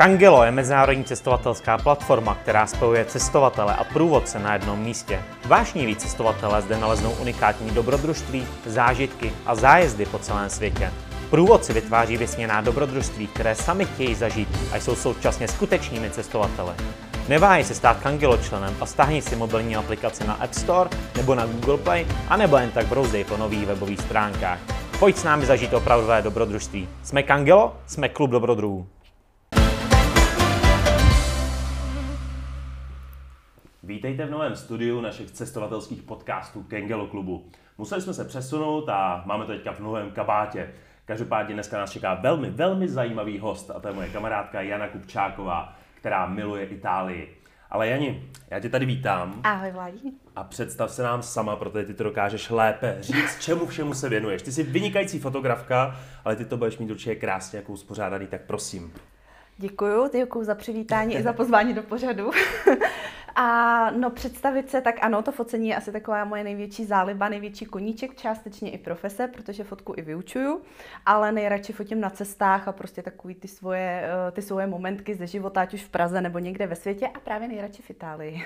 Kangelo je mezinárodní cestovatelská platforma, která spojuje cestovatele a průvodce na jednom místě. Vášniví cestovatelé zde naleznou unikátní dobrodružství, zážitky a zájezdy po celém světě. Průvodci vytváří vysněná dobrodružství, které sami chtějí zažít a jsou současně skutečnými cestovateli. Neváhej se stát Kangelo členem a stáhni si mobilní aplikaci na App Store nebo na Google Play a nebo jen tak brouzdej po nových webových stránkách. Pojď s námi zažít opravdové dobrodružství. Jsme Kangelo, jsme klub dobrodruhů. Vítejte v novém studiu našich cestovatelských podcastů Kengelo klubu. Museli jsme se přesunout a máme to teďka v novém kabátě. Každopádně dneska nás čeká velmi, velmi zajímavý host a to je moje kamarádka Jana Kupčáková, která miluje Itálii. Ale Jani, já tě tady vítám. Ahoj Vladí. A představ se nám sama, protože ty to dokážeš lépe říct, čemu všemu se věnuješ. Ty jsi vynikající fotografka, ale ty to budeš mít určitě krásně jako uspořádaný, tak prosím. Děkuju, děkuju za přivítání i za pozvání do pořadu. A no představit se, tak ano, to focení je asi taková moje největší záliba, největší koníček, částečně i profese, protože fotku i vyučuju, ale nejradši fotím na cestách a prostě takový ty svoje, eh, ty svoje momentky ze života, ať už v Praze nebo někde ve světě a právě nejradši v Itálii.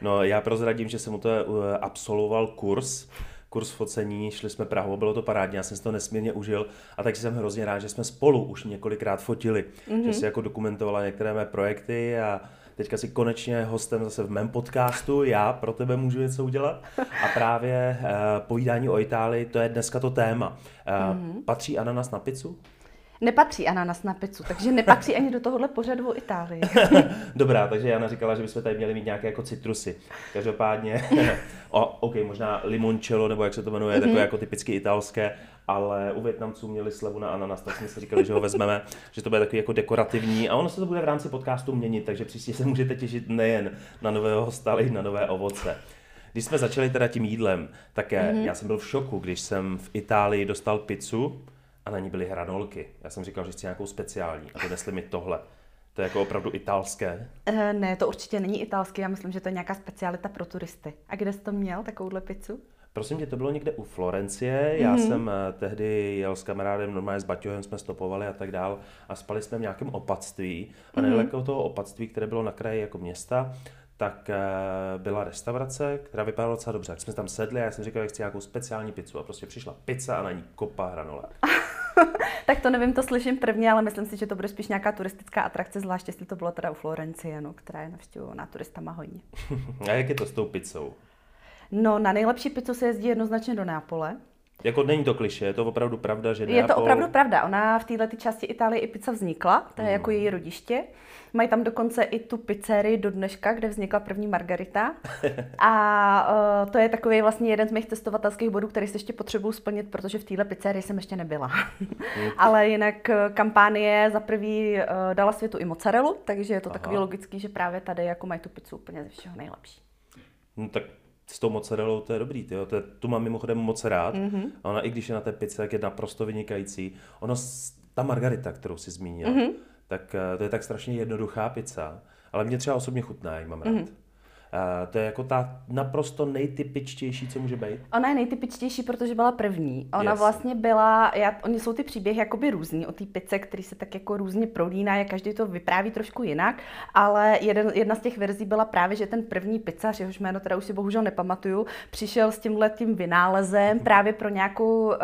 No já prozradím, že jsem mu to eh, absolvoval kurz, kurz focení, šli jsme Prahou, bylo to parádně, já jsem si to nesmírně užil a taky jsem hrozně rád, že jsme spolu už několikrát fotili, mm-hmm. že si jako dokumentovala některé mé projekty a teďka si konečně hostem zase v mém podcastu, já pro tebe můžu něco udělat a právě uh, povídání o Itálii, to je dneska to téma. Uh, mm-hmm. Patří ananas na pizzu? Nepatří ananas na pizzu, takže nepatří ani do tohohle pořadu o Itálii. Dobrá, takže Jana říkala, že bychom tady měli mít nějaké jako citrusy. Každopádně, o, OK, možná limoncello, nebo jak se to jmenuje, mm-hmm. takové jako typicky italské, ale u Větnamců měli slevu na ananas, tak jsme si říkali, že ho vezmeme, že to bude takový jako dekorativní a ono se to bude v rámci podcastu měnit, takže příště se můžete těšit nejen na nového hosta, ale i na nové ovoce. Když jsme začali teda tím jídlem, tak mm-hmm. já jsem byl v šoku, když jsem v Itálii dostal pizzu, a na ní byly hranolky. Já jsem říkal, že chci nějakou speciální a donesli mi tohle. To je jako opravdu italské? Uh, ne, to určitě není italské, já myslím, že to je nějaká specialita pro turisty. A kde jsi to měl, takovouhle pizzu? Prosím tě, to bylo někde u Florencie. Já mm-hmm. jsem uh, tehdy jel s kamarádem, normálně s Baťohem jsme stopovali a tak dál a spali jsme v nějakém opatství. A mm-hmm. nedaleko toho opatství, které bylo na kraji jako města, tak uh, byla restaurace, která vypadala docela dobře. Tak jsme tam sedli a já jsem říkal, že chci nějakou speciální pizzu a prostě přišla pizza a na ní kopa hranolek. tak to nevím, to slyším prvně, ale myslím si, že to bude spíš nějaká turistická atrakce, zvlášť jestli to bylo teda u Florencie, no, která je navštěvovaná turistama hodně. a jak je to s tou pizzou? No, na nejlepší pizzu se jezdí jednoznačně do Neapole. Jako není to kliše, je to opravdu pravda, že Neapol... Je to opravdu pravda. Ona v této části Itálie i pizza vznikla, to je mm. jako její rodiště. Mají tam dokonce i tu pizzerii do dneška, kde vznikla první margarita. A uh, to je takový vlastně jeden z mých testovatelských bodů, který se ještě potřebuju splnit, protože v téhle pizzerii jsem ještě nebyla. mm. Ale jinak eh, kampánie za prvý uh, dala světu i mozzarellu, takže je to Aha. takový logický, že právě tady jako mají tu pizzu úplně ze všeho nejlepší. No, tak s tou mozzarellou to je dobrý, tyjo. To je, tu mám mimochodem moc rád. Mm-hmm. A ona i když je na té pizze, tak je naprosto vynikající. Ono, ta margarita, kterou si zmínil, mm-hmm. tak eh, to je tak strašně jednoduchá pizza, ale mě třeba osobně chutná, já mám rád. Mm-hmm. Uh, to je jako ta naprosto nejtypičtější, co může být. Ona je nejtypičtější, protože byla první. Ona yes. vlastně byla, já, oni jsou ty příběhy jakoby různý o té pice, který se tak jako různě prolíná, jak každý to vypráví trošku jinak, ale jeden, jedna z těch verzí byla právě, že ten první pizzař, jehož jméno teda už si bohužel nepamatuju, přišel s tímhle tím vynálezem právě pro nějakou, uh,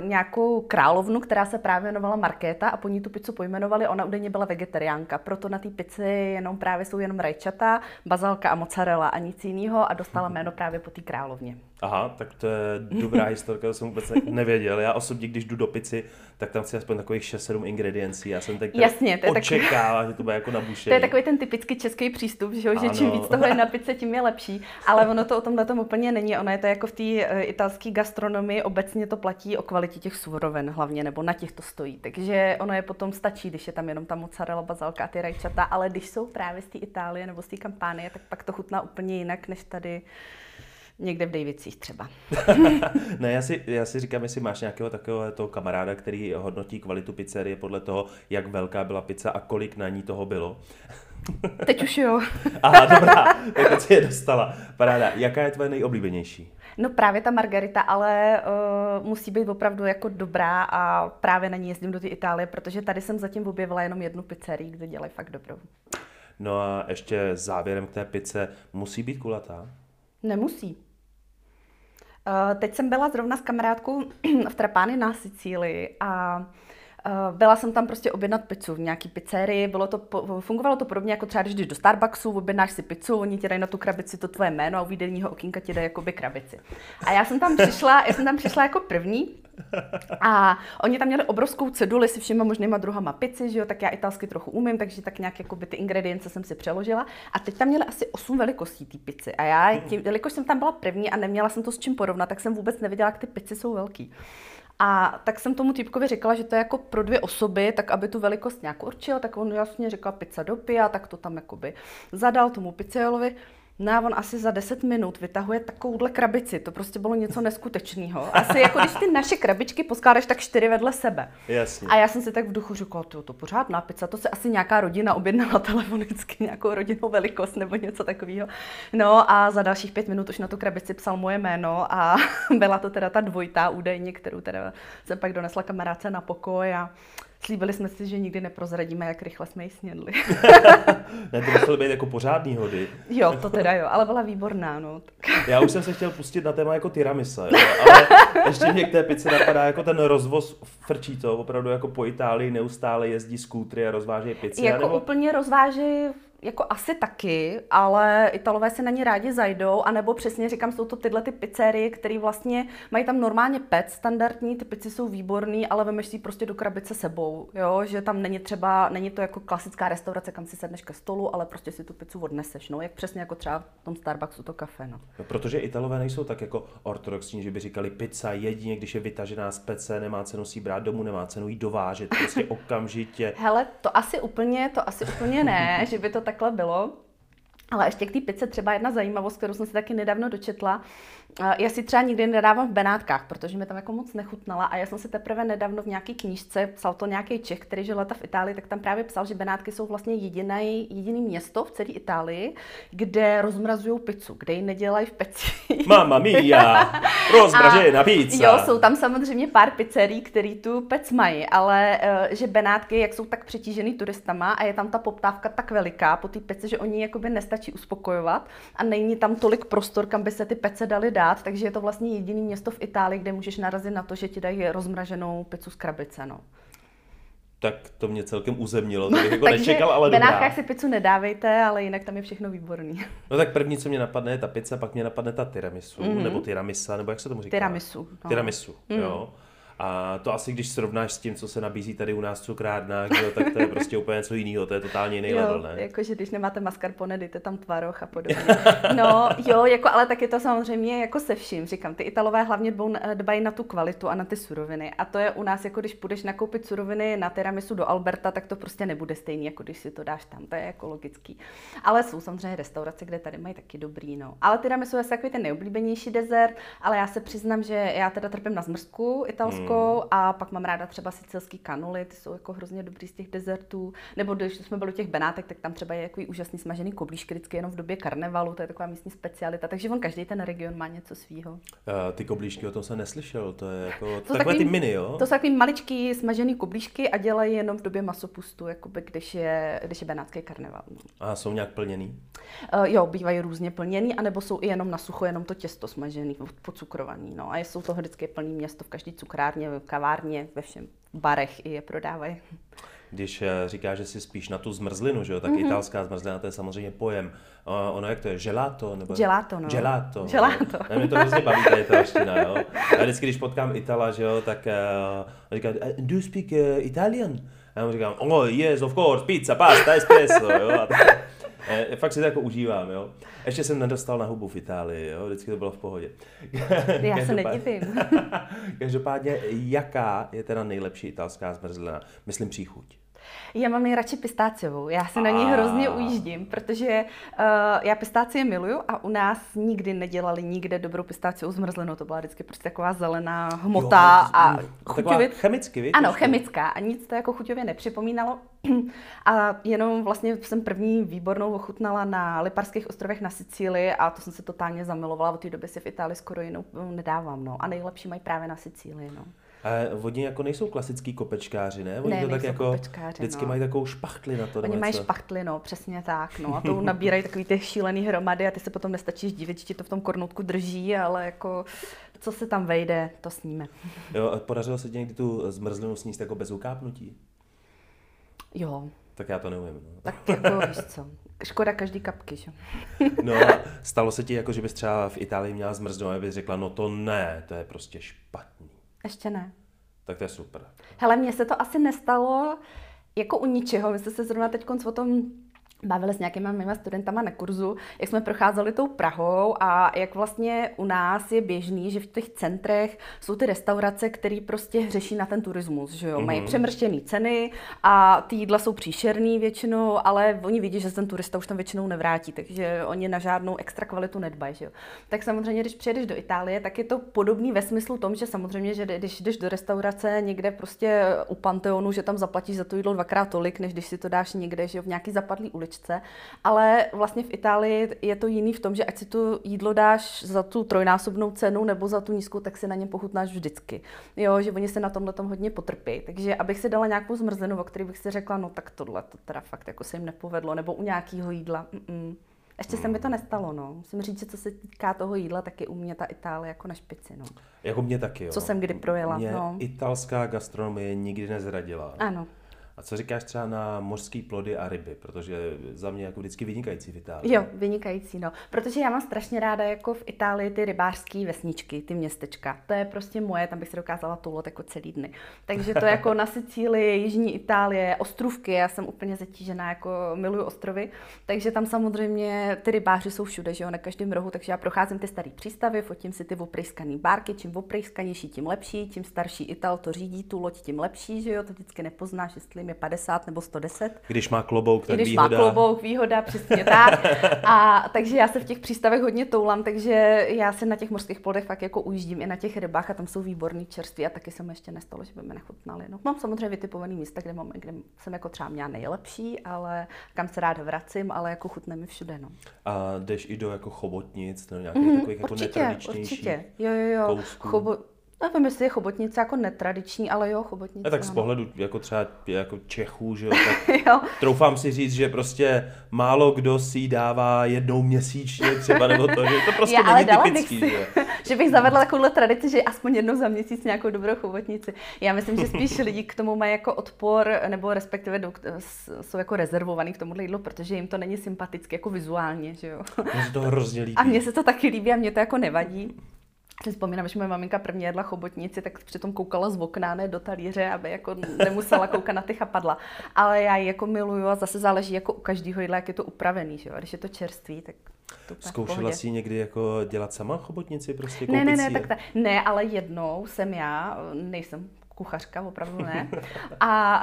nějakou královnu, která se právě jmenovala Markéta a po ní tu pizzu pojmenovali, ona údajně byla vegetariánka, proto na té pici jenom právě jsou jenom rajčata, bazalka a mozzarella nedělala a nic jiného a dostala jméno právě po té královně. Aha, tak to je dobrá historka, to jsem vůbec nevěděl. Já osobně, když jdu do pici, tak tam chci aspoň takových 6-7 ingrediencí. Já jsem teď Jasně, to je očekával, takový, že to bude jako nabušený. To je takový ten typický český přístup, že, že čím víc toho je na pice, tím je lepší. Ale ono to o tomhle tom úplně není. Ono je to jako v té uh, italské gastronomii, obecně to platí o kvalitě těch surovin hlavně, nebo na těch to stojí. Takže ono je potom stačí, když je tam jenom ta mozzarella, bazalka a ty rajčata, ale když jsou právě z té Itálie nebo z té kampánie, tak pak to chutná úplně jinak, než tady Někde v Davicích třeba. ne, já si, já si říkám, jestli máš nějakého takového toho kamaráda, který hodnotí kvalitu pizzerie podle toho, jak velká byla pizza a kolik na ní toho bylo. Teď už jo. Aha, dobrá, tak si je dostala. Paráda. Jaká je tvoje nejoblíbenější? No právě ta margarita, ale uh, musí být opravdu jako dobrá a právě na ní jezdím do té Itálie, protože tady jsem zatím objevila jenom jednu pizzerii, kde dělají fakt dobrou. No a ještě závěrem k té pice, musí být kulatá? Nemusí. Uh, teď jsem byla zrovna s kamarádkou v Trapány na Sicílii a Uh, byla jsem tam prostě objednat pizzu v nějaký pizzerii, bylo to, fungovalo to podobně jako třeba, když jdeš do Starbucksu, objednáš si pizzu, oni ti dají na tu krabici to tvoje jméno a u výdenního okýnka ti dají jakoby krabici. A já jsem tam přišla, já jsem tam přišla jako první a oni tam měli obrovskou ceduli se všema možnýma druhama pici, že jo, tak já italsky trochu umím, takže tak nějak jakoby ty ingredience jsem si přeložila. A teď tam měli asi 8 velikostí té pici. A já, tím, jelikož jsem tam byla první a neměla jsem to s čím porovnat, tak jsem vůbec nevěděla, jak ty pici jsou velký. A tak jsem tomu typkovi říkala, že to je jako pro dvě osoby, tak aby tu velikost nějak určil, tak on jasně říkal pizza do pia, tak to tam jakoby zadal tomu pizzaiolovi. No a on asi za 10 minut vytahuje takovouhle krabici. To prostě bylo něco neskutečného. Asi jako když ty naše krabičky poskládáš tak čtyři vedle sebe. Jasně. A já jsem si tak v duchu říkala, to, to pořádná pizza, to se asi nějaká rodina objednala telefonicky, nějakou rodinnou velikost nebo něco takového. No a za dalších pět minut už na tu krabici psal moje jméno a byla to teda ta dvojitá údajně, kterou teda jsem pak donesla kamarádce na pokoj a Slíbili jsme si, že nikdy neprozradíme, jak rychle jsme ji snědli. ne, to muselo být jako pořádný hody. Jo, to teda jo, ale byla výborná, no. Já už jsem se chtěl pustit na téma jako tyramisa, jo, ale ještě mě k té pici napadá jako ten rozvoz frčí to, opravdu jako po Itálii neustále jezdí skútry a rozvážejí pici. Jako nebo... úplně rozvážejí jako asi taky, ale Italové se na ně rádi zajdou, anebo přesně říkám, jsou to tyhle ty pizzerie, které vlastně mají tam normálně pec standardní, ty pici jsou výborný, ale vemeš si prostě do krabice sebou, jo? že tam není třeba, není to jako klasická restaurace, kam si sedneš ke stolu, ale prostě si tu pizzu odneseš, no, jak přesně jako třeba v tom Starbucksu to kafe. No. no protože Italové nejsou tak jako ortodoxní, že by říkali pizza jedině, když je vytažená z pece, nemá cenu si brát domů, nemá cenu jí dovážet, prostě okamžitě. Hele, to asi úplně, to asi úplně ne, že by to takhle bylo. Ale ještě k té pice třeba jedna zajímavost, kterou jsem si taky nedávno dočetla, já si třeba nikdy nedávám v Benátkách, protože mi tam jako moc nechutnala a já jsem si teprve nedávno v nějaké knížce, psal to nějaký Čech, který žil leta v Itálii, tak tam právě psal, že Benátky jsou vlastně jediný, jediný město v celé Itálii, kde rozmrazují pizzu, kde ji nedělají v peci. Mama mia, rozmražená pizza. Jo, jsou tam samozřejmě pár pizzerí, který tu pec mají, ale uh, že Benátky, jak jsou tak přetížený turistama a je tam ta poptávka tak veliká po té peci, že oni jakoby nestačí uspokojovat a není tam tolik prostor, kam by se ty pece dali dát dát, takže je to vlastně jediné město v Itálii, kde můžeš narazit na to, že ti dají rozmraženou pizzu z krabice. No. Tak to mě celkem uzemnilo, to bych jako nečekal, ale v Benátkách si pizzu nedávejte, ale jinak tam je všechno výborný. No tak první, co mě napadne, je ta pizza, pak mě napadne ta tiramisu, mm-hmm. nebo tiramisa, nebo jak se tomu říká? Tiramisu. No. Tiramisu, mm. jo. A to asi, když srovnáš s tím, co se nabízí tady u nás v cukrárnách, jo, tak to je prostě úplně něco jiného, to je totálně jiný jo, level, ne? Jakože když nemáte mascarpone, dejte tam tvaroh a podobně. No jo, jako, ale tak je to samozřejmě jako se vším, říkám, ty Italové hlavně dbají na tu kvalitu a na ty suroviny. A to je u nás, jako když půjdeš nakoupit suroviny na tiramisu do Alberta, tak to prostě nebude stejný, jako když si to dáš tam, to je jako logický. Ale jsou samozřejmě restaurace, kde tady mají taky dobrý, no. Ale tiramisu je takový ten nejoblíbenější dezert, ale já se přiznám, že já teda trpím na zmrzku italskou, Amerikou mm. a pak mám ráda třeba sicilský kanuly, ty jsou jako hrozně dobrý z těch dezertů. Nebo když jsme byli u těch Benátek, tak tam třeba je jako úžasný smažený koblížky vždycky jenom v době karnevalu, to je taková místní specialita. Takže on každý ten region má něco svýho. Uh, ty koblížky, o tom jsem neslyšel, to je jako to takové takový, ty mini, jo? To jsou takový maličký smažený koblížky a dělají jenom v době masopustu, jakoby, když je, když je benátský karneval. No. A jsou nějak plněný? Uh, jo, bývají různě plněný, anebo jsou i jenom na sucho, jenom to těsto smažený, pocukrovaný. No. A jsou to vždycky plný město v každý cukrárně, kavárně, ve všem barech i je prodávají. Když eh, říká, že si spíš na tu zmrzlinu, že jo, tak mm-hmm. italská zmrzlina to je samozřejmě pojem. Uh, ono jak to je, gelato? Nebo... Gelato, no. Gelato. Gelato. No. Mě to hrozně baví, ta italština, jo. A vždycky, když potkám Itala, že jo, tak uh, říká, do you speak uh, Italian? A já mu říkám, oh yes, of course, pizza, pasta, espresso, jo. A tak, eh, fakt si to jako užívám, jo. Ještě jsem nedostal na hubu v Itálii, jo, vždycky to bylo v pohodě. Já se nedivím. Každopádně, jaká je teda nejlepší italská zmrzlina? Myslím příchuť. Já mám nejradši pistáciovou. Já se na ní hrozně ujíždím, protože uh, já pistácie miluju a u nás nikdy nedělali nikde dobrou pistáciovou zmrzlenou. To byla vždycky prostě taková zelená hmota jo, a chuťově... chemicky, víš? Ano, chemická a nic to jako chuťově nepřipomínalo. a jenom vlastně jsem první výbornou ochutnala na Liparských ostrovech na Sicílii a to jsem se totálně zamilovala. Od té doby si v Itálii skoro jinou nedávám. No. A nejlepší mají právě na Sicílii. No. A oni jako nejsou klasický kopečkáři, ne? Oni ne, to tak jako vždycky no. mají takovou špachtli na to. Oni mají špachtli, no, přesně tak. No. A to nabírají takový ty šílený hromady a ty se potom nestačíš divit, že ti to v tom kornoutku drží, ale jako co se tam vejde, to sníme. Jo, a podařilo se ti někdy tu zmrzlinu sníst jako bez ukápnutí? Jo. Tak já to neumím. No. Tak jako víš co, škoda každý kapky, že? no stalo se ti jako, že bys třeba v Itálii měla zmrznout a bys řekla, no to ne, to je prostě špatný. Ještě ne. Tak to je super. Hele, mně se to asi nestalo jako u ničeho. My jsme se zrovna teď o tom bavili s nějakýma mýma studentama na kurzu, jak jsme procházeli tou Prahou a jak vlastně u nás je běžný, že v těch centrech jsou ty restaurace, které prostě řeší na ten turismus, že jo, mm-hmm. mají přemrštěné ceny a ty jídla jsou příšerný většinou, ale oni vidí, že ten turista už tam většinou nevrátí, takže oni na žádnou extra kvalitu nedbají, že jo. Tak samozřejmě, když přijedeš do Itálie, tak je to podobný ve smyslu tom, že samozřejmě, že když jdeš do restaurace někde prostě u Panteonu, že tam zaplatíš za to jídlo dvakrát tolik, než když si to dáš někde, že jo, v nějaký zapadlý ulici uličce, ale vlastně v Itálii je to jiný v tom, že ať si to jídlo dáš za tu trojnásobnou cenu nebo za tu nízkou, tak si na něm pochutnáš vždycky. Jo, že oni se na tomhle tom hodně potrpí. Takže abych si dala nějakou zmrzlinu, o který bych si řekla, no tak tohle to teda fakt jako se jim nepovedlo, nebo u nějakého jídla. Mm-mm. Ještě se mi to nestalo, no. Musím říct, že co se týká toho jídla, tak je u mě ta Itálie jako na špici, no. Jako mě taky, jo. Co jsem kdy projela, mě no. italská gastronomie nikdy nezradila. Ano. A co říkáš třeba na mořské plody a ryby? Protože za mě jako vždycky vynikající v Itálii. Jo, vynikající, no. Protože já mám strašně ráda jako v Itálii ty rybářské vesničky, ty městečka. To je prostě moje, tam bych se dokázala toulat jako celý dny. Takže to jako na Sicílii, Jižní Itálie, ostrovky, já jsem úplně zatížená, jako miluju ostrovy. Takže tam samozřejmě ty rybáři jsou všude, že jo, na každém rohu, takže já procházím ty staré přístavy, fotím si ty oprejskané bárky, čím oprejskanější, tím lepší, tím starší Ital to řídí tu loď, tím lepší, že jo, to vždycky nepoznáš, jestli je 50 nebo 110. Když má klobouk, tak Když výhoda. má klobouk, výhoda, přesně tak. A takže já se v těch přístavech hodně toulám, takže já se na těch mořských plodech fakt jako ujíždím i na těch rybách a tam jsou výborný čerství a taky se mi ještě nestalo, že by mi nechutnali. No, mám samozřejmě vytipovaný místa, kde, mám, kde jsem jako třeba měla nejlepší, ale kam se rád vracím, ale jako chutne mi všude. No. A jdeš i do jako chobotnic, nebo nějakých mm, takových jako určitě, netradičnějších Určitě, jo, jo, jo. Chobo, Nevím, jestli je chobotnice jako netradiční, ale jo, chobotnice. A tak z pohledu jako třeba jako Čechů, že jo, tak jo. troufám si říct, že prostě málo kdo si dává jednou měsíčně třeba, nebo to, že to prostě Já, není ale typický. Bych si, že? že bych zavedla takovouhle tradici, že aspoň jednou za měsíc nějakou dobrou chobotnici. Já myslím, že spíš lidi k tomu mají jako odpor, nebo respektive jsou jako rezervovaný k tomuhle jídlu, protože jim to není sympatické jako vizuálně, že jo. Mně se to hrozně líbí. A mně se to taky líbí a mě to jako nevadí si vzpomínám, že moje maminka první jedla chobotnici, tak přitom koukala z okna, ne do talíře, aby jako nemusela koukat na ty chapadla. Ale já ji jako miluju a zase záleží jako u každého jídla, jak je to upravený, že jo? Když je to čerstvý, tak to Zkoušela jsi někdy jako dělat sama chobotnici, prostě Ne, ne, ne, tak ta, ne, ale jednou jsem já, nejsem kuchařka, opravdu ne. A,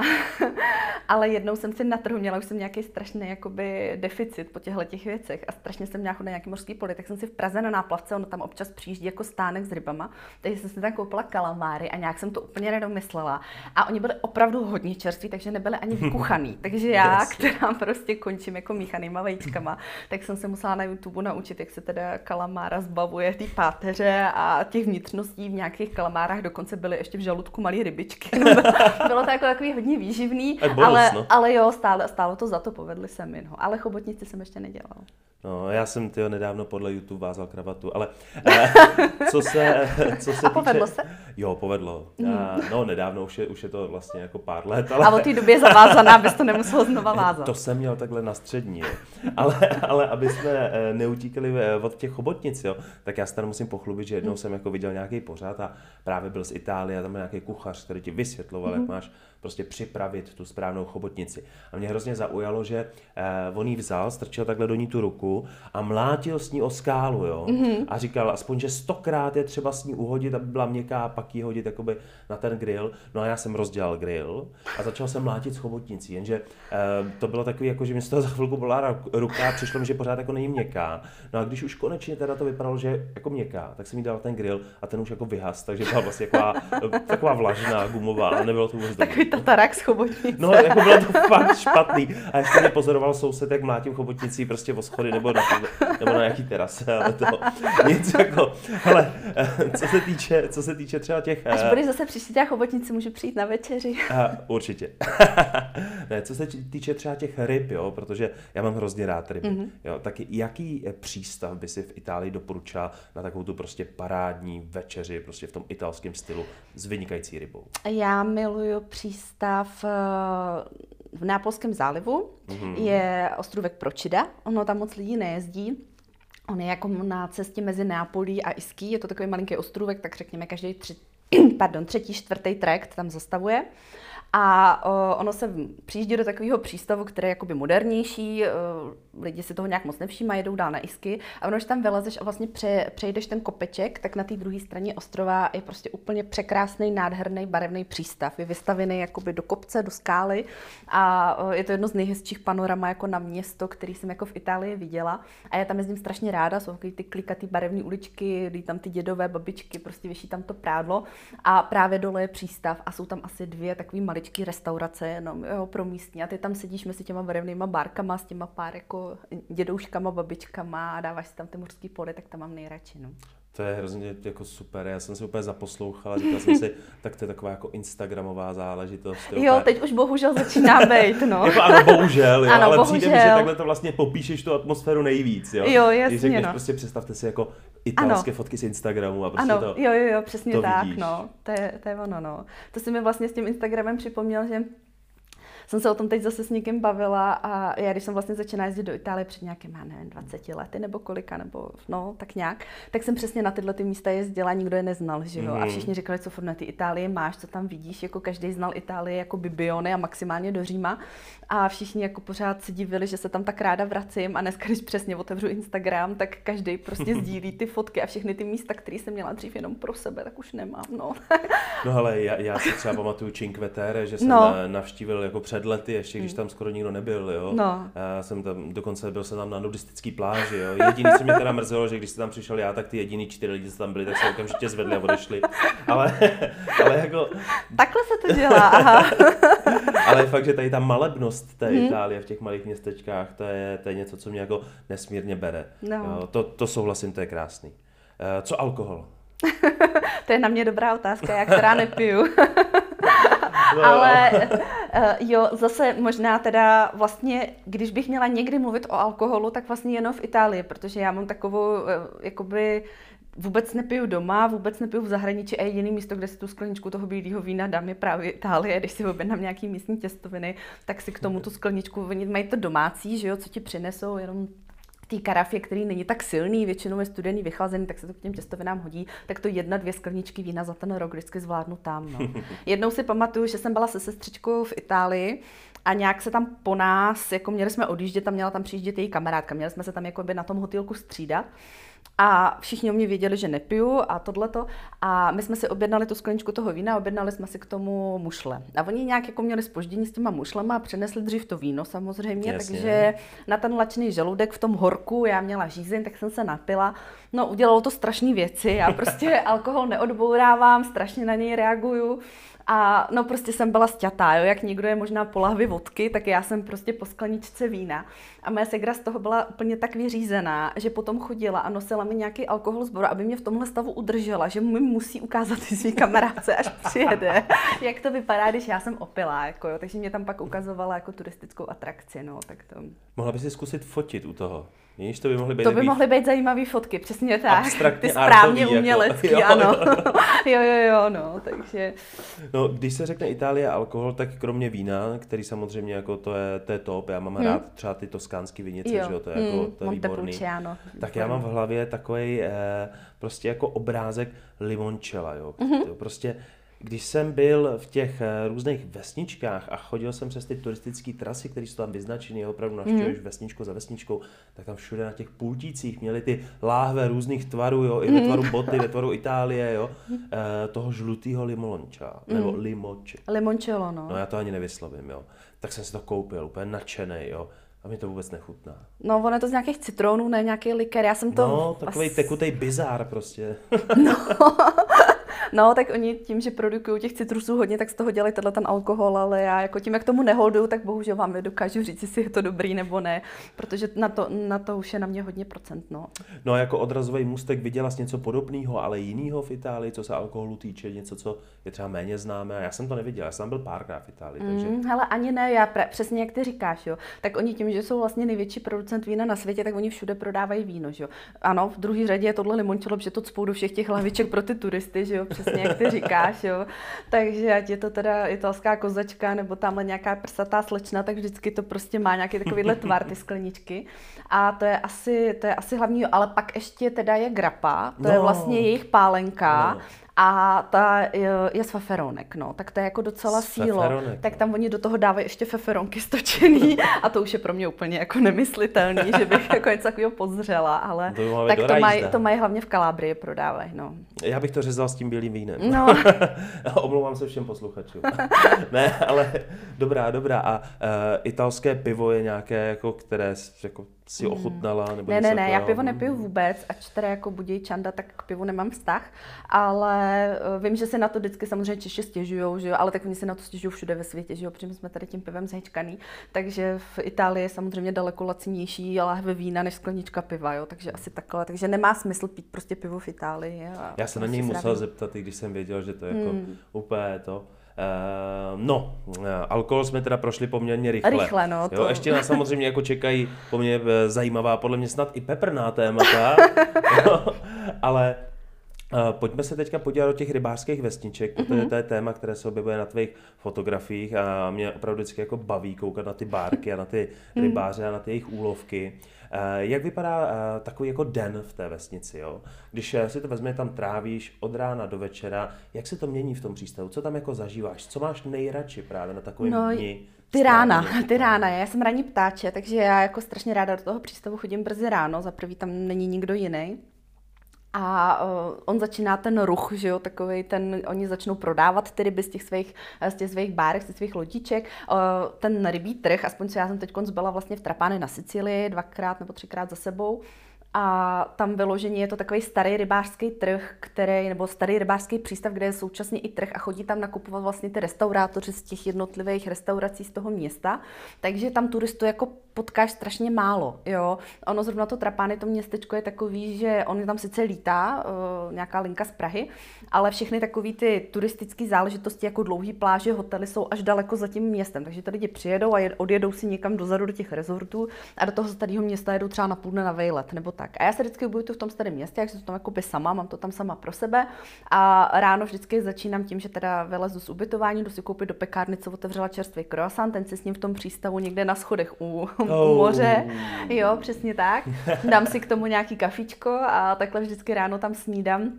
ale jednou jsem si na trhu měla, už jsem nějaký strašný jakoby deficit po těchto těch věcech a strašně jsem měla na nějaký mořský poli, tak jsem si v Praze na náplavce, ono tam občas přijíždí jako stánek s rybama, takže jsem si tam koupila kalamáry a nějak jsem to úplně nedomyslela. A oni byli opravdu hodně čerství, takže nebyli ani vykuchaný. Takže já, yes. která prostě končím jako míchanýma vajíčkama, tak jsem se musela na YouTube naučit, jak se teda kalamára zbavuje ty páteře a těch vnitřností v nějakých kalamárách dokonce byly ještě v žaludku malý rybičky. Bylo to jako takový hodně výživný, bonus, ale, no. ale jo, stálo, stálo to za to, povedli se mi. No. Ale chobotnici jsem ještě nedělal. No, já jsem tyjo nedávno podle YouTube vázal kravatu, ale eh, co se, co se A povedlo týče... se? Jo, povedlo. Mm. A, no, nedávno, už je, už je to vlastně jako pár let. Ale... A od té době je zavázaná, abys to nemusel znova vázat. To jsem měl takhle na střední, jo. Ale, ale aby jsme eh, neutíkali eh, od těch chobotnic, jo, tak já se tady musím pochlubit, že jednou mm. jsem jako viděl nějaký pořád a právě byl z Itálie tam byl nějaký kuchař, který ti vysvětloval, mm. jak máš prostě připravit tu správnou chobotnici. A mě hrozně zaujalo, že eh, on ji vzal, strčil takhle do ní tu ruku a mlátil s ní o skálu, jo. Mm-hmm. A říkal, aspoň, že stokrát je třeba s ní uhodit, aby byla měkká, a pak ji hodit jakoby na ten grill. No a já jsem rozdělal grill a začal jsem mlátit s chobotnicí, jenže eh, to bylo takový, jako, že mi z toho za chvilku byla ruka a přišlo mi, že pořád jako není měkká. No a když už konečně teda to vypadalo, že jako měkká, tak jsem jí dal ten grill a ten už jako vyhas, takže byla vlastně taková, taková vlažná, gumová, a nebylo to vůbec Takový tatarák z chobotnice. No, jako bylo to fakt špatný. A ještě mě pozoroval soused, jak mlátím chobotnicí prostě o schody nebo na, nebo na nějaký terase, ale to nic jako, ale co se týče, co se týče třeba těch... Až budeš zase příští těch chobotnici, můžu přijít na večeři. A, určitě. ne, co se týče třeba těch ryb, jo, protože já mám hrozně rád ryby, mm-hmm. jo, tak jaký přístav by si v Itálii doporučila na takovou tu prostě parádní večeři, prostě v tom italském stylu s vynikající rybou? Já miluju přístav eh, v Nápolském zálivu. Mm-hmm. Je ostrůvek Pročida. Ono tam moc lidí nejezdí. On je jako na cestě mezi Nápolí a Iský. Je to takový malinký ostrůvek, tak řekněme každý tři, pardon, třetí, čtvrtý trakt tam zastavuje. A uh, ono se přijíždí do takového přístavu, který je jakoby modernější, uh, lidi si toho nějak moc nevšímají, jedou dál na isky. A ono, když tam vylezeš a vlastně pře, přejdeš ten kopeček, tak na té druhé straně ostrova je prostě úplně překrásný, nádherný, barevný přístav. Je vystavený jakoby do kopce, do skály a je to jedno z nejhezčích panorama jako na město, který jsem jako v Itálii viděla. A já tam jezdím strašně ráda, jsou ty klikatý barevné uličky, kdy tam ty dědové babičky, prostě vyší tam to prádlo a právě dole je přístav a jsou tam asi dvě takové malé maličký restaurace jenom jo, pro místní a ty tam sedíš mezi těma barevnýma bárkama s těma pár jako dědouškama, babičkama a dáváš si tam ty mořský pole, tak tam mám nejradši. No. To je hrozně jako super, já jsem si úplně zaposlouchala, říkal jsem si, tak to je taková jako instagramová záležitost. Jo, úplně... teď už bohužel začíná být, no. jako ano, bohužel, jo, ano, ale bohužel. přijde mi, že takhle to vlastně popíšeš tu atmosféru nejvíc, jo. Jo, jasně, Když řekneš, no. prostě představte si jako italské ano. fotky z Instagramu a prostě ano, to jo, jo, jo, přesně to tak, vidíš. no. To je, to je ono, no. To si mi vlastně s tím Instagramem připomněl, že jsem se o tom teď zase s někým bavila a já, když jsem vlastně začínala jezdit do Itálie před nějakým, nevím, 20 lety nebo kolika, nebo no, tak nějak, tak jsem přesně na tyhle ty místa jezdila, nikdo je neznal, že jo. Mm. A všichni říkali, co na ty Itálie máš, co tam vidíš, jako každý znal Itálii jako Bibione a maximálně do Říma. A všichni jako pořád se divili, že se tam tak ráda vracím a dneska, když přesně otevřu Instagram, tak každý prostě sdílí ty fotky a všechny ty místa, které jsem měla dřív jenom pro sebe, tak už nemám, no. No ale já, já si třeba pamatuju Cinque Terre, že jsem no. navštívil jako před lety, ještě když tam skoro nikdo nebyl, jo. No. Já jsem tam, dokonce byl jsem tam na nudistický pláži, jo. Jediný, co mě teda mrzelo, že když jsem tam přišel já, tak ty jediný čtyři lidi, co tam byli, tak se okamžitě zvedli a odešli. Ale, ale jako, Takhle se to dělá, aha. ale fakt, že tady ta malebnost té Itálie v těch malých městečkách, to je, to je něco, co mě jako nesmírně bere. No. Jo, to, to souhlasím, to je krásný. Eh, Co alkohol? To je na mě dobrá otázka, já která nepiju. Ale eh, jo, zase možná teda vlastně, když bych měla někdy mluvit o alkoholu, tak vlastně jenom v Itálii, protože já mám takovou, eh, jakoby, vůbec nepiju doma, vůbec nepiju v zahraničí a jediný místo, kde si tu skleničku toho bílého vína dám, je právě Itálie. Když si objednám nějaký místní těstoviny, tak si k tomu tu skleničku, oni mají to domácí, že jo, co ti přinesou, jenom té karafě, který není tak silný, většinou je studený, vychlazený, tak se to k těm těstovinám hodí, tak to jedna, dvě skleničky vína za ten rok vždycky zvládnu tam. No. Jednou si pamatuju, že jsem byla se sestřičkou v Itálii a nějak se tam po nás, jako měli jsme odjíždět, tam měla tam přijíždět její kamarádka, měli jsme se tam jako by na tom hotýlku střídat. A všichni o mě věděli, že nepiju a tohleto. A my jsme si objednali tu skleničku toho vína, objednali jsme si k tomu mušle. A oni nějak jako měli spoždění s těma mušlema a přinesli dřív to víno samozřejmě, Jasně. takže na ten lačný žaludek v tom horku já měla žízeň, tak jsem se napila. No udělalo to strašné věci, já prostě alkohol neodbourávám, strašně na něj reaguju. A no prostě jsem byla sťatá, jo, jak někdo je možná po lahvi vodky, tak já jsem prostě po skleničce vína. A moje segra z toho byla úplně tak vyřízená, že potom chodila a nosila mi nějaký alkohol z boru, aby mě v tomhle stavu udržela, že mi musí ukázat ty svý kamarádce, až přijede, jak to vypadá, když já jsem opilá, jako jo. Takže mě tam pak ukazovala jako turistickou atrakci, no, tak to... Mohla by si zkusit fotit u toho. Víš, to by mohly být To by mohly být zajímavé fotky, přesně tak. abstraktně Ty správně artový, jako. umělecký, Jo. ano. jo, jo, jo, no, takže... No, když se řekne Itálie a alkohol, tak kromě vína, který samozřejmě jako to je, to je top, já mám hmm. rád třeba ty toskánské vinice, Jo. že jo, to je, jako, Hmm, to je výborný. Montepulciano. Tak já mám v hlavě takový eh, prostě jako obrázek limončela, jo. Mhm. To Prostě když jsem byl v těch eh, různých vesničkách a chodil jsem přes ty turistické trasy, které jsou tam vyznačené, opravdu navštěvuješ mm. vesničku za vesničkou, tak tam všude na těch pultících měli ty láhve různých tvarů, jo, i ve tvaru boty, ve tvaru Itálie, jo, e, toho žlutého limonča, mm. nebo limonče. Limoncello, no. No já to ani nevyslovím, jo. Tak jsem si to koupil, úplně nadšený, jo. A mi to vůbec nechutná. No, ono je to z nějakých citronů, ne nějaký liker. Já jsem to... No, takový as... tekutej bizár prostě. no, No, tak oni tím, že produkují těch citrusů hodně, tak z toho dělají tenhle ten alkohol, ale já jako tím, jak tomu neholduju, tak bohužel vám nedokážu říct, jestli je to dobrý nebo ne, protože na to, na to už je na mě hodně procent. No, no jako odrazový můstek viděla jsi něco podobného, ale jiného v Itálii, co se alkoholu týče, něco, co je třeba méně známé. Já jsem to neviděl, já jsem byl párkrát v Itálii. Takže... Mm, hele, ani ne, já pre, přesně jak ty říkáš, jo. Tak oni tím, že jsou vlastně největší producent vína na světě, tak oni všude prodávají víno, že jo. Ano, v druhé řadě je tohle limončelo, že to cpou do všech těch hlaviček pro ty turisty, že jo, přesně jak ty říkáš, jo. Takže ať je to teda italská kozačka nebo tamhle nějaká prsatá slečna, tak vždycky to prostě má nějaký takovýhle tvar, ty skleničky. A to je asi, to je asi hlavní, ale pak ještě teda je grapa, to no. je vlastně jejich pálenka. No a ta je z feferonek, no, tak to je jako docela sílo. Tak tam oni do toho dávají ještě feferonky stočený a to už je pro mě úplně jako nemyslitelný, že bych jako něco takového pozřela, ale to tak to mají, to mají hlavně v Kalábrii prodávají, no. Já bych to řezal s tím bílým vínem. No. Omlouvám se všem posluchačům. ne, ale dobrá, dobrá. A uh, italské pivo je nějaké, jako, které jako si ochutnala? Nebo ne, ne, ne, já pivo nepiju vůbec, ač teda jako budí čanda, tak k pivu nemám vztah, ale uh, vím, že se na to vždycky samozřejmě Češi stěžují, že jo, ale tak oni se na to stěžují všude ve světě, že jo, protože jsme tady tím pivem zhečkaný, takže v Itálii je samozřejmě daleko lacinější lahve vína než sklenička piva, jo, takže asi takhle, takže nemá smysl pít prostě pivo v Itálii. Já se na něj musel zeptat, i když jsem věděl, že to je jako hmm. úplně to. Uh, no, uh, alkohol jsme teda prošli poměrně rychle. Rychle, no. To... Jo, ještě nás samozřejmě jako čekají poměrně eh, zajímavá, podle mě snad i peprná témata, no, ale Uh, pojďme se teďka podívat do těch rybářských vesniček, protože mm-hmm. to je téma, které se objevuje na tvých fotografiích a mě opravdu vždycky jako baví koukat na ty bárky a na ty mhm. rybáře a na ty jejich úlovky. Eh, jak vypadá eh, takový jako den v té vesnici? Jo? Když eh, si to vezme, tam trávíš od rána do večera, jak se to mění v tom přístavu? Co tam jako zažíváš? Co máš nejradši právě na takovém no, dni? Ty rána, ty rána. Já jsem ranní ptáče, takže já jako strašně ráda do toho přístavu chodím brzy ráno. Za prvý tam není nikdo jiný. A on začíná ten ruch, že jo, takový ten, oni začnou prodávat ty ryby z těch svých, z těch svých bárek, z těch svých lodiček. Ten rybí trh, aspoň co já jsem teď byla vlastně v Trapány na Sicílii dvakrát nebo třikrát za sebou, a tam vyložení je to takový starý rybářský trh, který, nebo starý rybářský přístav, kde je současně i trh a chodí tam nakupovat vlastně ty restaurátoři z těch jednotlivých restaurací z toho města. Takže tam turistů jako potkáš strašně málo. Jo. Ono zrovna to Trapány, to městečko je takový, že on tam sice lítá, uh, nějaká linka z Prahy, ale všechny takové ty turistické záležitosti, jako dlouhý pláže, hotely, jsou až daleko za tím městem. Takže ty lidi přijedou a odjedou si někam dozadu do těch rezortů a do toho starého města jedou třeba na půl dne na vejlet nebo tak. A já se vždycky ubytuju v tom starém městě, jak jsem tam jako sama, mám to tam sama pro sebe. A ráno vždycky začínám tím, že teda vylezu z ubytování, jdu si koupit do pekárny, co otevřela čerstvý croissant, ten si s ním v tom přístavu někde na schodech u, oh. u moře. Jo, přesně tak. Dám si k tomu nějaký kafičko a takhle vždycky ráno tam snídám.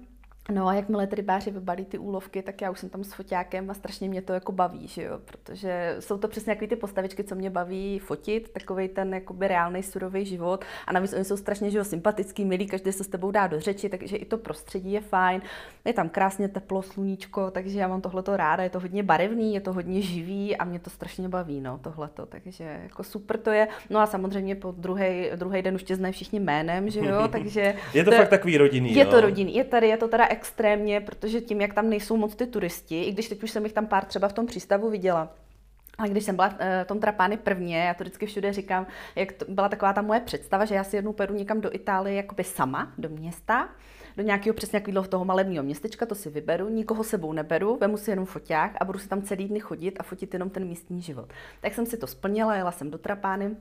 No a jakmile ty rybáři vybalí ty úlovky, tak já už jsem tam s foťákem a strašně mě to jako baví, že jo? protože jsou to přesně jaký ty postavičky, co mě baví fotit, takový ten jakoby reálný surový život a navíc oni jsou strašně že jo, sympatický, milí, každý se s tebou dá do řeči, takže i to prostředí je fajn, je tam krásně teplo, sluníčko, takže já mám tohleto ráda, je to hodně barevný, je to hodně živý a mě to strašně baví, no tohleto, takže jako super to je. No a samozřejmě po druhý den už tě znají všichni jménem, že jo, takže... je to, to fakt takový rodinný, Je jo? to rodinný, je tady, je to teda extrémně, protože tím, jak tam nejsou moc ty turisti, i když teď už jsem jich tam pár třeba v tom přístavu viděla, a když jsem byla v eh, tom Trapány prvně, já to vždycky všude říkám, jak to byla taková ta moje představa, že já si jednou pojedu někam do Itálie jakoby sama, do města, do nějakého přesně takového toho malebního městečka, to si vyberu, nikoho sebou neberu, vemu si jenom foťák a budu si tam celý dny chodit a fotit jenom ten místní život. Tak jsem si to splnila, jela jsem do Trapány,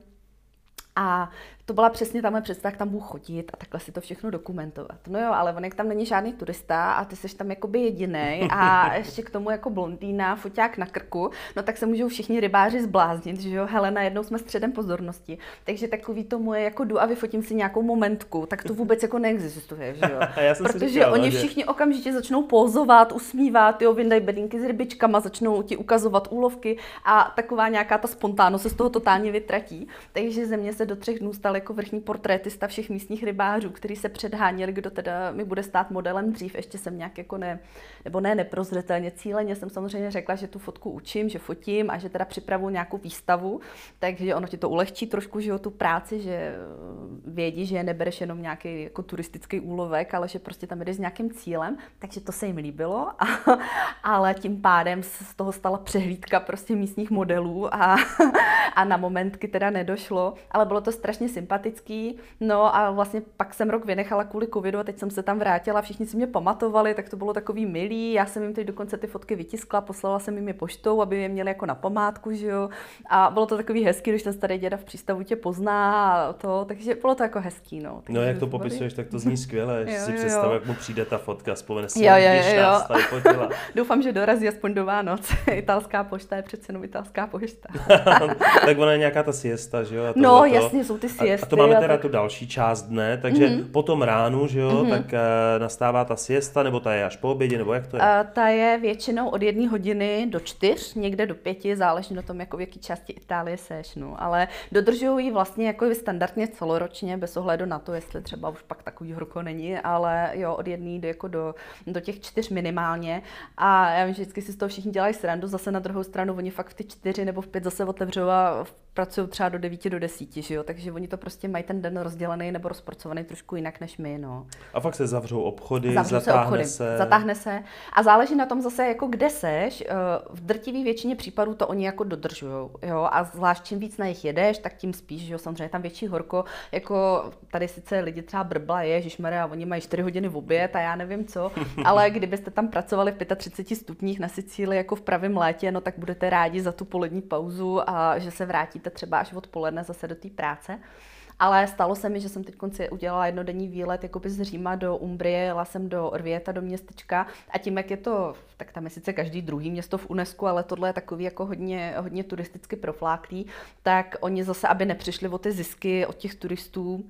A to byla přesně tamhle představa, jak tam budu chodit a takhle si to všechno dokumentovat. No jo, ale on jak tam není žádný turista a ty jsi tam jakoby jediný a ještě k tomu jako blondýna, foťák na krku, no tak se můžou všichni rybáři zbláznit, že jo, hele, najednou jsme středem pozornosti. Takže takový to moje jako jdu a vyfotím si nějakou momentku, tak to vůbec jako neexistuje, že jo. Já jsem Protože říkal, oni že- všichni okamžitě začnou pozovat, usmívat, jo, vyndají bedínky s rybičkama, začnou ti ukazovat úlovky a taková nějaká ta spontánnost se z toho totálně vytratí. Takže ze mě se do třech dnů stal jako vrchní portrétista všech místních rybářů, kteří se předháněli, kdo teda mi bude stát modelem dřív. Ještě jsem nějak jako ne, nebo ne neprozřetelně, cíleně jsem samozřejmě řekla, že tu fotku učím, že fotím a že teda připravuju nějakou výstavu, takže ono ti to ulehčí trošku, že jo, tu práci, že eh, vědí, že je nebereš jenom nějaký jako turistický úlovek, ale že prostě tam jdeš s nějakým cílem, takže to se jim líbilo, a, ale tím pádem z toho stala přehlídka prostě místních modelů a, a na momentky teda nedošlo, ale bylo to strašně sympatický, no a vlastně pak jsem rok vynechala kvůli covidu a teď jsem se tam vrátila, všichni si mě pamatovali, tak to bylo takový milý, já jsem jim teď dokonce ty fotky vytiskla, poslala jsem jim je poštou, aby je měli jako na památku, že jo, a bylo to takový hezký, když ten starý děda v přístavu tě pozná a to, takže bylo to jako hezký, no. No jak to byly- popisuješ, tak to zní skvěle, že si představu, jak mu přijde ta fotka, vzpomene si, Jo, jo, když jo, nás tady fotila. Doufám, že dorazí aspoň do Vánoc. Italská pošta je přece jenom italská pošta. tak ona je nějaká ta siesta, že jo? A No, tohleto. Jasně, jsou ty A, a siesty to máme a teda tak. tu další část dne, takže mm-hmm. po tom ránu, že jo, mm-hmm. tak e, nastává ta siesta, nebo ta je až po obědě, nebo jak to je? A ta je většinou od jedné hodiny do čtyř, někde do pěti, záleží na tom, jako v jaký části Itálie seš, no. Ale dodržují ji vlastně jako standardně celoročně, bez ohledu na to, jestli třeba už pak takový horko není, ale jo, od jedné do, jako do, do těch čtyř minimálně. A já vím, že vždycky si z toho všichni dělají srandu, zase na druhou stranu oni fakt v ty čtyři nebo v pět zase otevřou a pracují třeba do devíti, do desíti, že jo, takže oni to prostě mají ten den rozdělený nebo rozporcovaný trošku jinak než my, no. A fakt se zavřou obchody, Zavřou se zatáhne obchody, se. zatáhne se. A záleží na tom zase, jako kde seš. Eh, V drtivé většině případů to oni jako dodržují. Jo? A zvlášť čím víc na nich jedeš, tak tím spíš, že jo, samozřejmě je tam větší horko. Jako tady sice lidi třeba brbla, ježišmarja, oni mají 4 hodiny v oběd a já nevím co, ale kdybyste tam pracovali v 35 stupních na Sicílii jako v pravém létě, no tak budete rádi za tu polední pauzu a že se vrátíte třeba až odpoledne zase do té práce. Ale stalo se mi, že jsem teď konci udělala jednodenní výlet jakoby z Říma do Umbrie, jela jsem do Orvieta, do městečka a tím, jak je to, tak tam je sice každý druhý město v UNESCO, ale tohle je takový jako hodně, hodně turisticky profláklý, tak oni zase, aby nepřišli o ty zisky od těch turistů,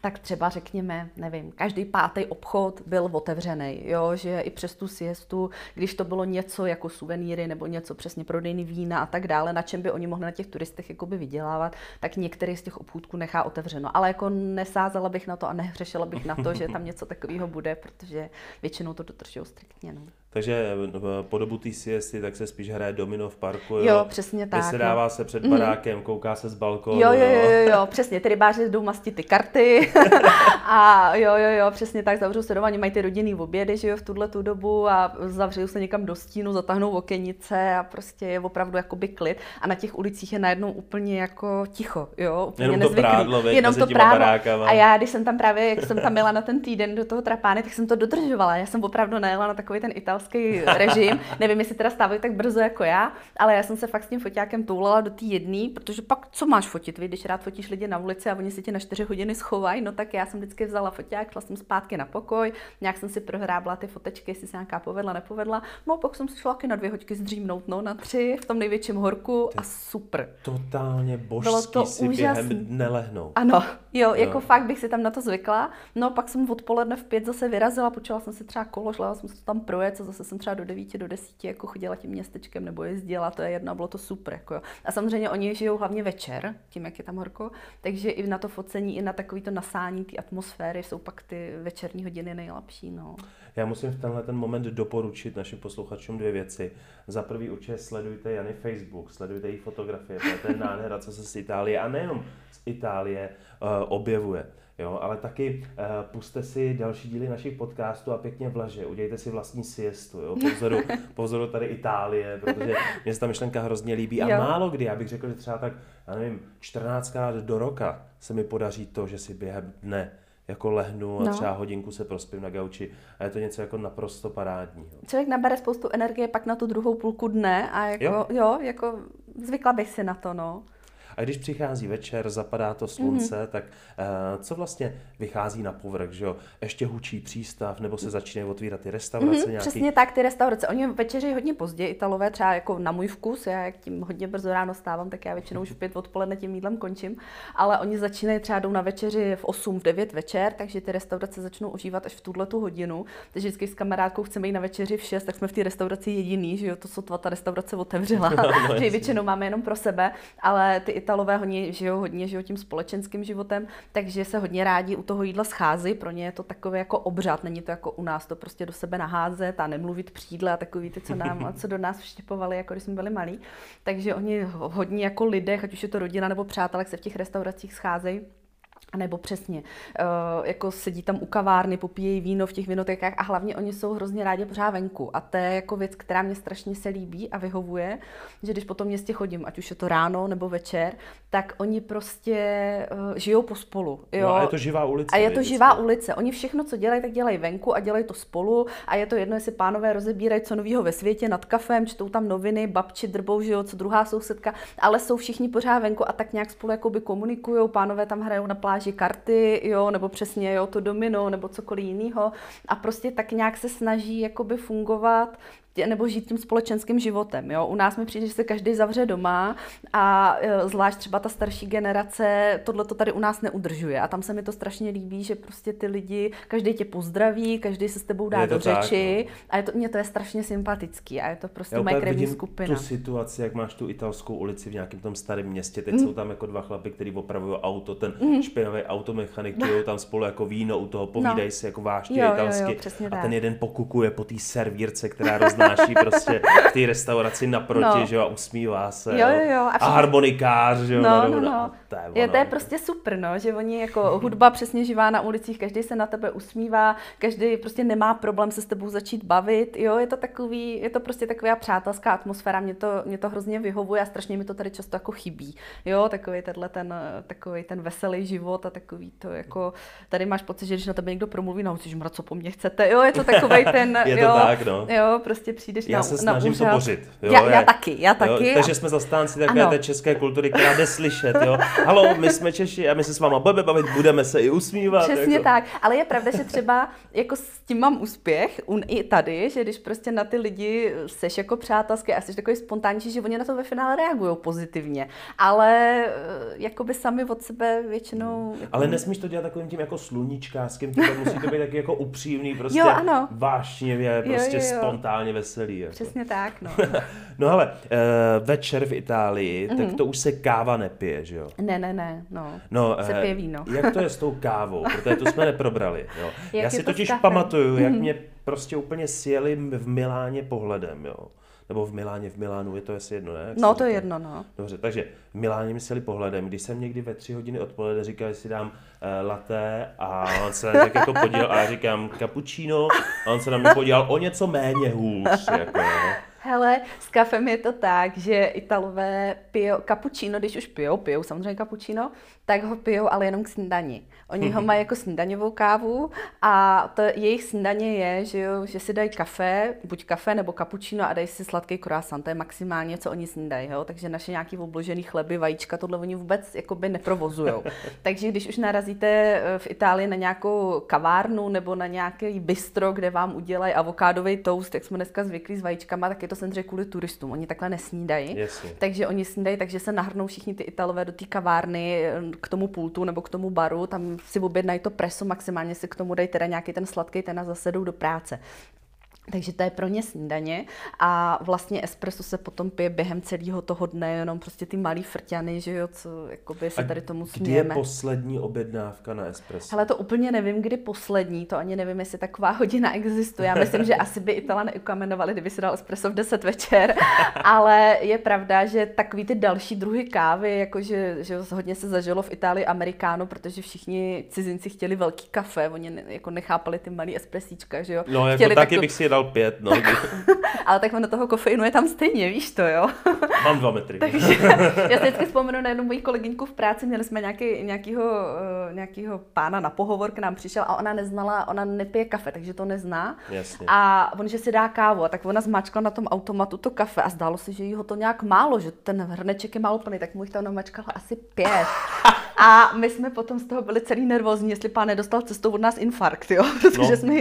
tak třeba řekněme, nevím, každý pátý obchod byl otevřený, jo, že i přes tu siestu, když to bylo něco jako suvenýry nebo něco přesně prodejný vína a tak dále, na čem by oni mohli na těch turistech jakoby vydělávat, tak některý z těch obchůdků nechá otevřeno. Ale jako nesázela bych na to a nehřešila bych na to, že tam něco takového bude, protože většinou to dodržují striktně. No. Takže eh, po dobu té siesty tak se spíš hraje domino v parku, jo? Jo, přesně tak, Vysedává no. se před barákem, kouká se z balkónu, Jo, jo, jo, jo, jo, přesně, ty rybáři jdou mastit ty karty a jo, jo, jo, přesně tak, zavřou se doma, oni mají ty rodinný obědy, že jo, v tuhle tu dobu a zavřou se někam do stínu, zatáhnou okenice a prostě je opravdu jakoby klid a na těch ulicích je najednou úplně jako ticho, jo, úplně Jenom to nezvyklý. prádlo, veď, Jenom to prádlo. barákama. A já, když jsem tam právě, jak jsem tam jela na ten týden do toho trapány, tak jsem to dodržovala. Já jsem opravdu nejela na takový ten italský režim. Nevím, jestli teda stávají tak brzo jako já, ale já jsem se fakt s tím foťákem toulala do té jedné, protože pak co máš fotit, vy, když rád fotíš lidi na ulici a oni si tě na 4 hodiny schovají, no tak já jsem vždycky vzala foťák, šla jsem zpátky na pokoj, nějak jsem si prohrábla ty fotečky, jestli se nějaká povedla, nepovedla. No pak jsem si šla taky na dvě hoďky zdřímnout, no na tři, v tom největším horku a super. Totálně Bylo božský to si úžasný. během dne lehnout. Ano, jo, jako Jo. fakt bych si tam na to zvykla. No pak jsem odpoledne v pět zase vyrazila, počula jsem si třeba kolo, šla jsem se tam projet, a zase jsem třeba do devíti, do desíti jako chodila tím městečkem nebo jezdila, to je jedno, bylo to super. Jako jo. A samozřejmě oni žijou hlavně večer, tím, jak je tam horko, takže i na to focení, i na takový to nasání té atmosféry jsou pak ty večerní hodiny nejlepší. No. Já musím v tenhle ten moment doporučit našim posluchačům dvě věci. Za prvý určitě sledujte Jany Facebook, sledujte její fotografie, to je nádhera, co se z Itálie a nejenom z Itálie uh, objevuje. Jo, ale taky uh, puste si další díly našich podcastů a pěkně vleže, udějte si vlastní siestu, jo, po vzoru, po vzoru tady Itálie, protože mě se ta myšlenka hrozně líbí a Jo. málo kdy, já bych řekl, že třeba tak, já nevím, 14krát do roka se mi podaří to, že si během dne jako lehnu a No. třeba hodinku se prospím na gauči a je to něco jako naprosto parádního. Člověk nabere spoustu energie pak na tu druhou půlku dne a jako, Jo. jo, jo jako zvykla bych si na to, no. A když přichází večer, zapadá to slunce, mm-hmm. tak uh, co vlastně vychází na povrch, že jo? Ještě hučí přístav, nebo se začínají otvírat ty restaurace mm-hmm, nějaký? Přesně tak, ty restaurace. Oni večeří hodně pozdě, Italové třeba jako na můj vkus, já jak tím hodně brzo ráno stávám, tak já většinou už v pět odpoledne tím jídlem končím, ale oni začínají třeba jdou na večeři v 8, v 9 večer, takže ty restaurace začnou užívat až v tuhle tu hodinu. Takže vždycky s kamarádkou chceme jít na večeři v 6, tak jsme v té restauraci jediný, že jo, to sotva ta restaurace otevřela, no, že většinou máme jenom pro sebe, ale ty Italové hodně žijou, hodně žijou tím společenským životem, takže se hodně rádi u toho jídla schází, pro ně je to takové jako obřad, není to jako u nás, to prostě do sebe naházet a nemluvit přídle a takový ty, co, nám, co do nás vštěpovali, jako když jsme byli malí. Takže oni hodně jako lidé, ať už je to rodina nebo přátelé, se v těch restauracích scházejí nebo přesně, uh, jako sedí tam u kavárny, popíjejí víno v těch vinotekách a hlavně oni jsou hrozně rádi pořád venku. A to je jako věc, která mě strašně se líbí a vyhovuje, že když po tom městě chodím, ať už je to ráno nebo večer, tak oni prostě uh, žijou pospolu. Jo? No a je to živá ulice. A je to živá ulice. Oni všechno, co dělají, tak dělají venku a dělají to spolu. A je to jedno, jestli pánové rozebírají co nového ve světě nad kafem, čtou tam noviny, babči drbou, že jo, co druhá sousedka, ale jsou všichni pořád venku a tak nějak spolu jakoby komunikují. Pánové tam hrajou na pláži pláži karty, jo, nebo přesně jo, to domino, nebo cokoliv jiného. A prostě tak nějak se snaží jakoby fungovat nebo žít tím společenským životem. Jo? U nás mi přijde, že se každý zavře doma a e, zvlášť třeba ta starší generace tohle to tady u nás neudržuje. A tam se mi to strašně líbí, že prostě ty lidi, každý tě pozdraví, každý se s tebou dá do řeči tak, no. a je to, mě to je strašně sympatický a je to prostě moje krevní skupina. tu situaci, jak máš tu italskou ulici v nějakém tom starém městě, teď mm. jsou tam jako dva chlapy, kteří opravují auto, ten mm. špinavý automechanik, pijou tam spolu jako víno u toho, povídají no. si jako vážně italsky jo, jo, a ten jeden pokukuje po té servírce, která rozná přednáší prostě v té restauraci naproti, no. že jo, a usmívá se. Jo, jo, jo. A, a harmonikář, že jo, no, no, no. To je, je, to je prostě super, no, že oni jako hudba přesně živá na ulicích, každý se na tebe usmívá, každý prostě nemá problém se s tebou začít bavit, jo, je to takový, je to prostě taková přátelská atmosféra, mě to, mě to hrozně vyhovuje a strašně mi to tady často jako chybí, jo, takový tenhle ten, takový ten veselý život a takový to jako, tady máš pocit, že když na tebe někdo promluví, no, musíš mrat, co po mně chcete, jo, je to takový ten, je to jo, tak, no. jo, prostě přijdeš já na, se snažím na to bořit. Jo, já, já, taky, já taky. Jo, takže jsme zastánci takové ano. té české kultury, která jde slyšet, jo. Halo, my jsme Češi a my se s váma budeme bavit, budeme se i usmívat. Přesně jako. tak, ale je pravda, že třeba jako s tím mám úspěch, un, i tady, že když prostě na ty lidi seš jako přátelský a jsi takový spontánní, že oni na to ve finále reagují pozitivně, ale eh, jako by sami od sebe většinou... Jako... Ale nesmíš to dělat takovým tím jako sluníčkářským, musí to být taky jako upřímný, prostě jo, ano. vášnivě, prostě jo, jo, jo. spontánně veselý. Jako. Přesně tak, no. no ale uh, večer v Itálii, mm-hmm. tak mhm. to už se káva nepije, že jo? Ne, ne, ne, no. No, se pije víno. jak to je s tou kávou? Protože to jsme neprobrali. Jo. Já si to totiž pamatuju, jak mm. mě prostě úplně sjeli v Miláně pohledem. Jo. Nebo v Miláně, v Milánu, je to asi jedno, ne? Jak no, to je jedno, no. Dobře, takže v Miláně mi sjeli pohledem. Když jsem někdy ve tři hodiny odpoledne říkal, že si dám uh, latte a on se tak jako podíval a já říkám cappuccino a on se na mě podíval o něco méně hůř. Jako, no. Hele, s kafem je to tak, že Italové pijou cappuccino, když už pijou, pijou samozřejmě cappuccino, tak ho pijou ale jenom k snídani. Oni ho mají jako snídaňovou kávu a to jejich snídaně je, že, jo, že si dají kafe, buď kafe nebo cappuccino a dají si sladký croissant. To je maximálně, co oni snídají. Jo? Takže naše nějaký obložený chleby, vajíčka, tohle oni vůbec jakoby neprovozují. Takže když už narazíte eh, v Itálii na nějakou kavárnu nebo na nějaký bistro, kde vám udělají avokádový toast, jak jsme dneska zvyklí s vajíčkama, tak je to samozřejmě kvůli turistům. Oni takhle nesnídají. Jasně. Takže oni snídají, takže se nahrnou všichni ty Italové do té kavárny eh, k tomu pultu nebo k tomu baru, tam si objednají to preso, maximálně si k tomu dají teda nějaký ten sladký ten a zase jdou do práce. Takže to je pro ně snídaně a vlastně espresso se potom pije během celého toho dne, jenom prostě ty malý frťany, že jo, co jakoby se tady tomu smějeme. Kdy je poslední objednávka na espresso? Ale to úplně nevím, kdy poslední, to ani nevím, jestli taková hodina existuje. Já myslím, že asi by Itala neukamenovali, kdyby si dal espresso v 10 večer, ale je pravda, že takový ty další druhy kávy, jakože že hodně se zažilo v Itálii amerikáno, protože všichni cizinci chtěli velký kafe, oni jako nechápali ty malý espresíčka, že jo. No, jako chtěli taky takový... bych si je dal pět, no. ale tak ono toho kofeinu je tam stejně, víš to, jo? Mám dva metry. Takže já si vždycky vzpomenu na jednu moji kolegyňku v práci, měli jsme nějaký, nějakýho, uh, nějakýho pána na pohovor, k nám přišel a ona neznala, ona nepije kafe, takže to nezná. Jasně. A on, že si dá kávu, a tak ona zmačkla na tom automatu to kafe a zdálo se, že jí ho to nějak málo, že ten hrneček je málo plný, tak mu jich tam namačkala asi pět. A my jsme potom z toho byli celý nervózní, jestli pán nedostal cestou od nás infarkt, jo? Protože no. jsme,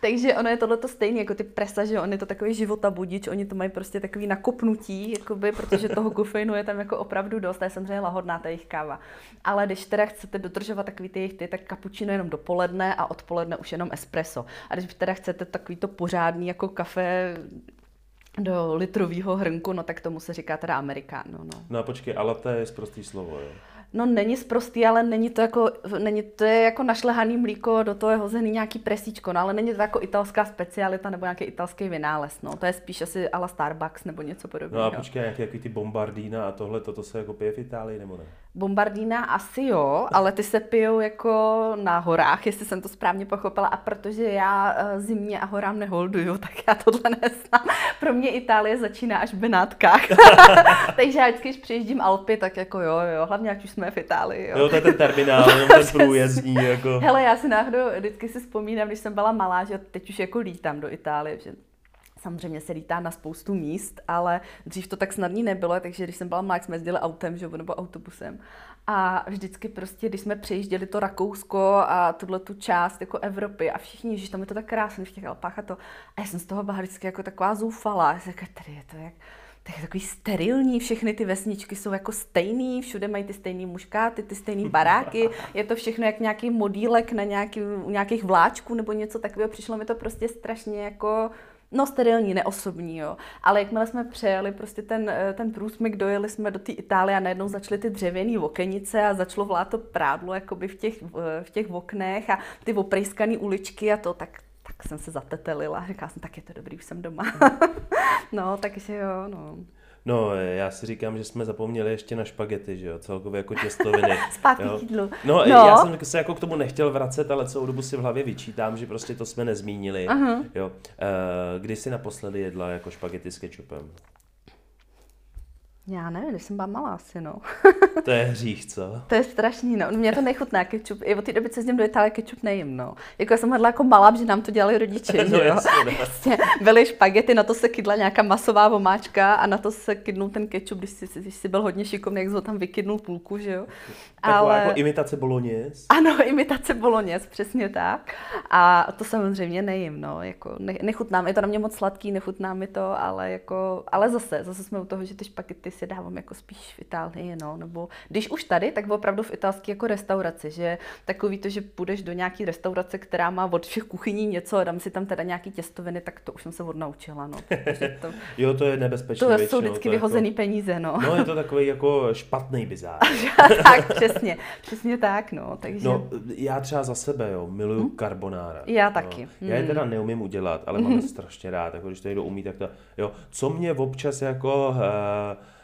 takže ono je tohle stejné jako ty presa, že on je to takový života budič, oni to mají prostě takový nakopnutí, jakoby, protože toho kofeinu je tam jako opravdu dost, a je samozřejmě lahodná ta jejich káva. Ale když teda chcete dodržovat takový ty jejich ty, tak kapučino jenom dopoledne a odpoledne už jenom espresso. A když teda chcete takový to pořádný jako kafe, do litrového hrnku, no tak tomu se říká teda amerikáno. No. no a počkej, ale to je prostý slovo, jo? No není sprostý, ale není to jako, není to je jako našlehaný mlíko, do toho je hozený nějaký presíčko, no ale není to jako italská specialita nebo nějaký italský vynález, no to je spíš asi ala Starbucks nebo něco podobného. No a počkej, nějaký, jaký ty bombardína a tohle, toto se jako pije v Itálii nebo ne? Bombardína asi jo, ale ty se pijou jako na horách, jestli jsem to správně pochopila. A protože já eh, zimně a horám neholduju, tak já tohle neznám. Pro mě Itálie začíná až v Benátkách. Takže já vždycky, když přijíždím Alpy, tak jako jo, jo, hlavně ať už jsme v Itálii. Jo, jo to je ten terminál, ten průjezdní. Jako. Hele, já si náhodou vždycky si vzpomínám, když jsem byla malá, že teď už jako lítám do Itálie, že Samozřejmě se lítá na spoustu míst, ale dřív to tak snadný nebylo, takže když jsem byla malá, jsme jezdili autem že, nebo autobusem. A vždycky prostě, když jsme přejížděli to Rakousko a tuhle tu část jako Evropy a všichni, že tam je to tak krásné v těch Alpách a to. A já jsem z toho byla vždycky jako taková zoufalá. Já jsem tady je to jak, tak je takový sterilní, všechny ty vesničky jsou jako stejný, všude mají ty stejný muškáty, ty stejný baráky, je to všechno jak nějaký modílek na nějaký, nějakých vláčků nebo něco takového, přišlo mi to prostě strašně jako No sterilní, neosobní, jo. Ale jakmile jsme přejeli prostě ten, eh, ten průsmyk, dojeli jsme do té Itálie a najednou začaly ty dřevěné okenice a začalo vlát to prádlo jakoby v těch, v těch oknech a ty oprejskané uličky a to, tak tak jsem se zatetelila. Říkala jsem, tak je to dobrý, už jsem doma. no, takže jo, no. No, já si říkám, že jsme zapomněli ještě na špagety, že jo, celkově jako těstoviny. Zpátky k jídlu. No, no, já jsem se jako k tomu nechtěl vracet, ale celou dobu si v hlavě vyčítám, že prostě to jsme nezmínili. Uh-huh. Jo. Uh, kdy jsi naposledy jedla jako špagety s kečupem? Já nevím, když jsem byla malá asi, no. to je hřích, co? To je strašný, no. Mě to nechutná kečup. I od té doby, co s ním do Itálie, kečup nejím, no. Jako já jsem hodla jako malá, že nám to dělali rodiče, no, jo. Jasně, no. byly špagety, na to se kydla nějaká masová vomáčka a na to se kydnul ten kečup, když jsi, když jsi byl hodně šikovný, jak jsi ho tam vykydnul půlku, že jo. Taková Ale... jako imitace boloněz. Ano, imitace boloněz, přesně tak. A to samozřejmě nejím, no. Jako ne, nechutná, je to na mě moc sladký, nechutná mi to, ale jako, ale zase, zase jsme u toho, že ty špagety si dávám jako spíš v Itálii, no, nebo když už tady, tak opravdu v italské jako restauraci, že takový to, že půjdeš do nějaký restaurace, která má od všech kuchyní něco a dám si tam teda nějaký těstoviny, tak to už jsem se odnaučila, no. To, jo, to je nebezpečné. To většinou, jsou vždycky to vyhozený jako, peníze, no. No, je to takový jako špatný bizár. tak, přesně, přesně tak, no. Takže... No, já třeba za sebe, jo, miluju hmm? carbonara. Já taky. No. Já je teda neumím udělat, ale mám je strašně rád, jako když to někdo umí, tak to, jo. Co mě občas jako uh,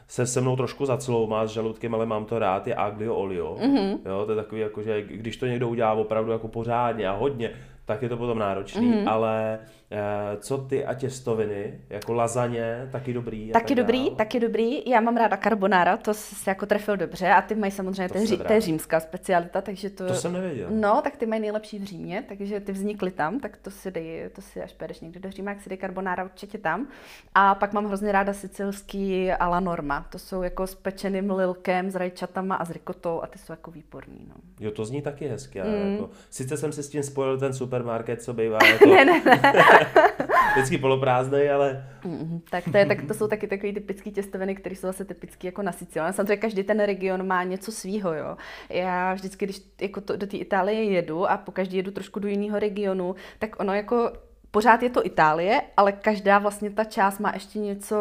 se se mnou trošku zacloumá s žaludkem, ale mám to rád, je aglio olio. Mm-hmm. Jo, to je takový, jako, že když to někdo udělá opravdu jako pořádně a hodně, tak je to potom náročný, mm-hmm. ale Eh, co ty a těstoviny, jako lazaně, taky dobrý? Taky tak dobrý, dál. taky dobrý. Já mám ráda carbonara, to se jako trefil dobře a ty mají samozřejmě, to, to je římská specialita, takže to... To jsem nevěděl. No, tak ty mají nejlepší v Římě, takže ty vznikly tam, tak to si dej, to si až půjdeš někdy do Říma, jak si dej carbonara určitě tam. A pak mám hrozně ráda sicilský ala norma, to jsou jako s pečeným lilkem, s rajčatama a s rikotou a ty jsou jako výborný. No. Jo, to zní taky hezky. Mm. Jako, sice jsem si s tím spojil ten supermarket, co bývá jako... ne, ne, ne. vždycky poloprázdnej, ale... Mm, tak, to je, tak to jsou taky takové typické těstoviny, které jsou zase typické jako na Sicílii. Samozřejmě každý ten region má něco svýho, jo. Já vždycky, když jako to, do té Itálie jedu a po každý jedu trošku do jiného regionu, tak ono jako pořád je to Itálie, ale každá vlastně ta část má ještě něco,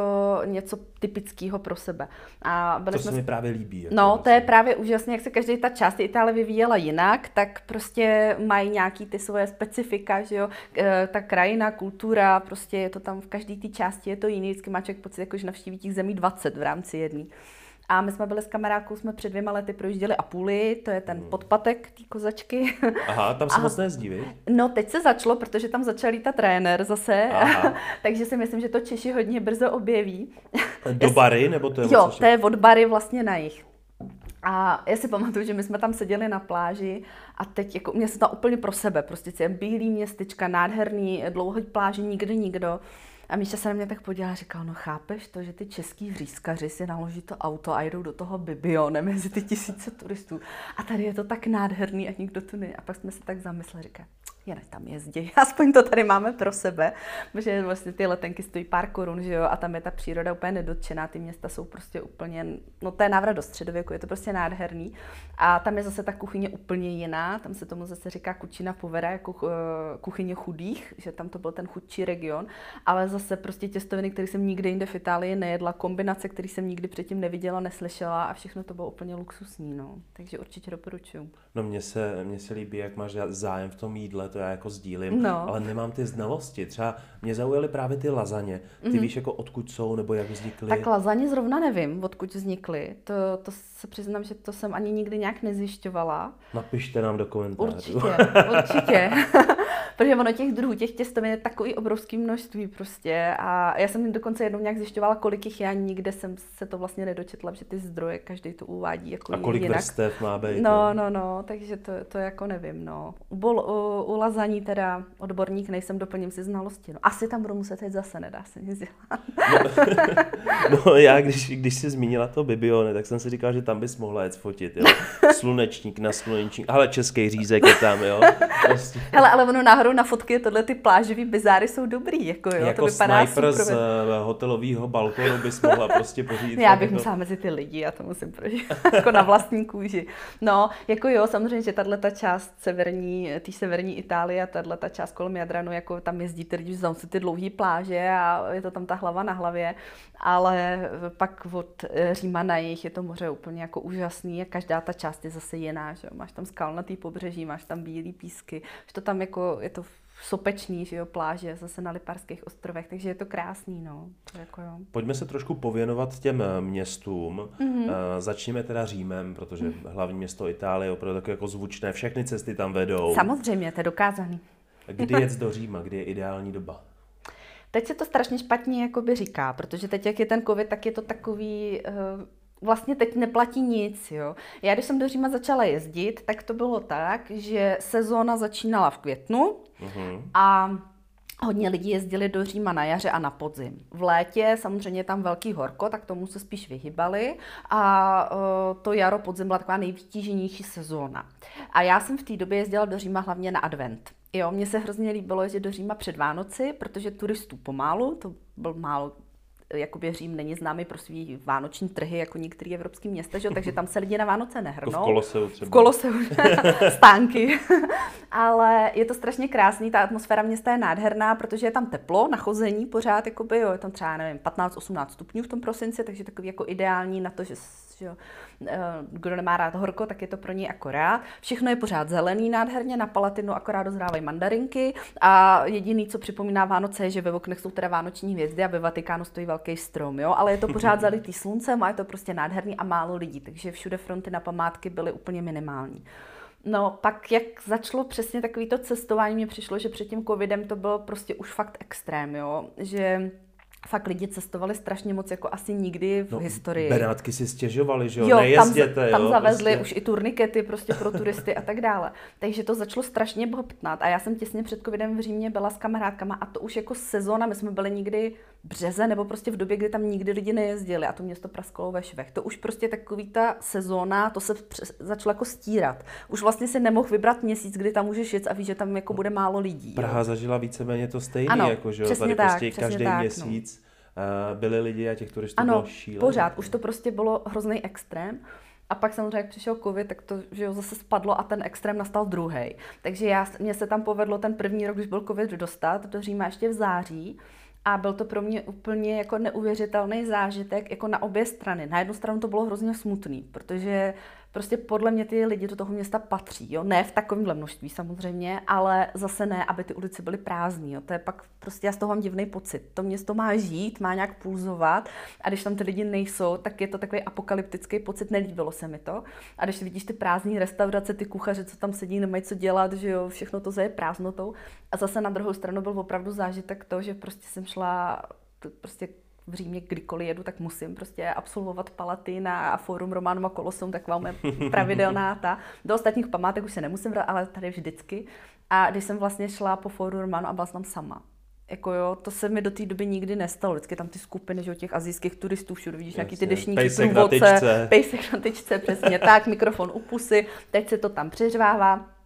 něco typického pro sebe. A byli to jsme... se mi právě líbí. Jako no, vlastně. to je právě úžasné, jak se každý ta část Itálie vyvíjela jinak, tak prostě mají nějaký ty svoje specifika, že jo, e, ta krajina, kultura, prostě je to tam v každé té části je to jiný, vždycky má člověk pocit, jako že navštíví těch zemí 20 v rámci jedné. A my jsme byli s kamarádkou, jsme před dvěma lety projížděli Apuly, to je ten hmm. podpatek té kozačky. Aha, tam se a... moc nejezdí, No, teď se začalo, protože tam začal lítat trenér zase, takže si myslím, že to Češi hodně brzo objeví. Do Bary, nebo to je Jo, to je od Bary vlastně na jich. A já si pamatuju, že my jsme tam seděli na pláži a teď jako, mě se to úplně pro sebe, prostě je bílý městečka, nádherný, dlouhý pláži, nikdy nikdo. A Míša se na mě tak podívala a říkal, no chápeš to, že ty český vřízkaři si naloží to auto a jdou do toho Bibione mezi ty tisíce turistů. A tady je to tak nádherný a nikdo tu není. A pak jsme se tak zamysleli, říká, jen tam jezdí. Aspoň to tady máme pro sebe, protože vlastně ty letenky stojí pár korun, že jo, a tam je ta příroda úplně nedotčená, ty města jsou prostě úplně, no to je návrat do středověku, je to prostě nádherný. A tam je zase ta kuchyně úplně jiná, tam se tomu zase říká kučina povera, jako uh, kuchyně chudých, že tam to byl ten chudší region, ale zase prostě těstoviny, které jsem nikdy jinde v Itálii nejedla, kombinace, které jsem nikdy předtím neviděla, neslyšela a všechno to bylo úplně luxusní, no. Takže určitě doporučuju. No mně se, mně se líbí, jak máš zájem v tom jídle, to já jako sdílím, no. ale nemám ty znalosti. Třeba mě zaujaly právě ty lazaně. Ty mm-hmm. víš, jako odkud jsou nebo jak vznikly? Tak lazaně zrovna nevím, odkud vznikly. To, to se přiznám, že to jsem ani nikdy nějak nezjišťovala. Napište nám do komentářů. Určitě, určitě. Protože ono těch druhů, těch těstovin je takový obrovský množství prostě. A já jsem dokonce jednou nějak zjišťovala, kolik jich já nikde jsem se to vlastně nedočetla, že ty zdroje každý to uvádí jako A kolik jinak. vrstev má být? No, no, no, takže to, to jako nevím, no. U, bol, u, u lazaní teda odborník nejsem, doplním si znalosti. No, asi tam budu muset jít zase, nedá se nic dělat. No, no já, když, když jsi zmínila to Bibione, tak jsem si říkal, že tam bys mohla jet fotit, jo. Slunečník na slunečník, ale český řízek je tam, jo. Prostě. Hele, ale ono náhodou na fotky tohle ty plážový bizáry jsou dobrý, jako jo, jako to vypadá super. z uh, hotelového balkonu bys mohla prostě pořídit. Já bych jako- musela mezi ty lidi, já to musím prožít, jako na vlastní kůži. No, jako jo, samozřejmě, že tahle ta část severní, té severní Itálie, tahle ta část kolem Jadranu, jako tam jezdíte tam jsou ty dlouhé pláže a je to tam ta hlava na hlavě, ale pak od eh, Říma na jich je to moře úplně jako úžasný a každá ta část je zase jiná, že máš tam skalnatý pobřeží, máš tam bílý písky, že to tam jako, je to sopečný, že jo, pláže, zase na Liparských ostrovech, takže je to krásný, no. To jako jo. Pojďme se trošku pověnovat těm eh, městům. Mm-hmm. Uh, začněme teda Římem, protože mm. hlavní město Itálie je opravdu takové jako zvučné, všechny cesty tam vedou. Samozřejmě, to je dokázaný. Kdy jet do Říma, kdy je ideální doba? Teď se to strašně špatně jakoby říká, protože teď, jak je ten covid, tak je to takový, uh, vlastně teď neplatí nic. Jo. Já když jsem do Říma začala jezdit, tak to bylo tak, že sezóna začínala v květnu uh-huh. a Hodně lidí jezdili do Říma na jaře a na podzim. V létě samozřejmě tam velký horko, tak tomu se spíš vyhybali a uh, to jaro, podzim byla taková nejvytíženější sezóna. A já jsem v té době jezdila do Říma hlavně na advent. Jo, mně se hrozně líbilo jezdit do Říma před Vánoci, protože turistů pomálu, to byl málo jakoby Řím není známý pro svý vánoční trhy jako některé evropské města, že? takže tam se lidi na Vánoce nehrnou. Jako v Koloseu třeba. V Koloseu, stánky. Ale je to strašně krásný, ta atmosféra města je nádherná, protože je tam teplo na chození pořád, jakoby, jo, je tam třeba, nevím, 15-18 stupňů v tom prosinci, takže takový jako ideální na to, že že jo, eh, kdo nemá rád horko, tak je to pro něj akorát. Všechno je pořád zelený nádherně, na palatinu akorát dozrávají mandarinky a jediný, co připomíná Vánoce, je, že ve oknech jsou teda vánoční hvězdy a ve Vatikánu stojí velký strom, jo, ale je to pořád zalitý sluncem a je to prostě nádherný a málo lidí, takže všude fronty na památky byly úplně minimální. No, pak jak začalo přesně takovýto cestování, mně přišlo, že před tím covidem to bylo prostě už fakt extrém, jo, že fakt lidi cestovali strašně moc, jako asi nikdy v no, historii. Benátky si stěžovali, že jo, jo nejezděte, tam, tam jo, zavezli prostě. už i turnikety prostě pro turisty a tak dále. Takže to začalo strašně bobtnat a já jsem těsně před covidem v Římě byla s kamarádkama a to už jako sezóna, my jsme byli nikdy březe nebo prostě v době, kdy tam nikdy lidi nejezdili a to město praskalo ve švech. To už prostě takový ta sezóna, to se začalo jako stírat. Už vlastně si nemohl vybrat měsíc, kdy tam můžeš jet a víš, že tam jako bude málo lidí. Praha jo. zažila víceméně to stejné, jako že jo, tady tak, prostě každý tak, no. měsíc no. byli lidi a těch turistů ano, bylo šílené. pořád, už to prostě bylo hrozný extrém. A pak samozřejmě, jak přišel covid, tak to že jo, zase spadlo a ten extrém nastal druhý. Takže já, mně se tam povedlo ten první rok, když byl covid, dostat do Říma ještě v září. A byl to pro mě úplně jako neuvěřitelný zážitek jako na obě strany. Na jednu stranu to bylo hrozně smutný, protože prostě podle mě ty lidi do toho města patří, jo, ne v takovémhle množství samozřejmě, ale zase ne, aby ty ulice byly prázdné, to je pak prostě já z toho mám divný pocit. To město má žít, má nějak pulzovat a když tam ty lidi nejsou, tak je to takový apokalyptický pocit, nelíbilo se mi to. A když vidíš ty prázdné restaurace, ty kuchaře, co tam sedí, nemají co dělat, že jo, všechno to zaje prázdnotou. A zase na druhou stranu byl opravdu zážitek to, že prostě jsem šla prostě v Římě kdykoliv jedu, tak musím prostě absolvovat Palatina a Forum Romanum a Kolosum, taková moje pravidelná ta. Do ostatních památek už se nemusím vrát, ale tady vždycky. A když jsem vlastně šla po Forum Romanu a byla jsem tam sama, jako jo, to se mi do té doby nikdy nestalo. Vždycky tam ty skupiny, že těch azijských turistů, všude vidíš nějaký ty dešníky, pejsek průvodce, pejsek na tyčce, přesně tak, mikrofon u pusy, teď se to tam přeřvává.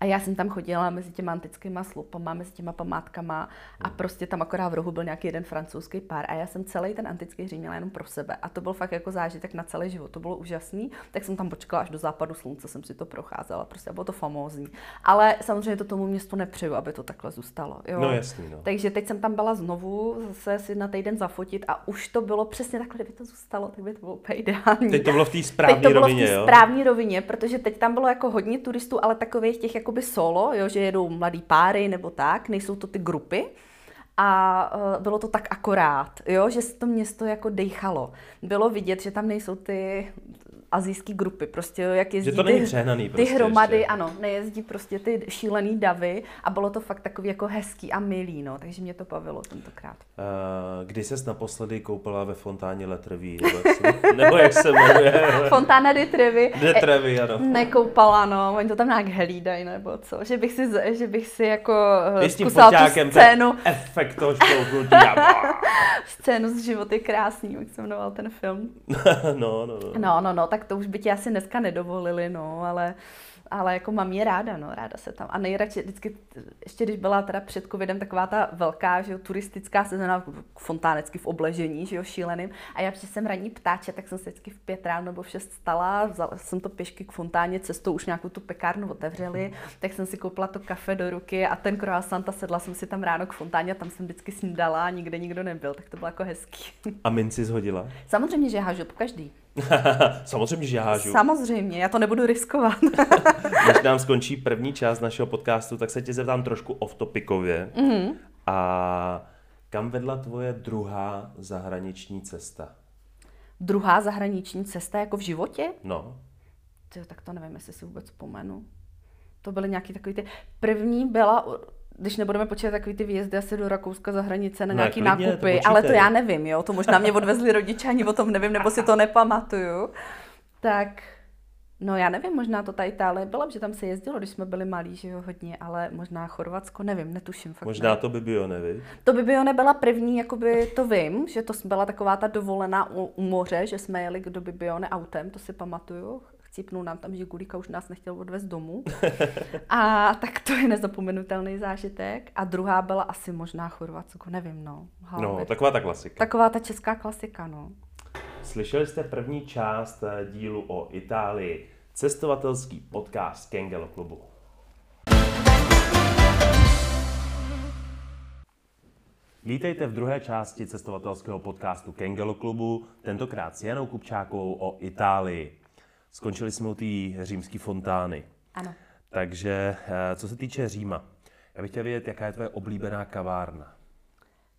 A já jsem tam chodila mezi těma antickýma slupama, mezi těma památkama a prostě tam akorát v rohu byl nějaký jeden francouzský pár a já jsem celý ten antický Řím měla jenom pro sebe. A to byl fakt jako zážitek na celý život. To bylo úžasný. Tak jsem tam počkala až do západu slunce, jsem si to procházela. Prostě bylo to famózní. Ale samozřejmě to tomu městu nepřeju, aby to takhle zůstalo. Jo? No jasný, no. Takže teď jsem tam byla znovu, zase si na týden zafotit a už to bylo přesně takhle, kdyby to zůstalo, tak by to bylo úplně ideální. Teď to bylo v té správné rovině, v správné rovině, protože teď tam bylo jako hodně turistů, ale takových těch jako jakoby solo, jo, že jedou mladý páry nebo tak, nejsou to ty grupy. A uh, bylo to tak akorát, jo, že to město jako dejchalo. Bylo vidět, že tam nejsou ty azijské grupy, prostě jak jezdí že to není přehnaný ty prostě hromady, ještě. ano, nejezdí prostě ty šílený davy a bylo to fakt takový jako hezký a milý, no, takže mě to bavilo tentokrát. Uh, kdy ses naposledy koupala ve fontáně Letreví, nebo, jak se, nebo jak se jmenuje? Fontána de Trevi. De Trevi, ano. Nekoupala, no, oni to tam nějak hlídají, nebo co, že bych si, že bych si jako Ty tím zkusila tu scénu, efekt toho scénu z životy krásný, jak se jmenoval ten film. no, no, no. No, no, no, tak to už by ti asi dneska nedovolili, no, ale, ale jako mám je ráda, no, ráda se tam. A nejradši vždycky, ještě když byla teda před covidem taková ta velká, že jo, turistická sezóna fontánecky v obležení, že jo, šíleným. A já jsem ranní ptáče, tak jsem se vždycky v pět ráno nebo v šest stala, vzala jsem to pěšky k fontáně, cestou už nějakou tu pekárnu otevřeli, tak jsem si koupila to kafe do ruky a ten croissant a sedla jsem si tam ráno k fontáně a tam jsem vždycky snídala a nikde nikdo nebyl, tak to bylo jako hezký. A minci zhodila? Samozřejmě, že hážu po každý. Samozřejmě, že já hážu. Samozřejmě, já to nebudu riskovat. Než nám skončí první část našeho podcastu, tak se tě zeptám trošku off-topikově. Mm-hmm. A kam vedla tvoje druhá zahraniční cesta? Druhá zahraniční cesta jako v životě? No, Tyjo, tak to nevím, jestli si vůbec vzpomenu. To byly nějaký takový ty... První byla, když nebudeme počítat takový ty výjezdy asi do Rakouska za hranice na Ne, nějaký klidně, to nákupy, ale to já nevím, jo, to možná mě odvezli rodiče, ani o tom nevím, nebo si to nepamatuju. Tak, no já nevím, možná to ta Itálie byla, že tam se jezdilo, když jsme byli malí, že jo, hodně, ale možná Chorvatsko, nevím, netuším fakt. možná ne. to by bylo, neví? To by bylo nebyla první, jakoby to vím, že to byla taková ta dovolená u, u moře, že jsme jeli do Bibione autem, to si pamatuju. Chcípnul nám tam Žigulíka, už nás nechtěl odvést domů. A tak to je nezapomenutelný zážitek. A druhá byla asi možná Chorvatsko, nevím, no. No, Hlavě. taková ta klasika. Taková ta česká klasika, no. Slyšeli jste první část eh, dílu o Itálii, cestovatelský podcast Kengelo klubu. Vítejte v druhé části cestovatelského podcastu Kengelo klubu, tentokrát s Janou Kupčákovou o Itálii. Skončili jsme u té římské fontány. Ano. Takže eh, co se týče Říma, já bych chtěl vědět, jaká je tvoje oblíbená kavárna.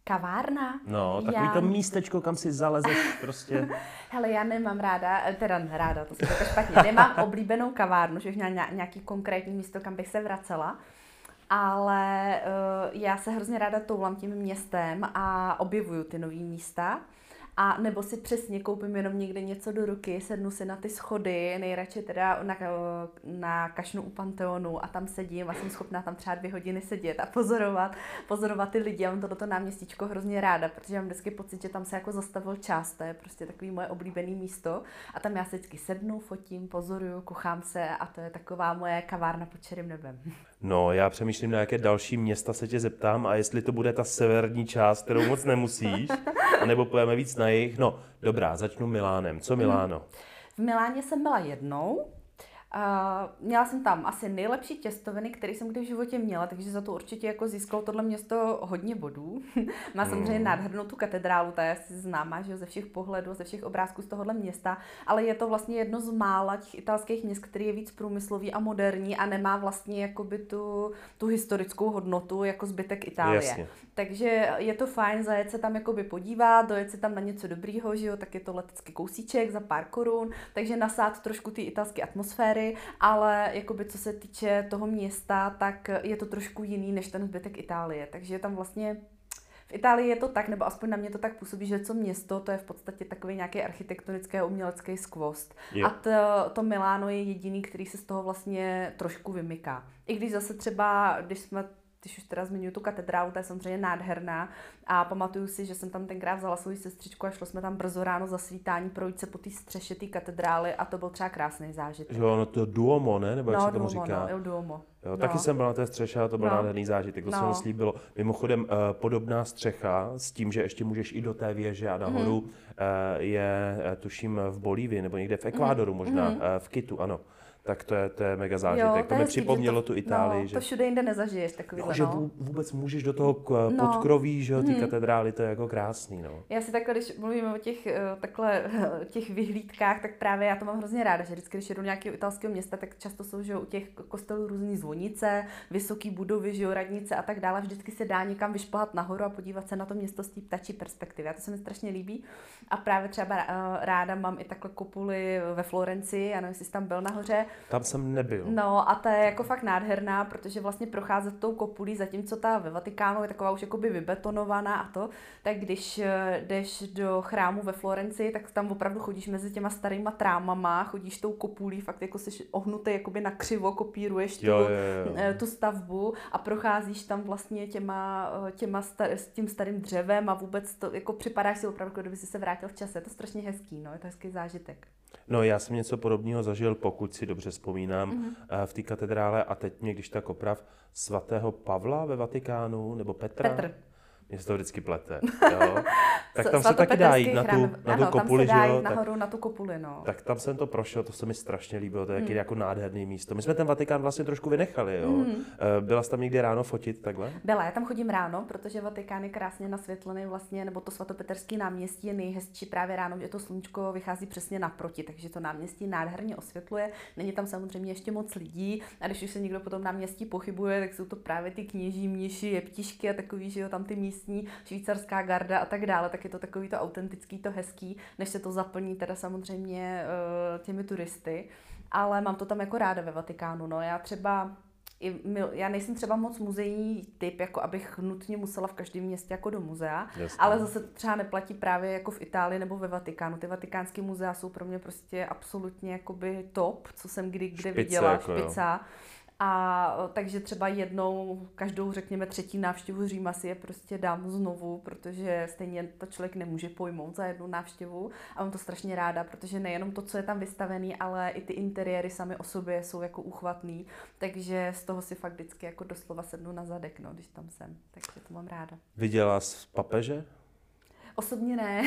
Kavárna? No, takový Já- to místečko, kam si zalezeš prostě. Hele, já nemám ráda, eh, teda ráda, to se to špatně, nemám oblíbenou kavárnu, že bych měla ně- nějaký konkrétní místo, kam bych se vracela, ale uh, já se hrozně ráda toulám tím městem a objevuju ty nové místa. A nebo si přesně koupím jenom někde něco do ruky, sednu si na ty schody, nejradši teda na, eh, na kašnu u Panteonu a tam sedím a jsem schopná tam třeba dvě hodiny sedět a pozorovat, pozorovat ty lidi. Já mám to do toho náměstíčko hrozně ráda, protože mám vždycky pocit, že tam se jako zastavil čas, to je prostě takový moje oblíbené místo. A tam já se vždycky sednu, fotím, pozoruju, kuchám se a to je taková moje kavárna pod čerým nebem. No, já přemýšlím, na jaké další města se tě zeptám a jestli to bude ta severní část, kterou moc nemusíš, anebo pojeme víc na jich. No, dobrá, začnu Milánem. Co Miláno? V Miláně jsem byla jednou Uh, měla jsem tam asi nejlepší těstoviny, které jsem kdy v životě měla, takže za to určitě jako získalo tohle město hodně bodů. Má samozřejmě mm. nádhernou tu katedrálu, ta je asi známá že ze všech pohledů, ze všech obrázků z tohohle města, ale je to vlastně jedno z mála těch italských měst, který je víc průmyslový a moderní a nemá vlastně jakoby tu, tu historickou hodnotu jako zbytek Itálie. Jasně. Takže je to fajn zajet se tam jakoby podívat, dojet se tam na něco dobrýho, že jo, tak je to letecký kousíček za pár korun, takže nasát trošku ty italské atmosféry, ale jakoby co se týče toho města, tak je to trošku jiný než ten zbytek Itálie, takže tam vlastně v Itálii je to tak, nebo aspoň na mě to tak působí, že co město, to je v podstatě takový nějaký architektonický a umělecký skvost. Yeah. A to, to Miláno je jediný, který se z toho vlastně trošku vymyká. I když zase třeba, když jsme když už teda zmiňuji tu katedrálu, ta je samozřejmě nádherná a pamatuju si, že jsem tam tenkrát vzala svou sestřičku a šlo jsme tam brzo ráno za svítání projít se po té střeše té katedrály a to byl třeba krásný zážitek. Jo, no to Duomo, ne? Nebo jak no, se tomu Duomo, říká? No, jo, Duomo. Jo, no. Taky jsem byl na té střeše a to byl no. nádherný zážitek, to no. se mi slíbilo. Mimochodem, uh, podobná střecha s tím, že ještě můžeš i do té věže a nahoru, mm. uh, je, uh, tuším, v Bolívii nebo někde v Ekvádoru mm. možná, mm. Uh, v Kitu, ano tak to je, to je mega zážitek. Jo, to, to mi připomnělo to, tu Itálii. No, že, to všude jinde nezažiješ takový. no, že no. vůbec můžeš do toho no. podkroví, že ty hmm. katedrály, to je jako krásný. No. Já si takhle, když mluvíme o těch, eh, takhle, těch vyhlídkách, tak právě já to mám hrozně ráda, že vždycky, když jedu do nějakého italského města, tak často jsou že u těch kostelů různé zvonice, vysoké budovy, že radnice a tak dále. Vždycky se dá někam vyšplhat nahoru a podívat se na to město z té ptačí perspektivy. A to se mi strašně líbí. A právě třeba eh, ráda mám i takhle kopuly ve Florenci, já nevím, jestli jsi tam byl nahoře. Tam jsem nebyl. No a ta je jako fakt nádherná, protože vlastně procházet tou kopulí, zatímco ta ve Vatikánu je taková už jakoby vybetonovaná a to, tak když eh, jdeš do chrámu ve Florenci, tak tam opravdu chodíš mezi těma starýma trámama, chodíš tou kopulí, fakt jako jsi ohnutý jakoby na křivo, kopíruješ tu, jo, jo, jo. Eh, tu stavbu a procházíš tam vlastně těma, eh, těma star, s tím starým dřevem a vůbec to, jako připadáš si opravdu, jako kdyby si se vrátil v čase. Je to strašně hezký, no, je to hezký zážitek. No já jsem něco podobného zažil, pokud si dobře vzpomínám, mm-hmm. v té katedrále a teď mě, když tak oprav, svatého Pavla ve Vatikánu, nebo Petra? Petr. Mně se to vždycky plete. Jo? Tak tam se taky dá jít na tu, na tu kopuli, tam se dá jít nahoru na tu kopuli, no. Tak tam jsem to prošel, to se mi strašně líbilo, to je hmm. jako nádherný místo. My jsme ten Vatikán vlastně trošku vynechali, jo. Hmm. Byla jsi tam někdy ráno fotit takhle? Byla, já tam chodím ráno, protože Vatikán je krásně nasvětlený vlastně, nebo to svatopeterský náměstí je nejhezčí právě ráno, že to sluníčko vychází přesně naproti, takže to náměstí nádherně osvětluje. Není tam samozřejmě ještě moc lidí a když už se někdo po tom náměstí pochybuje, tak jsou to právě ty kněží, mniši, jeptišky a takový, že jo, tam ty místní švýcarská garda a tak dále, tak je to takový to autentický, to hezký, než se to zaplní teda samozřejmě uh, těmi turisty. Ale mám to tam jako ráda ve Vatikánu. No. Já třeba já nejsem třeba moc muzejní typ, jako abych nutně musela v každém městě jako do muzea, Jasně. ale zase třeba neplatí právě jako v Itálii nebo ve Vatikánu. Ty vatikánské muzea jsou pro mě prostě absolutně jakoby top, co jsem kdy kde špice, viděla, jako špica. Jo. A takže třeba jednou, každou řekněme třetí návštěvu Říma si je prostě dám znovu, protože stejně to člověk nemůže pojmout za jednu návštěvu a mám to strašně ráda, protože nejenom to, co je tam vystavený, ale i ty interiéry sami o sobě jsou jako uchvatný, takže z toho si fakt vždycky jako doslova sednu na zadek, no, když tam jsem, takže to mám ráda. Viděla jsi papeže? Osobně ne.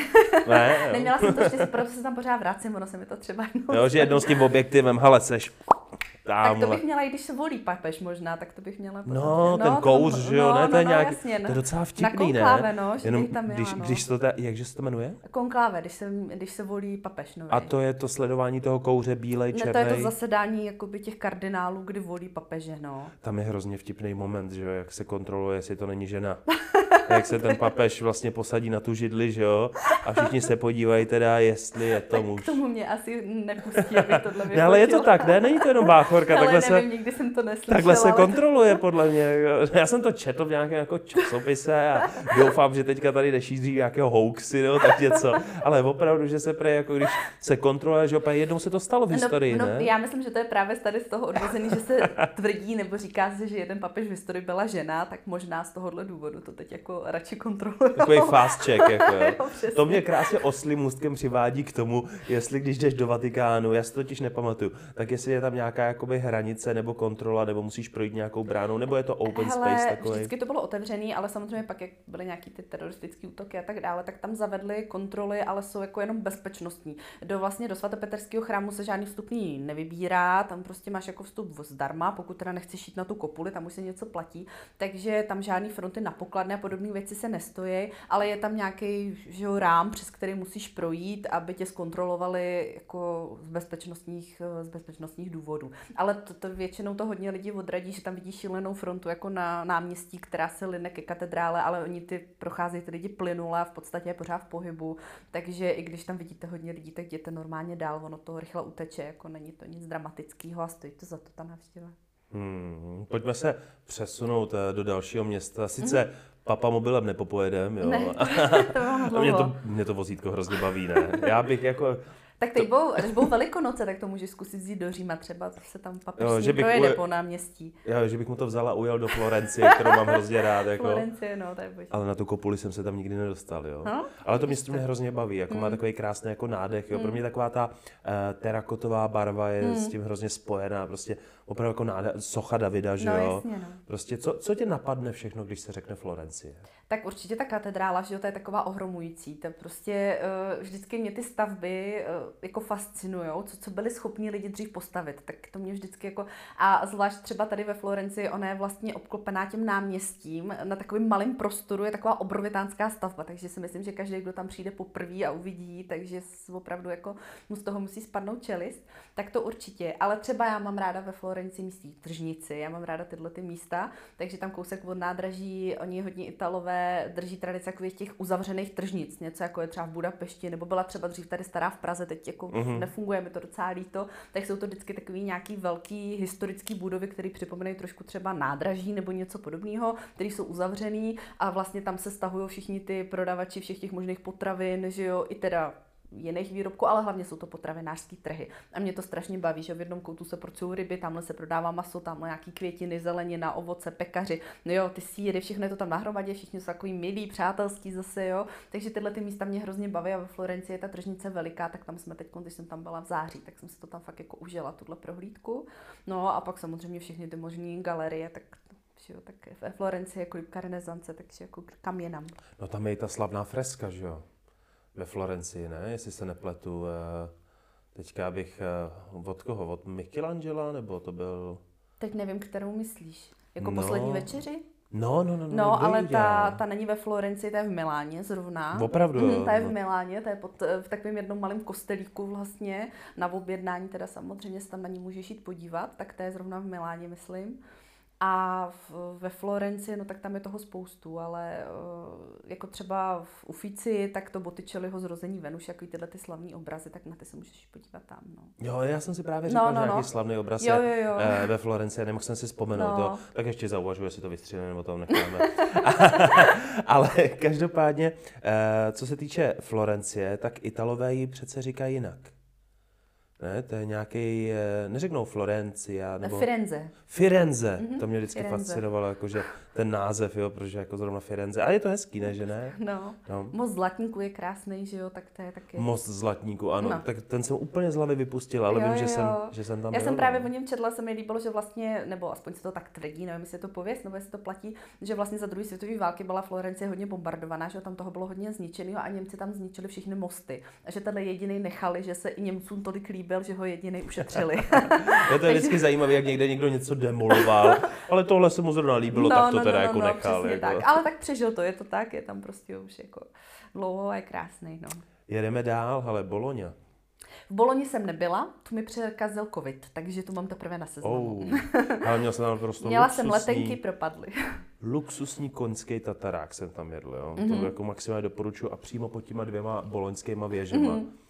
ne Neměla jsem to štěstí, proto se tam pořád vracím, ono se mi to třeba jednou... Jo, že jednou s tím objektivem, hele, seš Tamhle. Tak to bych měla, i když se volí papež možná, tak to bych měla. No, no, ten kouř, že jo, no, ne, to je no, nějak, jasně, no. to je docela vtipný, na konkláve, no, že Jenom, tam měla, když, no. když to, ta, jakže se to jmenuje? Konkláve, když se, když se volí papež, no. A to je to sledování toho kouře bílej, černej? Ne, to je to zasedání jakoby těch kardinálů, kdy volí papeže, no. Tam je hrozně vtipný moment, že jo, jak se kontroluje, jestli to není žena. jak se ten papež vlastně posadí na tu židli, že jo, a všichni se podívají teda, jestli je to muž. K tomu mě asi nepustí, aby tohle ne, ale je to tak, ne? Není to jenom báchorka, takhle nevím, se, nikdy jsem to neslyšela. Takhle se kontroluje, podle mě. Já jsem to četl v nějakém jako časopise a doufám, že teďka tady nešíří nějakého hoaxy nebo tak něco, ale opravdu, že se prej, jako když se kontroluje, že opět jednou se to stalo v no, historii, no, ne? Já myslím, že to je právě tady z toho odvozený, že se tvrdí nebo říká se, že jeden papež v historii byla žena, tak možná z tohohle důvodu to teď jako radši kontroluje. Takový fast check, jako jo. To mě krásně oslým můstkem přivádí k tomu, jestli když jdeš do Vatikánu, já si to totiž nepamatuju, tak jestli je tam nějaká jako jakoby hranice nebo kontrola, nebo musíš projít nějakou bránou, nebo je to open Hele, space takový? vždycky to bylo otevřený, ale samozřejmě pak, jak byly nějaký ty teroristické útoky a tak dále, tak tam zavedly kontroly, ale jsou jako jenom bezpečnostní. Do vlastně do svatopeterského chrámu se žádný vstupní nevybírá, tam prostě máš jako vstup zdarma, pokud teda nechceš jít na tu kopuli, tam už se něco platí, takže tam žádný fronty na pokladny a podobné věci se nestojí, ale je tam nějaký že jo, rám, přes který musíš projít, aby tě zkontrolovali jako z bezpečnostních, z bezpečnostních důvodů. Ale to, to většinou to hodně lidí odradí, že tam vidí šílenou frontu jako na náměstí, která se line ke katedrále, ale oni ty procházejí ty lidi plynule a v podstatě je pořád v pohybu, takže i když tam vidíte hodně lidí, tak jděte normálně dál, ono to rychle uteče, jako není to nic dramatického a stojí to za to ta návštěva. Hmm, pojďme se přesunout eh, do dalšího města. Sice mm. papa mobilem nepopojedem, jo. Ne, to mě, to, mě to vozítko hrozně baví, ne? Já bych jako, tak teď budou, když budou velikonoce, tak to můžeš zkusit jít do Říma, třeba se tam papež jo, že bych projede uje... po náměstí. Jo, že bych mu to vzala a ujel do Florencie, kterou mám hrozně rád. Jako. Florencie, no, to je boží. Ale na tu kopuli jsem se tam nikdy nedostal, jo. No? Ale to město mě hrozně baví, jako mm. má hmm. takový krásný jako nádech, jo. Pro mě taková ta uh, terakotová barva je mm. s tím hrozně spojená, prostě opravdu jako nádech, socha Davida, že no, jo. Jasně, no. Prostě co, co tě napadne všechno, když se řekne Florencie? Tak určitě ta katedrála, že jo, to je taková ohromující. To prostě uh, vždycky mě ty stavby uh, jako fascinují, co, co byli schopni lidi dřív postavit. Tak to mě vždycky jako, a zvlášť třeba tady ve Florenci, ona je vlastně obklopená tím náměstím, na takovém malém prostoru je taková obrovitánská stavba, takže si myslím, že každý, kdo tam přijde poprvé a uvidí, takže opravdu jako mu z toho musí spadnout čelist, tak to určitě. Ale třeba já mám ráda ve Florenci místí tržnici, já mám ráda tyhle ty místa, takže tam kousek od nádraží, oni hodně Italové drží tradice takových těch uzavřených tržnic, něco jako je třeba v Budapešti, nebo byla třeba dřív tady stará v Praze, teď jako mm-hmm. nefunguje, mi to docela líto, tak jsou to vždycky takový nějaký velký historický budovy, které připomínají trošku třeba nádraží nebo něco podobného, které jsou uzavřený a vlastně tam se stahují všichni ty prodavači všech těch možných potravin, že jo, i teda jiných výrobků, ale hlavně jsou to potravinářské trhy. A mě to strašně baví, že v jednom koutu se pracují ryby, tamhle se prodává maso, tamhle nějaký květiny, zelenina, ovoce, pekaři, no jo, ty síry, všechno je to tam nahromadě, všichni jsou takový milí, přátelský zase, jo. Takže tyhle ty místa mě hrozně baví a ve Florencii je ta tržnice veliká, tak tam jsme teď, když jsem tam byla v září, tak jsem si to tam fakt jako užila, tuhle prohlídku. No a pak samozřejmě všechny ty možné galerie, tak že jo, tak ve Florencii je kolibka renesance, takže jako kam jinam. No tam je i ta slavná freska, že jo? Ve Florencii, ne? Jestli se nepletu. Eh, teďka bych eh, od koho? Od Michelangela, nebo to byl... Teď nevím, kterou myslíš. Jako no. poslední večeři? No, no, no. No, no ale ta, ta není ve Florenci, ta je v Miláně zrovna. Opravdu? Mm, ta je v Miláně, ta je pod, eh, v takovém jednom malém kostelíku vlastně. Na objednání teda samozřejmě se tam na ní můžeš jít podívat, tak ta je zrovna v Miláně, myslím. A v, ve Florenci, no tak tam je toho spoustu, ale uh, jako třeba v Ufici, tak to Botticelliho zrození Venuš, jako tyhle ty slavní obrazy, tak na ty se můžeš podívat tam. No. Jo, já jsem si právě no, říkal, no, no, že nějaký no. slavný obraz jo, jo, jo. Je, ve Florenci, nemohl jsem si vzpomenout, no. to, tak ještě zauvažuji, jestli to vystřílíme nebo to necháme. ale každopádně, uh, co se týče Florencie, tak Italové ji přece říkají jinak. Ne, to je nějaký, eh, neřeknou Florencia, nebo... Firenze. Firenze, mm-hmm. to mě vždycky Firenze. fascinovalo, jakože ten název, jo, protože jako zrovna Firenze. A je to hezký, ne, že ne? No. no. Most Zlatníku je krásný, že jo, tak to je taky. Most Zlatníku, ano. No. Tak ten jsem úplně z hlavy vypustil, ale jo, vím, že, jo. Jsem, že jsem tam Já byl, jsem právě no. o něm četla, se mi líbilo, že vlastně, nebo aspoň se to tak tvrdí, nevím, jestli je to pověst, nebo jestli to platí, že vlastně za druhé světové války byla Florencie hodně bombardovaná, že tam toho bylo hodně zničeného a Němci tam zničili všechny mosty. A že tenhle jediný nechali, že se i Němcům tolik líbil, že ho jediný ušetřili. je to vždycky zajímavé, jak někde někdo něco demoloval, ale tohle se mu zrovna líbilo, no, tak to no, teda no, jako no, nechal přesně jako. tak. Ale tak přežil to, je to tak, je tam prostě už jako dlouho a je krásný. No. Jedeme dál, ale Boloňa. V Boloni jsem nebyla, tu mi překazil covid, takže tu mám teprve na seznamu. Oh, ale měl jsem tam prostě Měla luxusní, jsem letenky, propadly. luxusní koňský tatarák jsem tam jedl, jo. Mm-hmm. To mhm. jako maximálně doporučuji a přímo pod těma dvěma boloňskýma věžema. Mm-hmm No,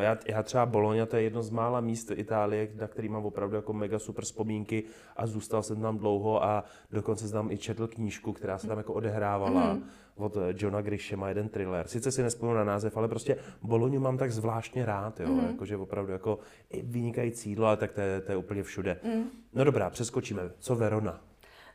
já, já třeba Bologna, to je jedno z mála míst Itálie, na který mám opravdu jako mega super vzpomínky a zůstal jsem tam dlouho a dokonce jsem tam i četl knížku, která se tam jako odehrávala mm. od Johna Grishema, jeden thriller. Sice si nespomínám na název, ale prostě Bolognu mám tak zvláštně rád, jo, mm. jakože opravdu jako vynikající jídlo, ale tak to je, to je úplně všude. Mm. No dobrá, přeskočíme. Co Verona?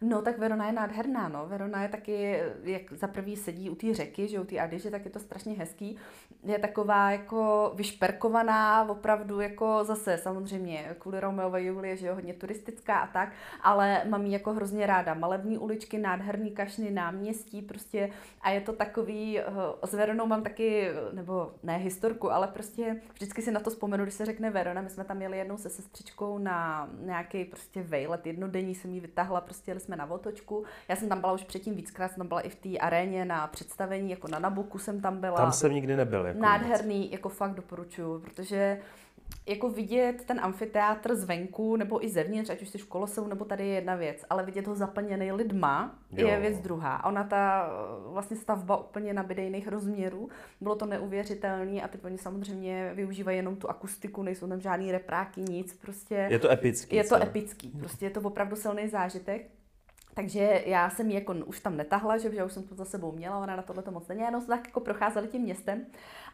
No tak Verona je nádherná, no. Verona je taky, jak za prvý sedí u té řeky, že u té Adyže, tak je to strašně hezký. Je taková jako vyšperkovaná, opravdu jako zase samozřejmě kvůli Romeové Julie, že jo, hodně turistická a tak, ale mám ji jako hrozně ráda. Malební uličky, nádherný kašny, náměstí prostě a je to takový, uh, s Veronou mám taky, nebo ne historku, ale prostě vždycky si na to vzpomenu, když se řekne Verona, my jsme tam jeli jednou se sestřičkou na nějaký prostě vejlet, jednodenní jsem ji vytáhla, prostě jeli jsme na otočku. Já jsem tam byla už předtím víckrát, jsem tam byla i v té aréně na představení, jako na Nabuku jsem tam byla. Tam jsem nikdy nebyl. Jako Nádherný, moc. jako fakt doporučuju, protože jako vidět ten amfiteátr zvenku nebo i zevnitř, ať už jsi v koloseu, nebo tady je jedna věc, ale vidět ho zaplněný lidma jo. je věc druhá. Ona ta vlastně stavba úplně nabíde jiných rozměrů, bylo to neuvěřitelné a teď oni samozřejmě využívají jenom tu akustiku, nejsou tam žádný repráky, nic, prostě. Je to epický. Je to co? epický, prostě je to opravdu silný zážitek. Takže já jsem ji jako už tam netahla, že, že už jsem to za sebou měla, ona na tohle to moc není, jenom tak jako procházeli tím městem.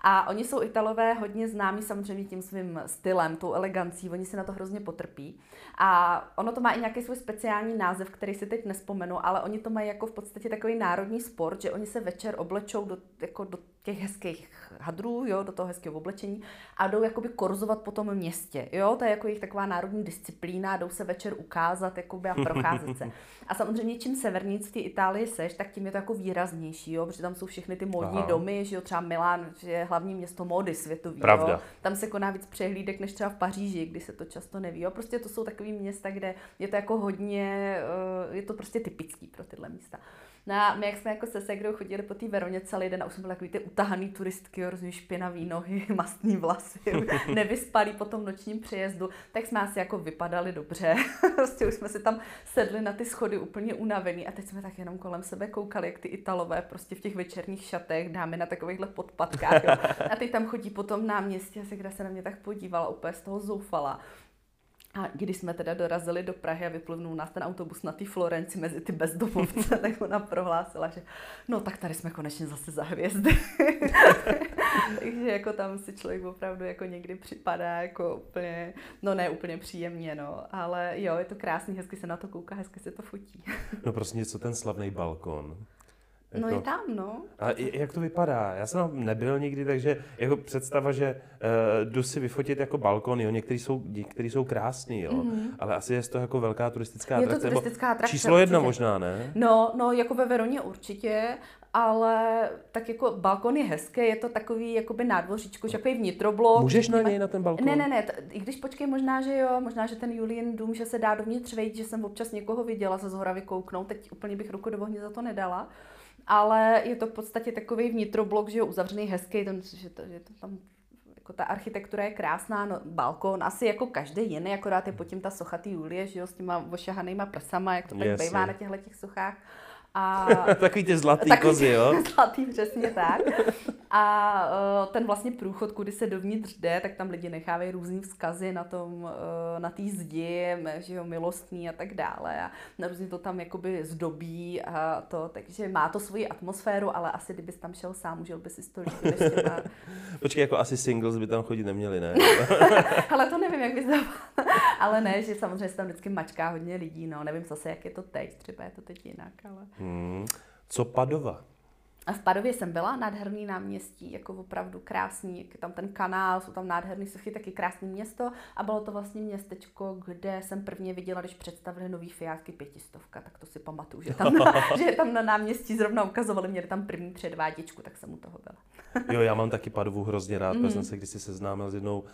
A oni jsou Italové hodně známí samozřejmě tím svým stylem, tou elegancí, oni si na to hrozně potrpí. A ono to má i nějaký svůj speciální název, který si teď nespomenu, ale oni to mají jako v podstatě takový národní sport, že oni se večer oblečou do, jako do těch hezkých hadrů, jo, do toho hezkého oblečení a jdou jakoby korzovat po tom městě, jo, to je jako jejich taková národní disciplína, jdou se večer ukázat jakoby a procházet se. A samozřejmě čím severníc v té Itálii seš, tak tím je to jako výraznější, jo, protože tam jsou všechny ty módní Aha. domy, že jo, třeba Milán, že je hlavní město módy světový, Pravda. Jo. Tam se koná víc přehlídek než třeba v Paříži, kdy se to často neví, jo. Prostě to jsou takové města, kde je to jako hodně, eh, je to prostě typický pro tyhle místa. No a my, jak jsme jako se Segrou chodili po té Veroně celý den a už jsme byli takový ty utahaný turistky, různý špinavý nohy, mastný vlasy, nevyspalí po tom nočním přejezdu, tak jsme asi jako vypadali dobře. prostě už jsme si tam sedli na ty schody úplně unavený a teď jsme tak jenom kolem sebe koukali, jak ty Italové prostě v těch večerních šatech, dámy na takovýchhle podpadkách. Jo. A teď tam chodí po tom náměstí a Segra se na mě tak podívala, úplně z toho zoufala. A když jsme teda dorazili do Prahy a vyplivnul nás ten autobus na té Florenci mezi ty bezdomovce, tak ona prohlásila, že no tak tady jsme konečně zase za hvězdy. Takže jako tam si člověk opravdu jako někdy připadá jako úplně, no ne úplně příjemně, no, ale jo, je to krásný, hezky se na to kouká, hezky se to fotí. no prostě něco ten slavný balkon. Jako, no je tam, no. A jak to vypadá? Já jsem tam nebyl nikdy, takže jako představa, že uh, jdu si vyfotit jako balkon, jo, některý jsou, některý jsou krásný, jo, mm-hmm. ale asi je to jako velká turistická atrakce. Je to turistická atrakce. Číslo jedna určitě. možná, ne? No, no, jako ve Veroně určitě, ale tak jako balkon je hezký, je to takový jakoby nádvoříčko, že takový vnitroblok. Můžeš na něj na ten balkon? Ne, ne, ne, t- i když počkej, možná, že jo, možná, že ten Julien dům, že se dá dovnitř vejít, že jsem občas někoho viděla se z hora vykouknout, teď úplně bych ruku do ohně za to nedala ale je to v podstatě takový vnitroblok, že je uzavřený hezký, ten, že, to, že to tam jako ta architektura je krásná, no, balkon, asi jako každý jiný, akorát je pod tím ta socha Julie, že jo, s těma ošahanýma prsama, jak to tak yes, bývá na těchto těch sochách. A takový ty zlatý takový kozy, jo? zlatý, přesně tak. A uh, ten vlastně průchod, kudy se dovnitř jde, tak tam lidi nechávají různý vzkazy na tom, uh, na té zdi, že jo, milostný a tak dále. A různě to tam jakoby zdobí a to, takže má to svoji atmosféru, ale asi kdybys tam šel sám, užil by si to líbit Počkej, jako asi singles by tam chodit neměli, ne? ale to nevím, jak bys to... ale ne, že samozřejmě se tam vždycky mačká hodně lidí, no, nevím zase, jak je to teď, třeba je to teď jinak, ale... Hmm. Co Padova? A v Padově jsem byla, nádherný náměstí, jako opravdu krásný, tam ten kanál, jsou tam nádherný sochy, taky krásné město a bylo to vlastně městečko, kde jsem prvně viděla, když představili nový Fiatky pětistovka, tak to si pamatuju, že tam, na, že tam na náměstí zrovna ukazovali, měli tam první předváděčku, tak jsem u toho byla. jo, já mám taky Padovu hrozně rád, mm. protože jsem se kdysi seznámil s jednou uh,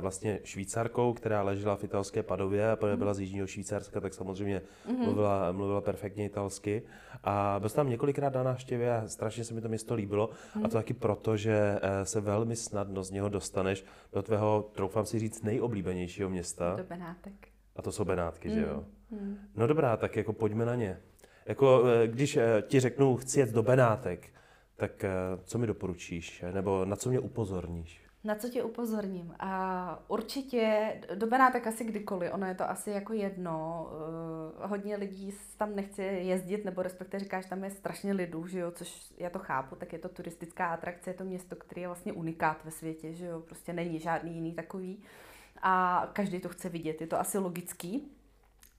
vlastně Švýcarkou, která ležela v italské Padově a mm. byla z Jižního Švýcarska, tak samozřejmě mm. mluvila, mluvila perfektně italsky a byl jsem tam několikrát na návštěvě a strašně se mi to město líbilo mm. a to taky proto, že uh, se velmi snadno z něho dostaneš do tvého, troufám si říct, nejoblíbenějšího města. Do Benátek. A to jsou Benátky, mm. že jo? Mm. No dobrá, tak jako pojďme na ně. Jako když ti řeknu, chci jet do Benátek, tak eh, co mi doporučíš, nebo na co mě upozorníš? Na co tě upozorním? A určitě, do Benátek asi kdykoliv, ono je to asi jako jedno. Uh, hodně lidí tam nechce jezdit, nebo respektive říkáš, tam je strašně lidů, že jo, což já to chápu, tak je to turistická atrakce, je to město, které je vlastně unikát ve světě, že jo, prostě není žádný jiný takový. A každý to chce vidět, je to asi logický.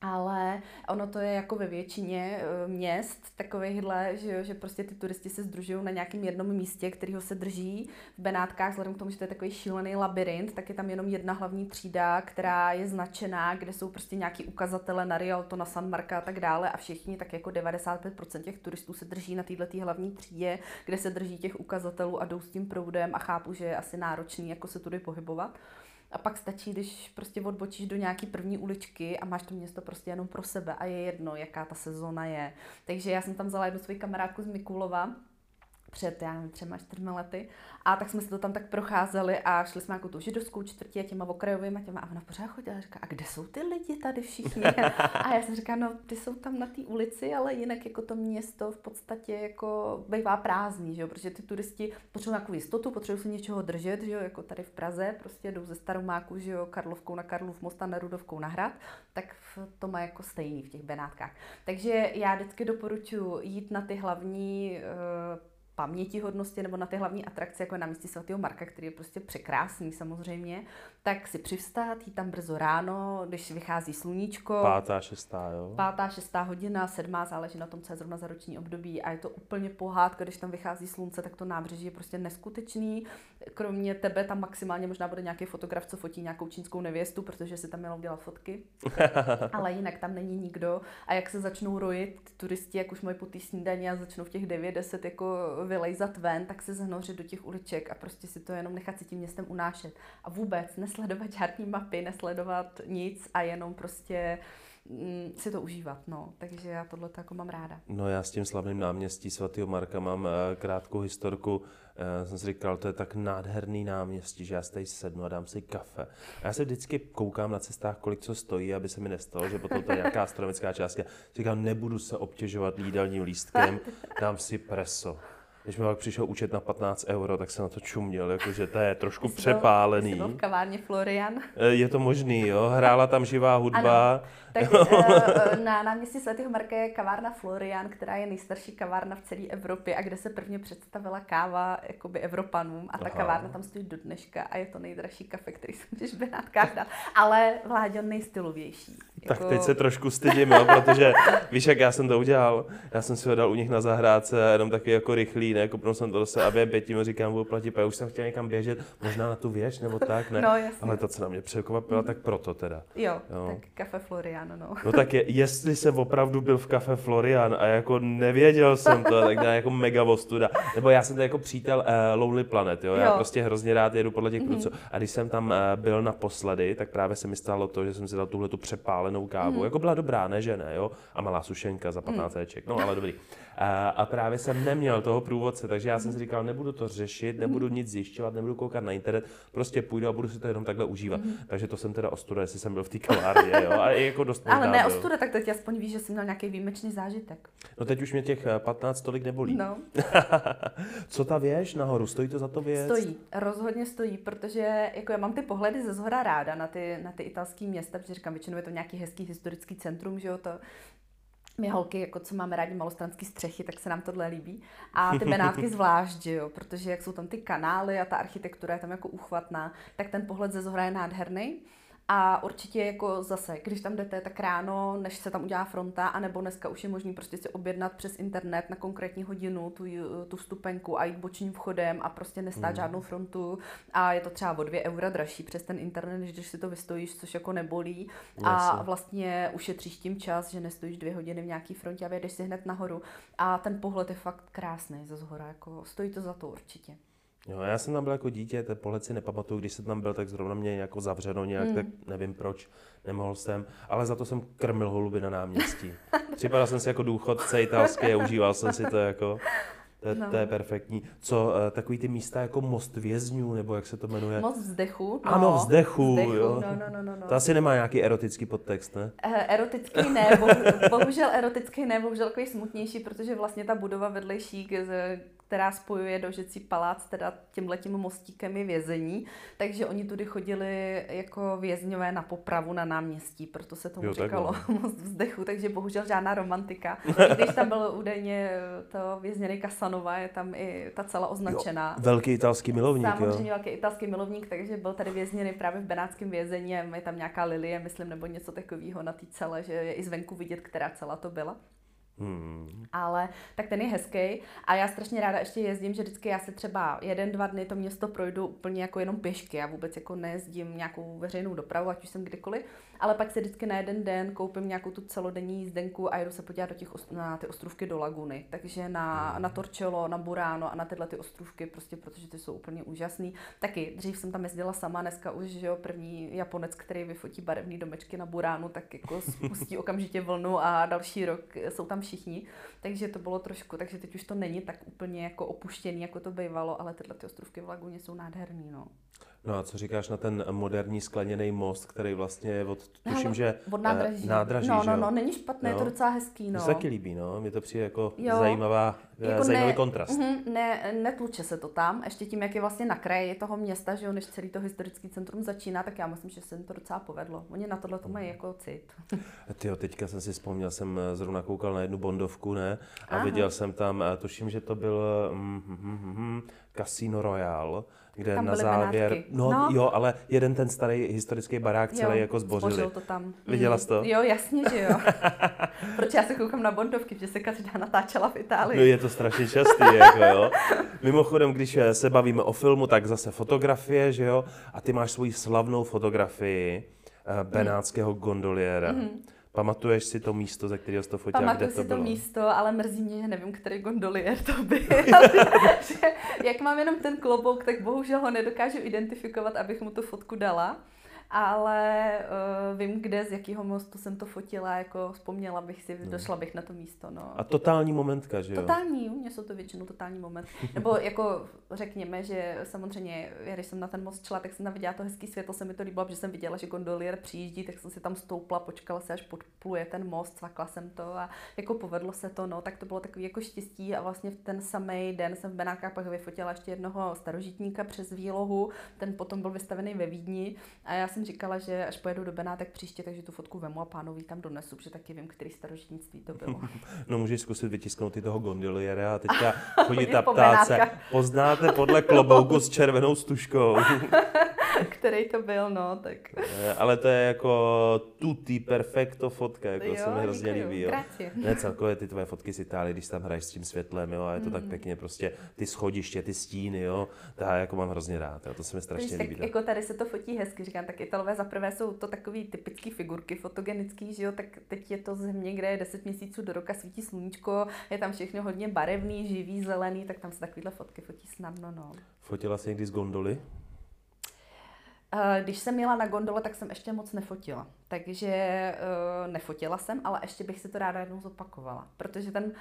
Ale ono to je jako ve většině eh, měst takovýchhle, že, že prostě ty turisti se združují na nějakém jednom místě, kterého se drží. V Benátkách, vzhledem k tomu, že to je takový šílený labirint, tak je tam jenom jedna hlavní třída, která je značená, kde jsou prostě nějaký ukazatele na Rialto, na San Marca a tak dále a všichni, tak jako 95% těch turistů se drží na této hlavní třídě, kde se drží těch ukazatelů a jdou s tím proudem a chápu, že je asi náročný jako se tudy pohybovat. A pak stačí, když prostě odbočíš do nějaký první uličky a máš to město prostě jenom pro sebe a je jedno, jaká ta sezóna je. Takže já jsem tam vzala jednu svoji kamarádku z Mikulova, před, já nevím, třema, čtyřma lety. A tak jsme se to tam tak procházeli a šli jsme jako tu židovskou čtvrtí a těma okrajovými těma a ona pořád chodila a říká, a kde jsou ty lidi tady všichni? a já jsem říká, no ty jsou tam na té ulici, ale jinak jako to město v podstatě jako bývá prázdný, že jo? protože ty turisti potřebují nějakou jistotu, potřebují se něčeho držet, že jo? jako tady v Praze, prostě jdou ze Staromáku, že jo, Karlovkou na Karlov most a na Rudovkou na Hrad, tak to má jako stejný v těch Benátkách. Takže já vždycky doporučuji jít na ty hlavní uh, pamětihodnosti nebo na ty hlavní atrakce, jako je na místě svatého Marka, který je prostě překrásný samozřejmě, tak si přivstát, jít tam brzo ráno, když vychází sluníčko. Pátá, šestá, jo? Pátá, šestá hodina, sedmá, záleží na tom, co je zrovna za roční období a je to úplně pohádka, když tam vychází slunce, tak to nábřeží je prostě neskutečný. Kromě tebe tam maximálně možná bude nějaký fotograf, co fotí nějakou čínskou nevěstu, protože si tam mělo dělat fotky. Ale jinak tam není nikdo. A jak se začnou rojit turisti, jak už mají po té snídaní a začnou v těch 9-10 jako vylejzat ven, tak se zhnořit do těch uliček a prostě si to jenom nechat si tím městem unášet. A vůbec nesledovat žádný mapy, nesledovat nic a jenom prostě mm, si to užívat, no. Takže já tohle jako mám ráda. No já s tím slavným náměstí svatého Marka mám eh, krátkou historku. Já jsem si říkal, to je tak nádherný náměstí, že já si tady sednu a dám si kafe. A já se vždycky koukám na cestách, kolik co stojí, aby se mi nestalo, že potom to je nějaká astronomická částka. Říkám, nebudu se obtěžovat jídelním lístkem, dám si preso. Když mi pak přišel účet na 15 euro, tak jsem na to čuměl, jakože to je trošku Jsi přepálený. Byl, jsi byl v kavárně Florian? Eh, je to možný, jo. Hrála tam živá hudba. Ano. Tak eh, na náměstí svatého Marka je kavárna Florian, která je nejstarší kavárna v celé Evropě a kde se prvně představila káva jakoby Evropanům a ta Aha. kavárna tam stojí do dneška a je to nejdražší kafe, který si můžeš v Benátkách dát. Ale Vláďo nejstylovější. Tak jako... teď se trošku stydím, jo, protože víš, jak já jsem to udělal. Já jsem si ho dal u nich na zahrádce, jenom taky jako rychlý, ne, kopnul jsem to se a během pěti mi říkám, budu platit, a už jsem chtěl někam běžet, možná na tu věž nebo tak, ne. No, jasně. Ale to, co na mě překvapilo, mm-hmm. tak proto teda. Jo, jo, tak kafe Florian, no. No tak je, jestli jsem opravdu byl v kafe Florian a jako nevěděl jsem to, tak dá jako mega vostuda. Nebo já jsem to jako přítel uh, Lonely Planet, jo? jo. Já prostě hrozně rád jedu podle těch mm-hmm. A když jsem tam uh, byl naposledy, tak právě se mi stalo to, že jsem si dal tuhle tu přepálenou kávu. Mm-hmm. Jako byla dobrá, ne, že ne, jo? A malá sušenka za 15 mm. No, ale dobrý. A, a právě jsem neměl toho průvodce, takže já jsem si říkal, nebudu to řešit, nebudu nic zjišťovat, nebudu koukat na internet, prostě půjdu a budu si to jenom takhle užívat. Mm-hmm. Takže to jsem teda ostuda, jestli jsem byl v té kavárně, jo, a jako dost Ale ne ostuda, tak teď aspoň víš, že jsem měl nějaký výjimečný zážitek. No teď už mě těch 15 eh, tolik nebolí. No. Co ta věž nahoru, stojí to za to věc? Stojí, rozhodně stojí, protože jako já mám ty pohledy ze zhora ráda na ty, na ty italské města, protože říkám, většinou je to nějaký hezký historický centrum, že jo, to my holky, jako co máme rádi malostranské střechy, tak se nám tohle líbí. A ty Benátky zvlášť, jo, protože jak jsou tam ty kanály a ta architektura je tam jako uchvatná, tak ten pohled ze zhora je nádherný. A určitě jako zase, když tam jdete tak ráno, než se tam udělá fronta, anebo dneska už je možný prostě si objednat přes internet na konkrétní hodinu tu, tu vstupenku a jít bočním vchodem a prostě nestát mm. žádnou frontu a je to třeba o dvě eura dražší přes ten internet, než když si to vystojíš, což jako nebolí a vlastně ušetříš tím čas, že nestojíš dvě hodiny v nějaký frontě a vyjedeš si hned nahoru a ten pohled je fakt krásný ze zhora, jako stojí to za to určitě. Jo, já jsem tam byl jako dítě, ten pohled si nepamatuju, když jsem tam byl, tak zrovna mě jako zavřeno nějak, mm. tak nevím proč, nemohl jsem, ale za to jsem krmil holuby na náměstí. Připadal jsem si jako důchodce italský a užíval jsem si to jako, to, no. to je perfektní. Co, uh, takový ty místa jako most vězňů, nebo jak se to jmenuje? Most vzdechu. No. Ano, vzdechu, vzdechu jo. No, no, no, no, no. To asi nemá nějaký erotický podtext, ne? Uh, erotický ne, bohužel, bohužel erotický ne, bohužel takový smutnější, protože vlastně ta budova vedlejší, která spojuje Dožecí palác teda tímhletím mostíkem je vězení, takže oni tudy chodili jako vězňové na popravu na náměstí, proto se tomu jo, říkalo most vzdechu, takže bohužel žádná romantika. I když tam byl údajně to vězněný Casanova, je tam i ta celá označená. Jo, velký italský milovník, Samozřejmě jo. velký italský milovník, takže byl tady vězněný právě v benátském vězení, je tam nějaká lilie, myslím, nebo něco takového na té celé, že je i zvenku vidět, která celá to byla. Hmm. Ale tak ten je hezký a já strašně ráda ještě jezdím, že vždycky já se třeba jeden, dva dny to město projdu úplně jako jenom pěšky. Já vůbec jako nejezdím nějakou veřejnou dopravu, ať už jsem kdykoliv, ale pak se vždycky na jeden den koupím nějakou tu celodenní jízdenku a jdu se podívat do těch, na ty ostrůvky do laguny. Takže na, hmm. na Torčelo, na Burano a na tyhle ty ostrůvky, prostě protože ty jsou úplně úžasný. Taky dřív jsem tam jezdila sama, dneska už, že jo, první Japonec, který vyfotí barevné domečky na Buránu, tak jako spustí okamžitě vlnu a další rok jsou tam všichni, takže to bylo trošku, takže teď už to není tak úplně jako opuštěný, jako to bývalo, ale tyhle ty ostrovky v Laguně jsou nádherný, no. No a co říkáš na ten moderní skleněný most, který vlastně je od, tuším, že od nádraží. Eh, nádraží no, no, no, není špatné, no. je to docela hezký, no. Mně se taky líbí, no, mě to přijde jako jo. zajímavá, eh, jako zajímavý ne, kontrast. Uh, ne, netluče se to tam, ještě tím, jak je vlastně na kraji toho města, že jo, než celý to historický centrum začíná, tak já myslím, že se jim to docela povedlo. Oni na tohle to mají jako cit. Ty teďka jsem si vzpomněl, jsem eh, zrovna koukal na jednu bondovku, ne, a Aha. viděl jsem tam, tuším, že to byl mm, mm, mm, mm, Casino Royale, kde tam na závěr, no, no, jo, ale jeden ten starý historický barák celý jo, jako zbořili. to tam. Viděla jsi to? Jo, jasně, že jo. Proč já se koukám na Bondovky, že se každá natáčela v Itálii. No je to strašně častý, jako jo. Mimochodem, když se bavíme o filmu, tak zase fotografie, že jo, a ty máš svoji slavnou fotografii uh, benátského gondoliéra. Mm-hmm Pamatuješ si to místo, ze kterého jsi to fotila, Pamatuju kde to si bylo? to místo, ale mrzí mě, že nevím, který gondolier to byl. jak mám jenom ten klobouk, tak bohužel ho nedokážu identifikovat, abych mu tu fotku dala ale uh, vím, kde, z jakého mostu jsem to fotila, jako vzpomněla bych si, no. došla bych na to místo. No. A totální momentka, že jo? Totální, u mě jsou to většinou totální moment. Nebo jako řekněme, že samozřejmě, když jsem na ten most šla, tak jsem tam viděla to hezký světlo, se mi to líbilo, protože jsem viděla, že gondolier přijíždí, tak jsem si tam stoupla, počkala se, až podpluje ten most, cvakla jsem to a jako povedlo se to, no, tak to bylo takový jako štěstí a vlastně v ten samý den jsem v Benátkách pak vyfotila ještě jednoho starožitníka přes výlohu, ten potom byl vystavený ve Vídni a já jsem říkala, že až pojedu do Benátek příště, takže tu fotku vemu a pánovi tam donesu, protože taky vím, který starožitnictví to bylo. no můžeš zkusit vytisknout i toho gondoliera a teďka chodit a ptát se. Poznáte podle klobouku s červenou stužkou. který to byl, no, tak. Ale to je jako tutti perfecto fotka, jako jo, se mi hrozně líbí, jo. Ne, celkově ty tvoje fotky z Itálie, když tam hraješ s tím světlem, jo, a je to mm. tak pěkně prostě ty schodiště, ty stíny, jo, to já jako mám hrozně rád, jo, to se mi strašně líbí. Tak, jako tady se to fotí hezky, říkám, tak Italové za prvé jsou to takové typické figurky fotogenický, že jo, tak teď je to země, kde je 10 měsíců do roka svítí sluníčko, je tam všechno hodně barevný, živý, zelený, tak tam se takovéhle fotky fotí snadno, no. Fotila jsi někdy z gondoly? Eh, když jsem jela na gondole, tak jsem ještě moc nefotila. Takže uh, nefotila jsem, ale ještě bych si to ráda jednou zopakovala. Protože ten,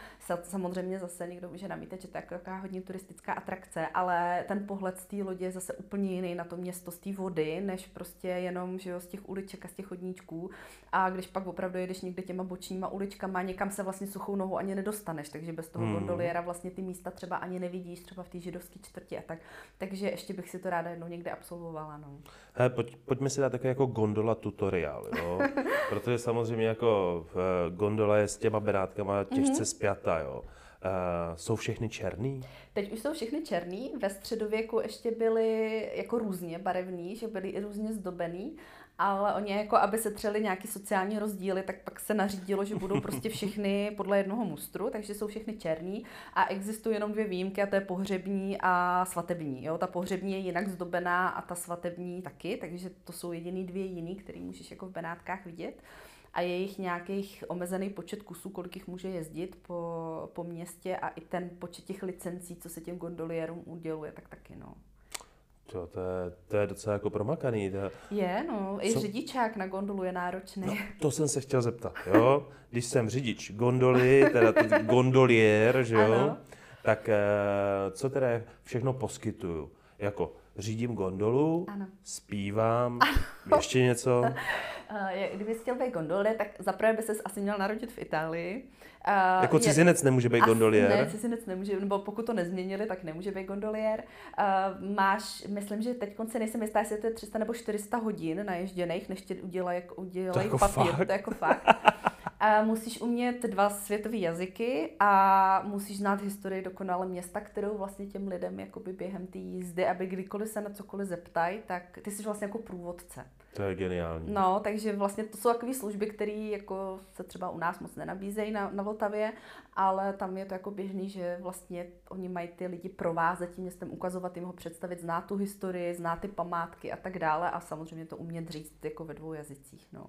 samozřejmě zase někdo může namítat, že to je jako taková hodně turistická atrakce, ale ten pohled z té lodě je zase úplně jiný na to město z té vody, než prostě jenom že jo, z těch uliček a z těch chodníčků. A když pak opravdu jedeš někde těma bočníma uličkama, někam se vlastně suchou nohou ani nedostaneš, takže bez toho hmm. gondoliera vlastně ty místa třeba ani nevidíš, třeba v té židovské čtvrti a tak. Takže ještě bych si to ráda jednou někde absolvovala. No. He, pojď, pojďme si dát takový jako gondola tutoriál, jo? protože samozřejmě jako uh, gondola je s těma berátkama těžce mm-hmm. spjata, jo. Uh, jsou všechny černý? Teď už jsou všechny černý. Ve středověku ještě byly jako různě barevný, že byly i různě zdobený ale oni jako, aby se třeli nějaký sociální rozdíly, tak pak se nařídilo, že budou prostě všechny podle jednoho mustru, takže jsou všechny černý a existují jenom dvě výjimky a to je pohřební a svatební. Jo? Ta pohřební je jinak zdobená a ta svatební taky, takže to jsou jediný dvě jiný, který můžeš jako v Benátkách vidět a je jich nějakých omezený počet kusů, kolik jich může jezdit po, po městě a i ten počet těch licencí, co se těm gondolierům uděluje, tak taky no. To, to, je, to je docela jako promakaný. To... Je, no. I Co? řidičák na gondolu je náročný. No, to jsem se chtěl zeptat, jo. Když jsem řidič gondoly, teda gondolier, že jo, ano. tak eh, co teda všechno poskytuju? Jako řídím gondolu, ano. zpívám, ano. ještě něco? Uh, kdyby chtěl být gondolier, tak zaprvé by ses asi měl narodit v Itálii. Uh, jako cizinec je, nemůže být gondolier? Ne, cizinec nemůže, nebo pokud to nezměnili, tak nemůže být gondolier. Uh, máš, myslím, že teď konce nejsem jistá, jestli to je 300 nebo 400 hodin naježděných, než tě udělají, udělají jako papír. Fakt? To je jako fakt. A musíš umět dva světové jazyky a musíš znát historii dokonale města, kterou vlastně těm lidem jakoby během té jízdy, aby kdykoliv se na cokoliv zeptají, tak ty jsi vlastně jako průvodce. To je geniální. No, takže vlastně to jsou takové služby, které jako se třeba u nás moc nenabízejí na, na Vltavě, ale tam je to jako běžný, že vlastně oni mají ty lidi provázet tím městem, ukazovat jim ho představit, znát tu historii, znát ty památky a tak dále a samozřejmě to umět říct jako ve dvou jazycích. No.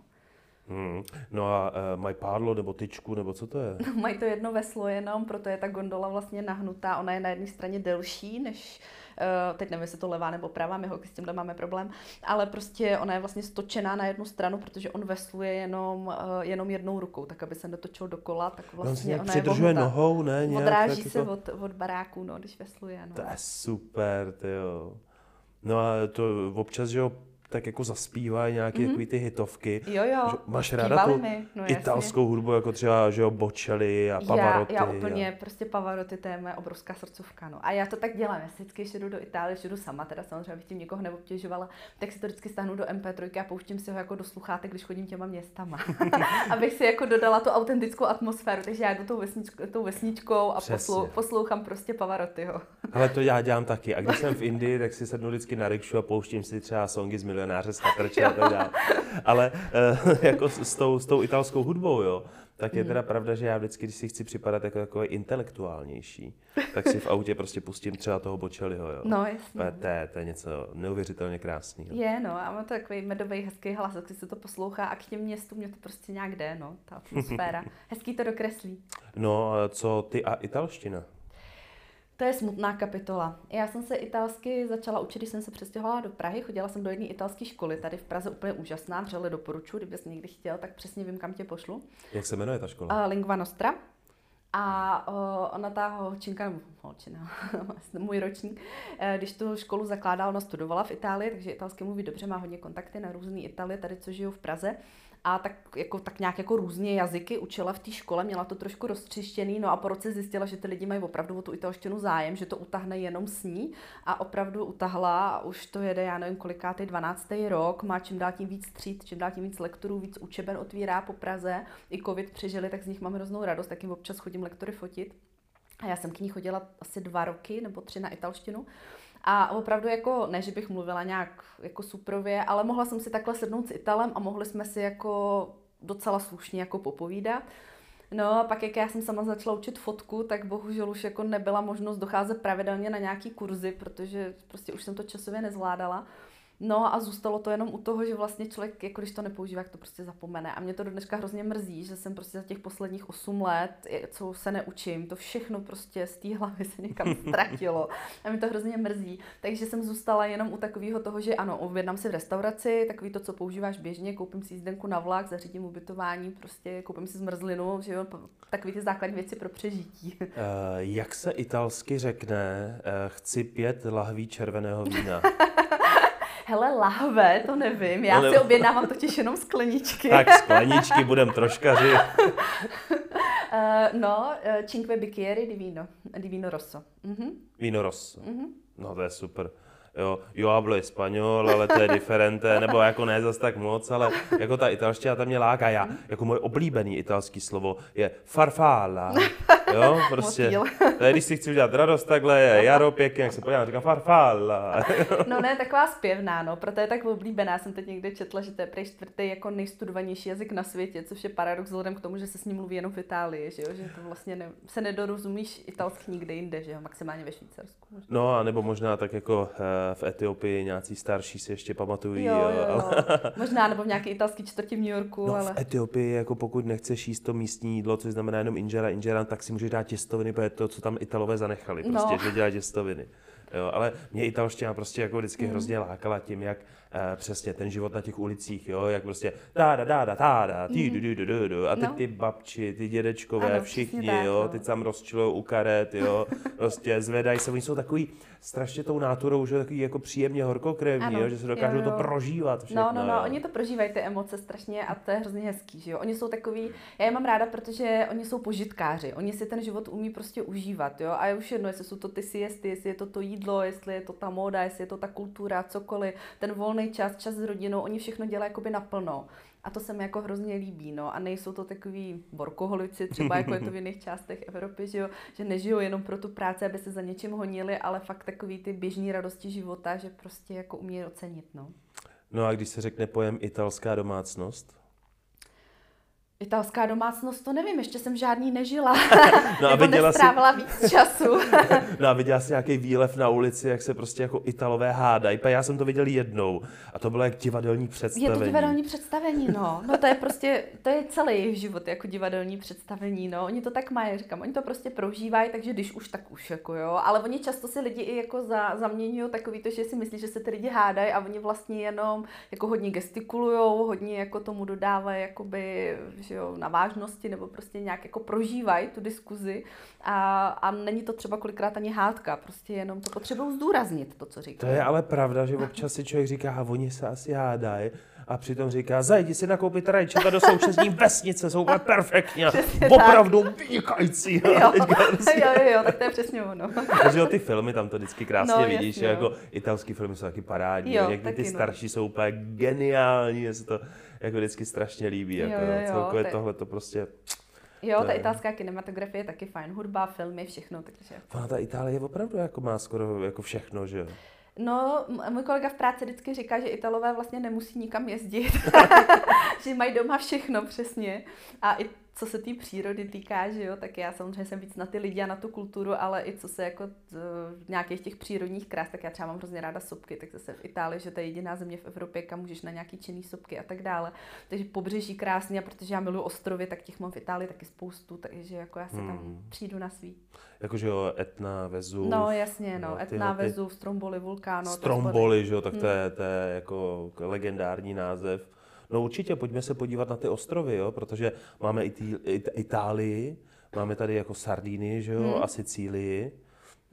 Hmm. No a uh, mají pádlo nebo tyčku, nebo co to je? mají to jedno veslo jenom, proto je ta gondola vlastně nahnutá. Ona je na jedné straně delší než, uh, teď nevím, jestli to levá nebo pravá, my s tímhle máme problém, ale prostě ona je vlastně stočená na jednu stranu, protože on vesluje jenom, uh, jenom jednou rukou, tak aby se netočil dokola, tak No, vlastně se ona přidržuje je vohnutá. nohou, ne? Nějak, Odráží se jako... od, od baráku, no, když vesluje. No. To je super, ty jo. No a to občas, že jo, tak jako zaspívají nějaké mm-hmm. ty hitovky. Jo, jo. Že Máš ráda tu no jasně. italskou hudbu, jako třeba, že jo, Bocelli a Já, Pavarotti. já úplně, prostě Pavarotti, to je moje obrovská srdcovka, no. A já to tak dělám, já si vždycky, když jdu do Itálie, když jdu sama, teda samozřejmě, abych tím někoho neobtěžovala, tak si to vždycky stáhnu do MP3 a pouštím si ho jako do sluchátek, když chodím těma městama. abych si jako dodala tu autentickou atmosféru, takže já jdu tou, vesničko, tou vesničkou a Přesně. poslou, poslouchám prostě Pavarottiho. Ale to já dělám taky. A když jsem v Indii, tak si sednu vždycky na rikšu a pouštím si třeba songy z milionáře z Chatrče a tak dále. Ale uh, jako s, s, tou, s tou italskou hudbou, jo, tak je teda pravda, že já vždycky, když si chci připadat jako takový intelektuálnější, tak si v autě prostě pustím třeba toho Bocelliho, jo. No, jasně. To je, to je něco neuvěřitelně krásného. Je, no, a má to takový medový, hezký hlas, když se to poslouchá a k těm městům mě to prostě nějak jde, no, ta atmosféra. Hezký to dokreslí. No, a co ty a italština? To je smutná kapitola. Já jsem se italsky začala učit, když jsem se přestěhovala do Prahy. Chodila jsem do jedné italské školy, tady v Praze úplně úžasná, vřele doporučuji, kdybys někdy chtěl, tak přesně vím, kam tě pošlu. Jak se jmenuje ta škola? Uh, Lingua Nostra. A uh, ona ta holčinka, nebo holčina, vlastně můj ročník, eh, když tu školu zakládala, ona studovala v Itálii, takže italsky mluví dobře, má hodně kontakty na různé Itálie, tady co žijou v Praze. A tak, jako, tak nějak jako různě jazyky učila v té škole, měla to trošku roztřištěný, no a po roce zjistila, že ty lidi mají opravdu o tu italštinu zájem, že to utahne jenom s ní a opravdu utahla a už to jede, já nevím kolikátý, 12. rok, má čím dál tím víc tříd, čím dál tím víc lektorů, víc učeben otvírá po Praze, i covid přežili, tak z nich mám hroznou radost, tak jim občas chodím lektory fotit. A já jsem k ní chodila asi dva roky nebo tři na italštinu. A opravdu jako, ne, že bych mluvila nějak jako suprově, ale mohla jsem si takhle sednout s Italem a mohli jsme si jako docela slušně jako popovídat. No a pak, jak já jsem sama začala učit fotku, tak bohužel už jako nebyla možnost docházet pravidelně na nějaký kurzy, protože prostě už jsem to časově nezvládala. No a zůstalo to jenom u toho, že vlastně člověk, jako když to nepoužívá, jak to prostě zapomene. A mě to do dneška hrozně mrzí, že jsem prostě za těch posledních 8 let, co se neučím, to všechno prostě z té hlavy se někam ztratilo. A mě to hrozně mrzí. Takže jsem zůstala jenom u takového toho, že ano, objednám si v restauraci, takový to, co používáš běžně, koupím si jízdenku na vlak, zařídím ubytování, prostě koupím si zmrzlinu, že jo, takový ty základní věci pro přežití. Uh, jak se italsky řekne, uh, chci pět lahví červeného vína? Hele, lahve, to nevím. Já no, si objednávám totiž jenom skleničky. tak skleničky budem troškaři. uh, no, uh, cinque bicchieri di vino, di vino rosso. Uh-huh. Vino rosso. Uh-huh. No to je super. Jo, jo hablo español, ale to je diferente, nebo jako ne zas tak moc, ale jako ta italština tam mě láká. Já, jako moje oblíbený italský slovo je farfalla. Jo, prostě. Je, když si chci udělat radost takhle, je jaro pěkně, jak se podívám, říkám farfalla. no ne, taková zpěvná, no, proto je tak oblíbená. Jsem teď někde četla, že to je prej čtvrtý jako nejstudovanější jazyk na světě, což je paradox vzhledem k tomu, že se s ním mluví jenom v Itálii, že jo, že to vlastně ne, se nedorozumíš italsky nikde jinde, že jo, maximálně ve Švýcarsku. Možná. No, a nebo možná tak jako v Etiopii nějací starší si ještě pamatují. Jo, jo, jo. Možná, nebo v nějaké italské čtvrti v New Yorku. No, ale... v Etiopii, jako pokud nechceš jíst to místní jídlo, což znamená jenom injera, injera, tak si můžeš dát těstoviny, protože to, co tam Italové zanechali, prostě, no. že dělají těstoviny. Jo, ale mě italština prostě jako vždycky mm. hrozně lákala tím, jak uh, přesně ten život na těch ulicích, jo, jak prostě da da da da da da ty du du du du a ty, no. ty babči, ty dědečkové, ano, všichni, tak, jo, no. ty tam rozčilujou u karet, jo, prostě zvedají se, oni jsou takový strašně tou náturou, že takový jako příjemně horkokrevní, jo, že se dokážou jo, jo. to prožívat všechno. No, no, no, jo. oni to prožívají ty emoce strašně a to je hrozně hezký, že jo. Oni jsou takový, já je mám ráda, protože oni jsou požitkáři, oni si ten život umí prostě užívat, jo. A je už jedno, jestli jsou to ty siesty, jestli je to to jídlo, jestli je to ta móda, jestli je to ta kultura, cokoliv, ten volný čas, čas s rodinou, oni všechno dělají jakoby naplno. A to se mi jako hrozně líbí, no. A nejsou to takový borkoholici, třeba jako je to v jiných částech Evropy, že, jo? že nežijou jenom pro tu práci, aby se za něčím honili, ale fakt takový ty běžní radosti života, že prostě jako umí ocenit, no. No a když se řekne pojem italská domácnost? Italská domácnost, to nevím, ještě jsem žádný nežila. no a viděla jsi... víc času. no a viděla jsi nějaký výlev na ulici, jak se prostě jako Italové hádají. Já jsem to viděl jednou a to bylo jak divadelní představení. Je to divadelní představení, no. No to je prostě, to je celý jejich život jako divadelní představení, no. Oni to tak mají, říkám, oni to prostě prožívají, takže když už, tak už, jako jo. Ale oni často si lidi i jako za, zaměňují takový to, že si myslí, že se ty lidi hádají a oni vlastně jenom jako hodně gestikulujou, hodně jako tomu dodávají jakoby že jo, na vážnosti nebo prostě nějak jako prožívají tu diskuzi a, a není to třeba kolikrát ani hádka, prostě jenom to potřebují zdůraznit, to, co říkají. To je ale pravda, že občas si člověk říká, a oni se asi hádají, a přitom říká, zajdi si nakoupit rajčata do současní vesnice, jsou úplně perfektní opravdu vynikající. Jo. jo, jo, jo, tak to je přesně ono. Takže ty filmy tam to vždycky krásně no, vidíš, jasně, jako italský filmy jsou taky parádní, jo, někdy ty no. starší no. jsou úplně geniální, je to jako vždycky strašně líbí. Jako, jo, jo, celkově te... tohle to prostě... Jo, ta italská kinematografie je taky fajn, hudba, filmy, všechno, takže... Ona ta Itálie opravdu jako má skoro jako všechno, že jo? No, můj kolega v práci vždycky říká, že Italové vlastně nemusí nikam jezdit, že mají doma všechno přesně. A i co se té tý přírody týká, že jo, tak já samozřejmě jsem víc na ty lidi a na tu kulturu, ale i co se jako z, nějakých těch přírodních krás, tak já třeba mám hrozně ráda sopky, tak zase v Itálii, že to je jediná země v Evropě, kam můžeš na nějaký činný sopky a tak dále. Takže pobřeží krásně a protože já miluji ostrovy, tak těch mám v Itálii taky spoustu, takže jako já se tam hmm. přijdu na svý. Jakože jo, Etna, Vezuv. No jasně, no, no Etna, ty... Vezuv, Stromboli, Vulkáno. Stromboli, že jo, tak to, hmm. je, to je jako legendární název. No určitě, pojďme se podívat na ty ostrovy, jo, protože máme It- Itálii, máme tady jako Sardíny, že jo, hmm. a Sicílii.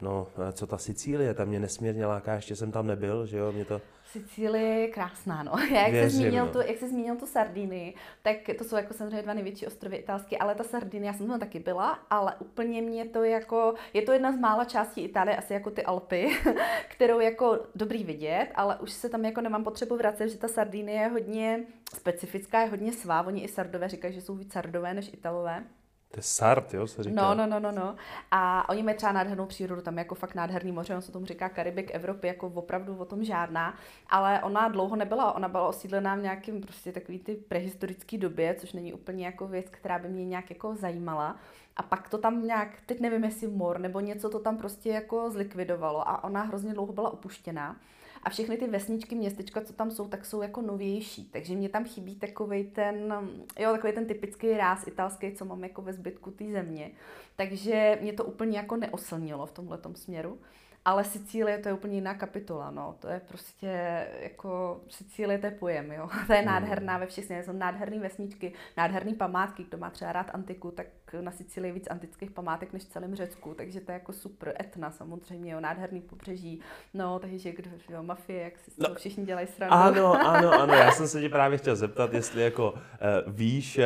No, co ta Sicílie, tam mě nesmírně láká, ještě jsem tam nebyl, že jo, mě to... Sicílie je krásná, no. Jak, Věřím, jsi zmínil no. tu, jak jsi zmínil tu Sardiny, tak to jsou jako samozřejmě dva největší ostrovy italské, ale ta Sardiny, já jsem tam taky byla, ale úplně mě to jako, je to jedna z mála částí Itálie, asi jako ty Alpy, kterou jako dobrý vidět, ale už se tam jako nemám potřebu vracet, že ta Sardiny je hodně specifická, je hodně svá, oni i Sardové říkají, že jsou víc Sardové než Italové. To je Sart, jo, se říká. No, no, no, no, no. A oni mají třeba nádhernou přírodu, tam je jako fakt nádherný moře, on se tomu říká Karibik Evropy, jako opravdu o tom žádná. Ale ona dlouho nebyla, ona byla osídlená v nějakém prostě takový ty prehistorické době, což není úplně jako věc, která by mě nějak jako zajímala. A pak to tam nějak, teď nevím, jestli mor nebo něco to tam prostě jako zlikvidovalo a ona hrozně dlouho byla opuštěná. A všechny ty vesničky, městečka, co tam jsou, tak jsou jako novější. Takže mě tam chybí takový ten, jo, takový ten typický ráz italský, co mám jako ve zbytku té země. Takže mě to úplně jako neoslnilo v tomhle směru. Ale Sicílie to je úplně jiná kapitola, no. To je prostě jako, Sicílie to je pojem, jo. To je hmm. nádherná ve všech směrech, jsou nádherné vesničky, nádherné památky, kdo má třeba rád antiku, tak na Sicílii víc antických památek než v celém Řecku, takže to je jako super. Etna samozřejmě, jo, nádherný pobřeží, no, takže kdo, jo, mafie, jak si no, všichni dělají srandu. Ano, ano, ano, já jsem se tě právě chtěl zeptat, jestli jako uh, víš, uh,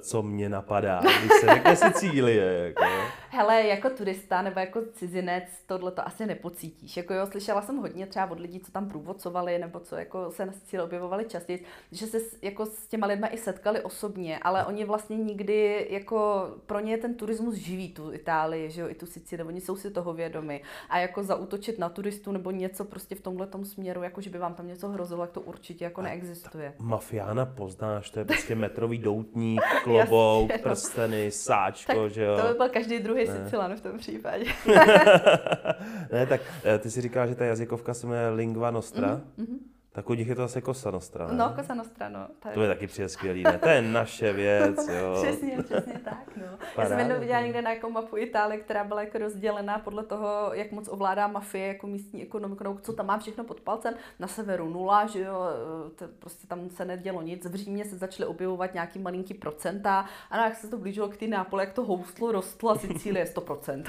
co mě napadá, když se řekne Sicílie, jako. Hele, jako turista nebo jako cizinec tohle to asi nepocítíš. Jako jo, slyšela jsem hodně třeba od lidí, co tam průvodcovali nebo co jako se na Sicílii objevovali častěji, že se jako s těma lidma i setkali osobně, ale oni vlastně nikdy jako pro ně ten turismus živí tu Itálii, že jo, i tu Sicílii, oni jsou si toho vědomi. A jako zautočit na turistu nebo něco prostě v tomhle směru, jako že by vám tam něco hrozilo, jak to určitě jako neexistuje. Mafiána poznáš, to je prostě metrový doutník, klobouk, Jasně, no. prsteny, sáčko, tak že jo. To by byl každý druhý Sicilan v tom případě. ne, tak eh, ty si říkala, že ta jazykovka se jmenuje Lingua Nostra. Mm-hmm Tak u nich je to asi Cosa Nostra, ne? No, Cosa Nostra, no. To je, to je taky přijde skvělý, ne? To je naše věc, jo. přesně, přesně tak, no. Paráda. Já jsem jednou viděla někde na jako mapu Itálie, která byla jako rozdělená podle toho, jak moc ovládá mafie jako místní ekonomiku, no, co tam má všechno pod palcem. Na severu nula, že jo, to prostě tam se nedělo nic. V Římě se začaly objevovat nějaký malinký procenta a jak se to blížilo k té Nápole, jak to houstlo, rostlo a Sicílie 100%.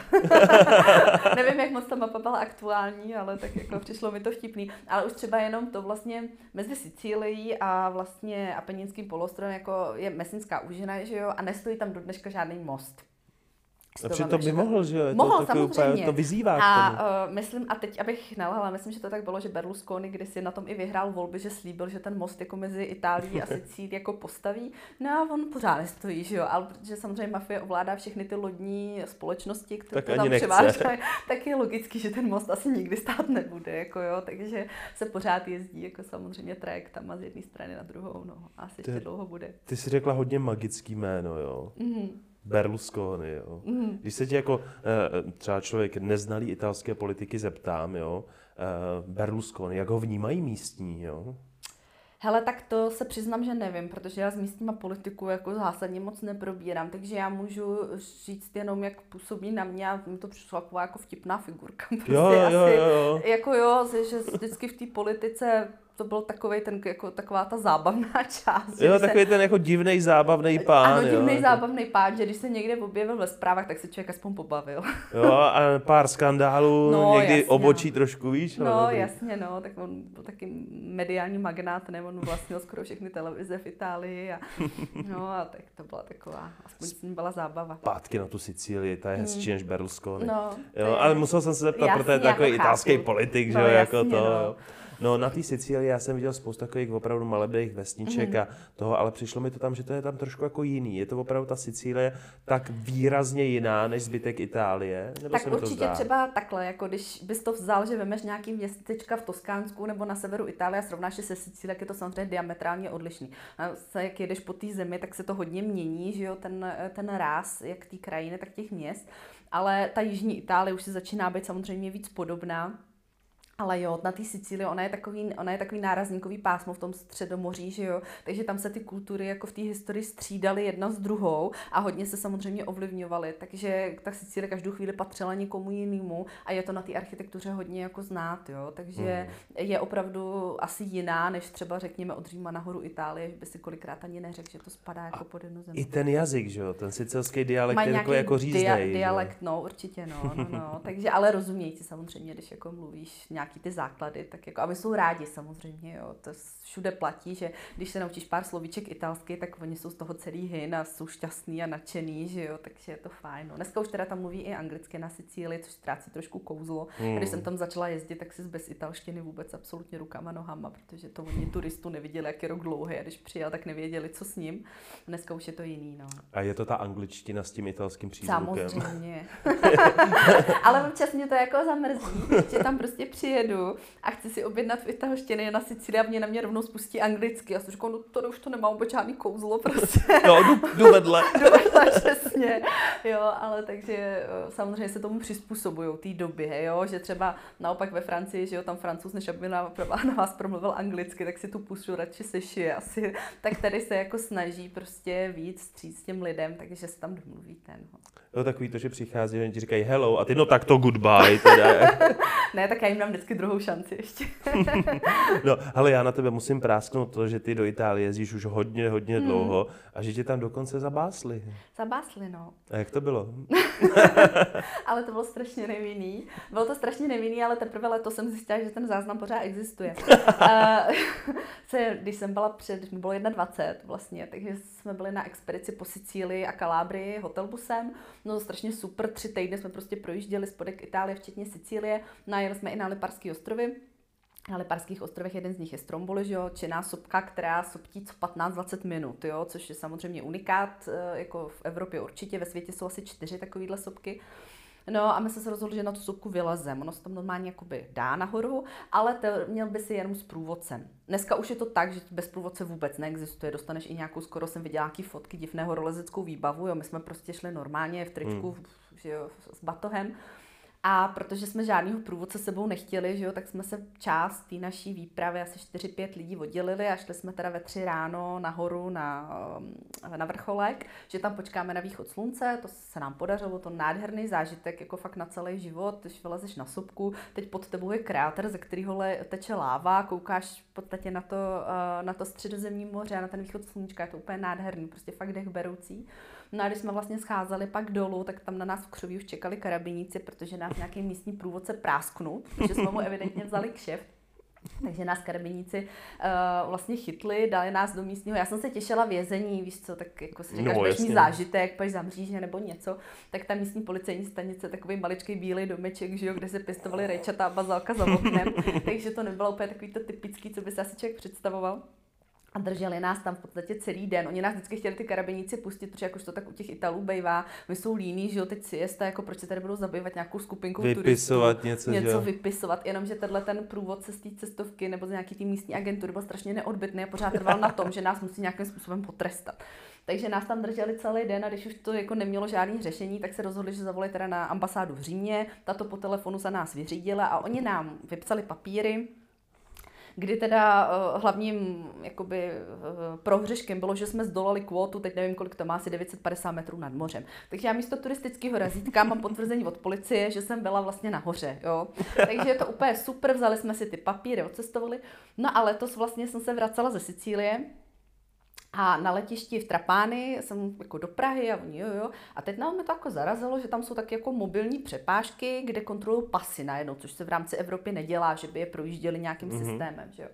Nevím, jak moc ta mapa byla aktuální, ale tak jako přišlo mi to vtipný. Ale už třeba jenom to vlastně mezi Sicílií a vlastně Apeninským polostrovem jako je Mesinská úžina, že jo, a nestojí tam do dneška žádný most. A přitom by mohl, že jo? Mohl, to, samozřejmě. Úplně, to vyzývá a, uh, myslím, a teď, abych nelhala, myslím, že to tak bylo, že Berlusconi kdysi na tom i vyhrál volby, že slíbil, že ten most jako mezi Itálií a Sicílií jako postaví. No a on pořád nestojí, že jo? Ale protože samozřejmě mafie ovládá všechny ty lodní společnosti, které tak tam převážely, tak je logický, že ten most asi nikdy stát nebude, jako jo? Takže se pořád jezdí jako samozřejmě trajektama z jedné strany na druhou, no. Asi ještě dlouho bude. Ty jsi řekla hodně magický jméno, jo? Mm-hmm. Berlusconi, jo. Mm. Když se tě jako eh, třeba člověk neznalý italské politiky zeptám, jo, eh, Berlusconi, jak ho vnímají místní, jo? Hele, tak to se přiznám, že nevím, protože já s místníma politiku jako zásadně moc neprobírám, takže já můžu říct jenom, jak působí na mě a mi to přišlo jako, jako vtipná figurka. Prostě jo, jo, jo, jo. Jako jo, že vždycky v té politice to byl takový ten, jako taková ta zábavná část. Jo, takový se... ten jako divný zábavný pán. Ano, divný jo, zábavný pán, že když se někde objevil ve zprávách, tak se člověk aspoň pobavil. Jo, a pár skandálů, no, někdy jasně, obočí no. trošku, víš? No, ale jasně, no, tak on byl taky mediální magnát, ne, on vlastnil skoro všechny televize v Itálii a no a tak to byla taková, aspoň s ním byla zábava. Pátky na tu Sicílii, ta je hezčí hmm. než Berlusconi. No, jo, ale musel jsem se zeptat, protože je takový jako italský politik, no, že jo, jako to. No. No na té Sicílii já jsem viděl spoustu takových opravdu malebných vesniček mm. a toho, ale přišlo mi to tam, že to je tam trošku jako jiný. Je to opravdu ta Sicílie tak výrazně jiná než zbytek Itálie? Nebo tak určitě to zdá? třeba takhle, jako když bys to vzal, že vemeš nějaký městečka v Toskánsku nebo na severu Itálie a srovnáš se Sicílií, tak je to samozřejmě diametrálně odlišný. A se, jak jedeš po té zemi, tak se to hodně mění, že jo, ten, ten ráz, jak té krajiny, tak těch měst. Ale ta jižní Itálie už se začíná být samozřejmě víc podobná ale jo, na té Sicílii, ona je, takový, ona je takový nárazníkový pásmo v tom středomoří, že jo, takže tam se ty kultury jako v té historii střídaly jedna s druhou a hodně se samozřejmě ovlivňovaly, takže ta Sicílie každou chvíli patřila někomu jinému a je to na té architektuře hodně jako znát, jo, takže mm. je opravdu asi jiná, než třeba řekněme od Říma nahoru Itálie, že by si kolikrát ani neřekl, že to spadá jako a pod jednu zemi. I ten jazyk, že jo, ten sicilský dialekt je jako, jako řízdej, dia- dialekt, no, určitě, no, no, no, takže ale rozumějí ti samozřejmě, když jako mluvíš nějak nějaký ty základy, tak jako, a my jsou rádi samozřejmě, jo, to všude platí, že když se naučíš pár slovíček italsky, tak oni jsou z toho celý hyn a jsou šťastný a nadšený, že jo, takže je to fajn. No. Dneska už teda tam mluví i anglicky na Sicílii, což ztrácí trošku kouzlo. Hmm. Když jsem tam začala jezdit, tak si bez italštiny vůbec absolutně rukama nohama, protože to oni turistu neviděli, jak je rok dlouhý a když přijel, tak nevěděli, co s ním. Dneska už je to jiný, no. A je to ta angličtina s tím italským přízvukem? Samozřejmě. Ale občas mě to jako zamrzí, že tam prostě přijedu a chci si objednat v italštině na Sicílii a mě na mě rovnou spustí anglicky. Já si říkám, no to už to nemá vůbec žádný kouzlo prostě. No, jdu, jdu vedle. jdu vedle, přesně. Jo, ale takže eh, samozřejmě se tomu přizpůsobují té době, jo, že třeba naopak ve Francii, že jo, tam francouz, než aby na, na vás promluvil anglicky, tak si tu pusu radši sešije asi. Tak tady se jako snaží prostě víc stříct těm lidem, takže se tam domluvíte. No. Jo, takový to, že přichází, že ti říkají hello a ty no tak to goodbye. Teda. ne, tak já jim dám vždycky druhou šanci ještě. no, ale já na tebe musím prásknout to, že ty do Itálie jezdíš už hodně, hodně hmm. dlouho a že tě tam dokonce zabásli. Zabásli, no. A jak to bylo? ale to bylo strašně nevinný. Bylo to strašně nevinný, ale teprve letos jsem zjistila, že ten záznam pořád existuje. uh, se, když jsem byla před, bylo 21 vlastně, takže jsme byli na expedici po Sicílii a Kalábrii hotelbusem. No strašně super, tři týdny jsme prostě projížděli spodek Itálie, včetně Sicílie. Najeli jsme i na Liparské ostrovy. Na Liparských ostrovech jeden z nich je Stromboli, že jo, činná sopka, která soptí co 15-20 minut, jo, což je samozřejmě unikát, eh, jako v Evropě určitě, ve světě jsou asi čtyři takovéhle sopky. No a my jsme se rozhodli, že na tu sopku vylezem. Ono se tam normálně jakoby dá nahoru, ale to, měl by si jenom s průvodcem. Dneska už je to tak, že bez průvodce vůbec neexistuje. Dostaneš i nějakou, skoro jsem viděla nějaký fotky divného rolezeckou výbavu, jo. My jsme prostě šli normálně v tričku, hmm. že jo, s batohem. A protože jsme žádného průvodce sebou nechtěli, že jo, tak jsme se část té naší výpravy, asi 4-5 lidí oddělili a šli jsme teda ve tři ráno nahoru na, na vrcholek, že tam počkáme na východ slunce, to se nám podařilo, to nádherný zážitek, jako fakt na celý život, když vylezeš na sopku, teď pod tebou je kráter, ze kterého teče láva, koukáš v podstatě na to, eh, na to středozemní moře a na ten východ sluníčka, je to úplně nádherný, prostě fakt dech beroucí. No a když jsme vlastně scházeli pak dolů, tak tam na nás v křoví už čekali karabiníci, protože nás nějaký místní průvodce prásknul, protože jsme mu evidentně vzali kšeft. Takže nás karabiníci uh, vlastně chytli, dali nás do místního. Já jsem se těšila vězení, víš co, tak jako si říkáš, no, mít zážitek, pojď za mříže nebo něco. Tak ta místní policejní stanice, takový maličký bílý domeček, že jo, kde se pěstovali rejčata a bazalka za oknem. takže to nebylo úplně takový to typický, co by se asi člověk představoval a drželi nás tam v podstatě celý den. Oni nás vždycky chtěli ty karabiníci pustit, protože jakož to tak u těch Italů bývá, my jsou líní, že jo, teď si jste, jako proč se tady budou zabývat nějakou skupinku vypisovat turistů, něco, něco vypisovat, jenomže tenhle ten průvodce z té cestovky nebo z nějaký té místní agentury byl strašně neodbitný a pořád trval na tom, že nás musí nějakým způsobem potrestat. Takže nás tam drželi celý den a když už to jako nemělo žádný řešení, tak se rozhodli, že zavolali teda na ambasádu v Římě, tato po telefonu za nás vyřídila a oni nám vypsali papíry, kdy teda uh, hlavním jakoby, uh, prohřeškem bylo, že jsme zdolali kvótu, teď nevím, kolik to má, asi 950 metrů nad mořem. Takže já místo turistického razítka mám potvrzení od policie, že jsem byla vlastně nahoře. Jo? Takže je to úplně super, vzali jsme si ty papíry, odcestovali. No a letos vlastně jsem se vracela ze Sicílie, a na letišti v Trapány jsem jako do Prahy a oni jo, jo. A teď nám to jako zarazilo, že tam jsou taky jako mobilní přepážky, kde kontrolují pasy najednou, což se v rámci Evropy nedělá, že by je projížděli nějakým mm-hmm. systémem, že jo.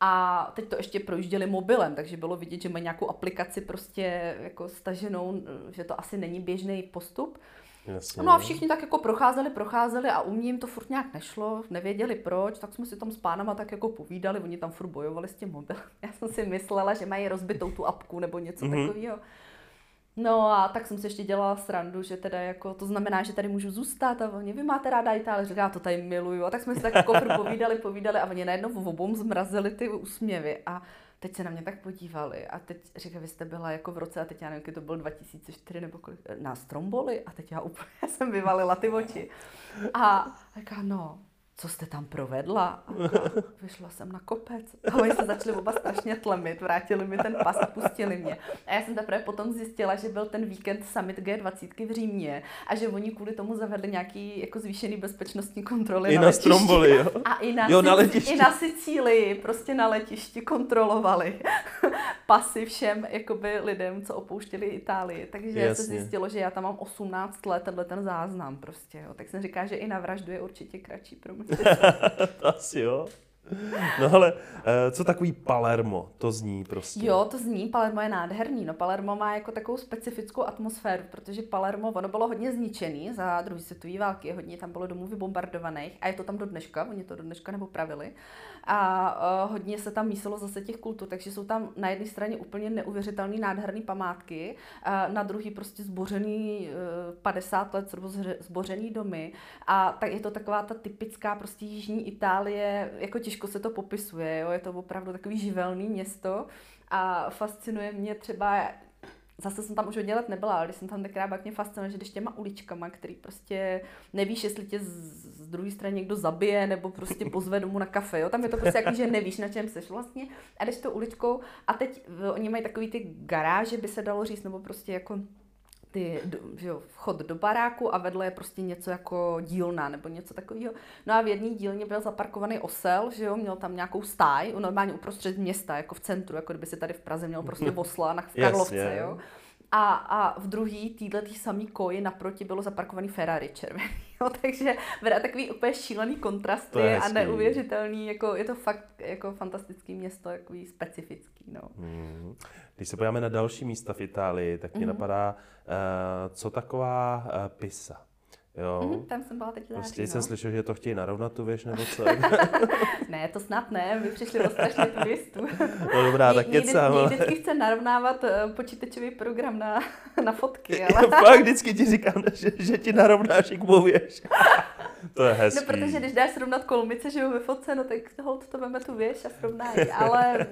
A teď to ještě projížděli mobilem, takže bylo vidět, že mají nějakou aplikaci prostě jako staženou, že to asi není běžný postup. Jasně, no a všichni tak jako procházeli, procházeli a u mě jim to furt nějak nešlo, nevěděli proč, tak jsme si tam s pánama tak jako povídali, oni tam furt bojovali s tím mobilem. Já jsem si myslela, že mají rozbitou tu apku nebo něco mm-hmm. takového. No a tak jsem si ještě dělala srandu, že teda jako, to znamená, že tady můžu zůstat a oni, vy máte ráda Itálii, říká, já to tady miluju. A tak jsme si tak jako povídali, povídali a oni najednou v obou zmrazili ty úsměvy a teď se na mě tak podívali a teď říká, vy jste byla jako v roce a teď já nevím, to bylo 2004 nebo kolik, na Stromboli a teď já úplně jsem vyvalila ty oči. A říká, no, co jste tam provedla? A vyšla jsem na kopec. A oni se začali oba strašně tlemit, vrátili mi ten pas a pustili mě. A já jsem teprve potom zjistila, že byl ten víkend summit G20 v Římě a že oni kvůli tomu zavedli nějaký jako zvýšený bezpečnostní kontroly I na, na Stromboli, jo? A i na, jo, na letišti. I na Sicílii, prostě na letišti kontrolovali pasy všem jakoby lidem, co opouštěli Itálii. Takže Jasně. se zjistilo, že já tam mám 18 let, tenhle ten záznam prostě. Jo. Tak jsem říká, že i na vraždu je určitě kratší pro mě. Asi jo. No ale eh, co takový Palermo? To zní prostě. Jo, to zní, Palermo je nádherný. No Palermo má jako takovou specifickou atmosféru, protože Palermo, ono bylo hodně zničený za druhé světové války, hodně tam bylo domů vybombardovaných a je to tam do dneška, oni to do dneška nepopravili. A uh, hodně se tam mísilo zase těch kultur, takže jsou tam na jedné straně úplně neuvěřitelné nádherné památky, uh, na druhý prostě zbořený uh, 50 let zbořený domy a tak je to taková ta typická prostě jižní Itálie, jako těžko se to popisuje, jo? je to opravdu takový živelný město a fascinuje mě třeba zase jsem tam už hodně let nebyla, ale když jsem tam tenkrát mě fascinuje, že když těma uličkama, který prostě nevíš, jestli tě z, z druhé strany někdo zabije, nebo prostě pozve domů na kafe, jo? tam je to prostě jako, že nevíš, na čem seš vlastně. A jdeš to uličkou a teď oni mají takový ty garáže, by se dalo říct, nebo prostě jako ty, že jo, vchod do baráku a vedle je prostě něco jako dílna nebo něco takového. No a v jedné dílně byl zaparkovaný osel, že jo, měl tam nějakou stáj, normálně uprostřed města, jako v centru, jako kdyby se tady v Praze měl prostě osla na v Karlovce, yes, yeah. jo. A, a v druhý, týhle tý samý koji naproti bylo zaparkovaný Ferrari červený. Jo, takže vedá takový úplně šílený kontrasty a neuvěřitelný, jako je to fakt jako fantastický město, takový specifický. No. Mm. Když se podíváme na další místa v Itálii, tak mě mm. napadá, uh, co taková uh, Pisa. Jo. Mm, tam jsem byla teď září, Prostě no. jsem slyšel, že to chtějí narovnat tu věž, nebo co? ne, to snad ne, my přišli o strašně turistů. no dobrá, tak kecám. Někdy vždycky chce narovnávat uh, počítačový program na, na fotky, ale... Fakt vždycky ti říkám, že, že ti narovnáš jak věž. to je hezký. No, protože když dáš srovnat kolmice, že jo, ve fotce, no tak hold to veme tu věž a srovnají, ale...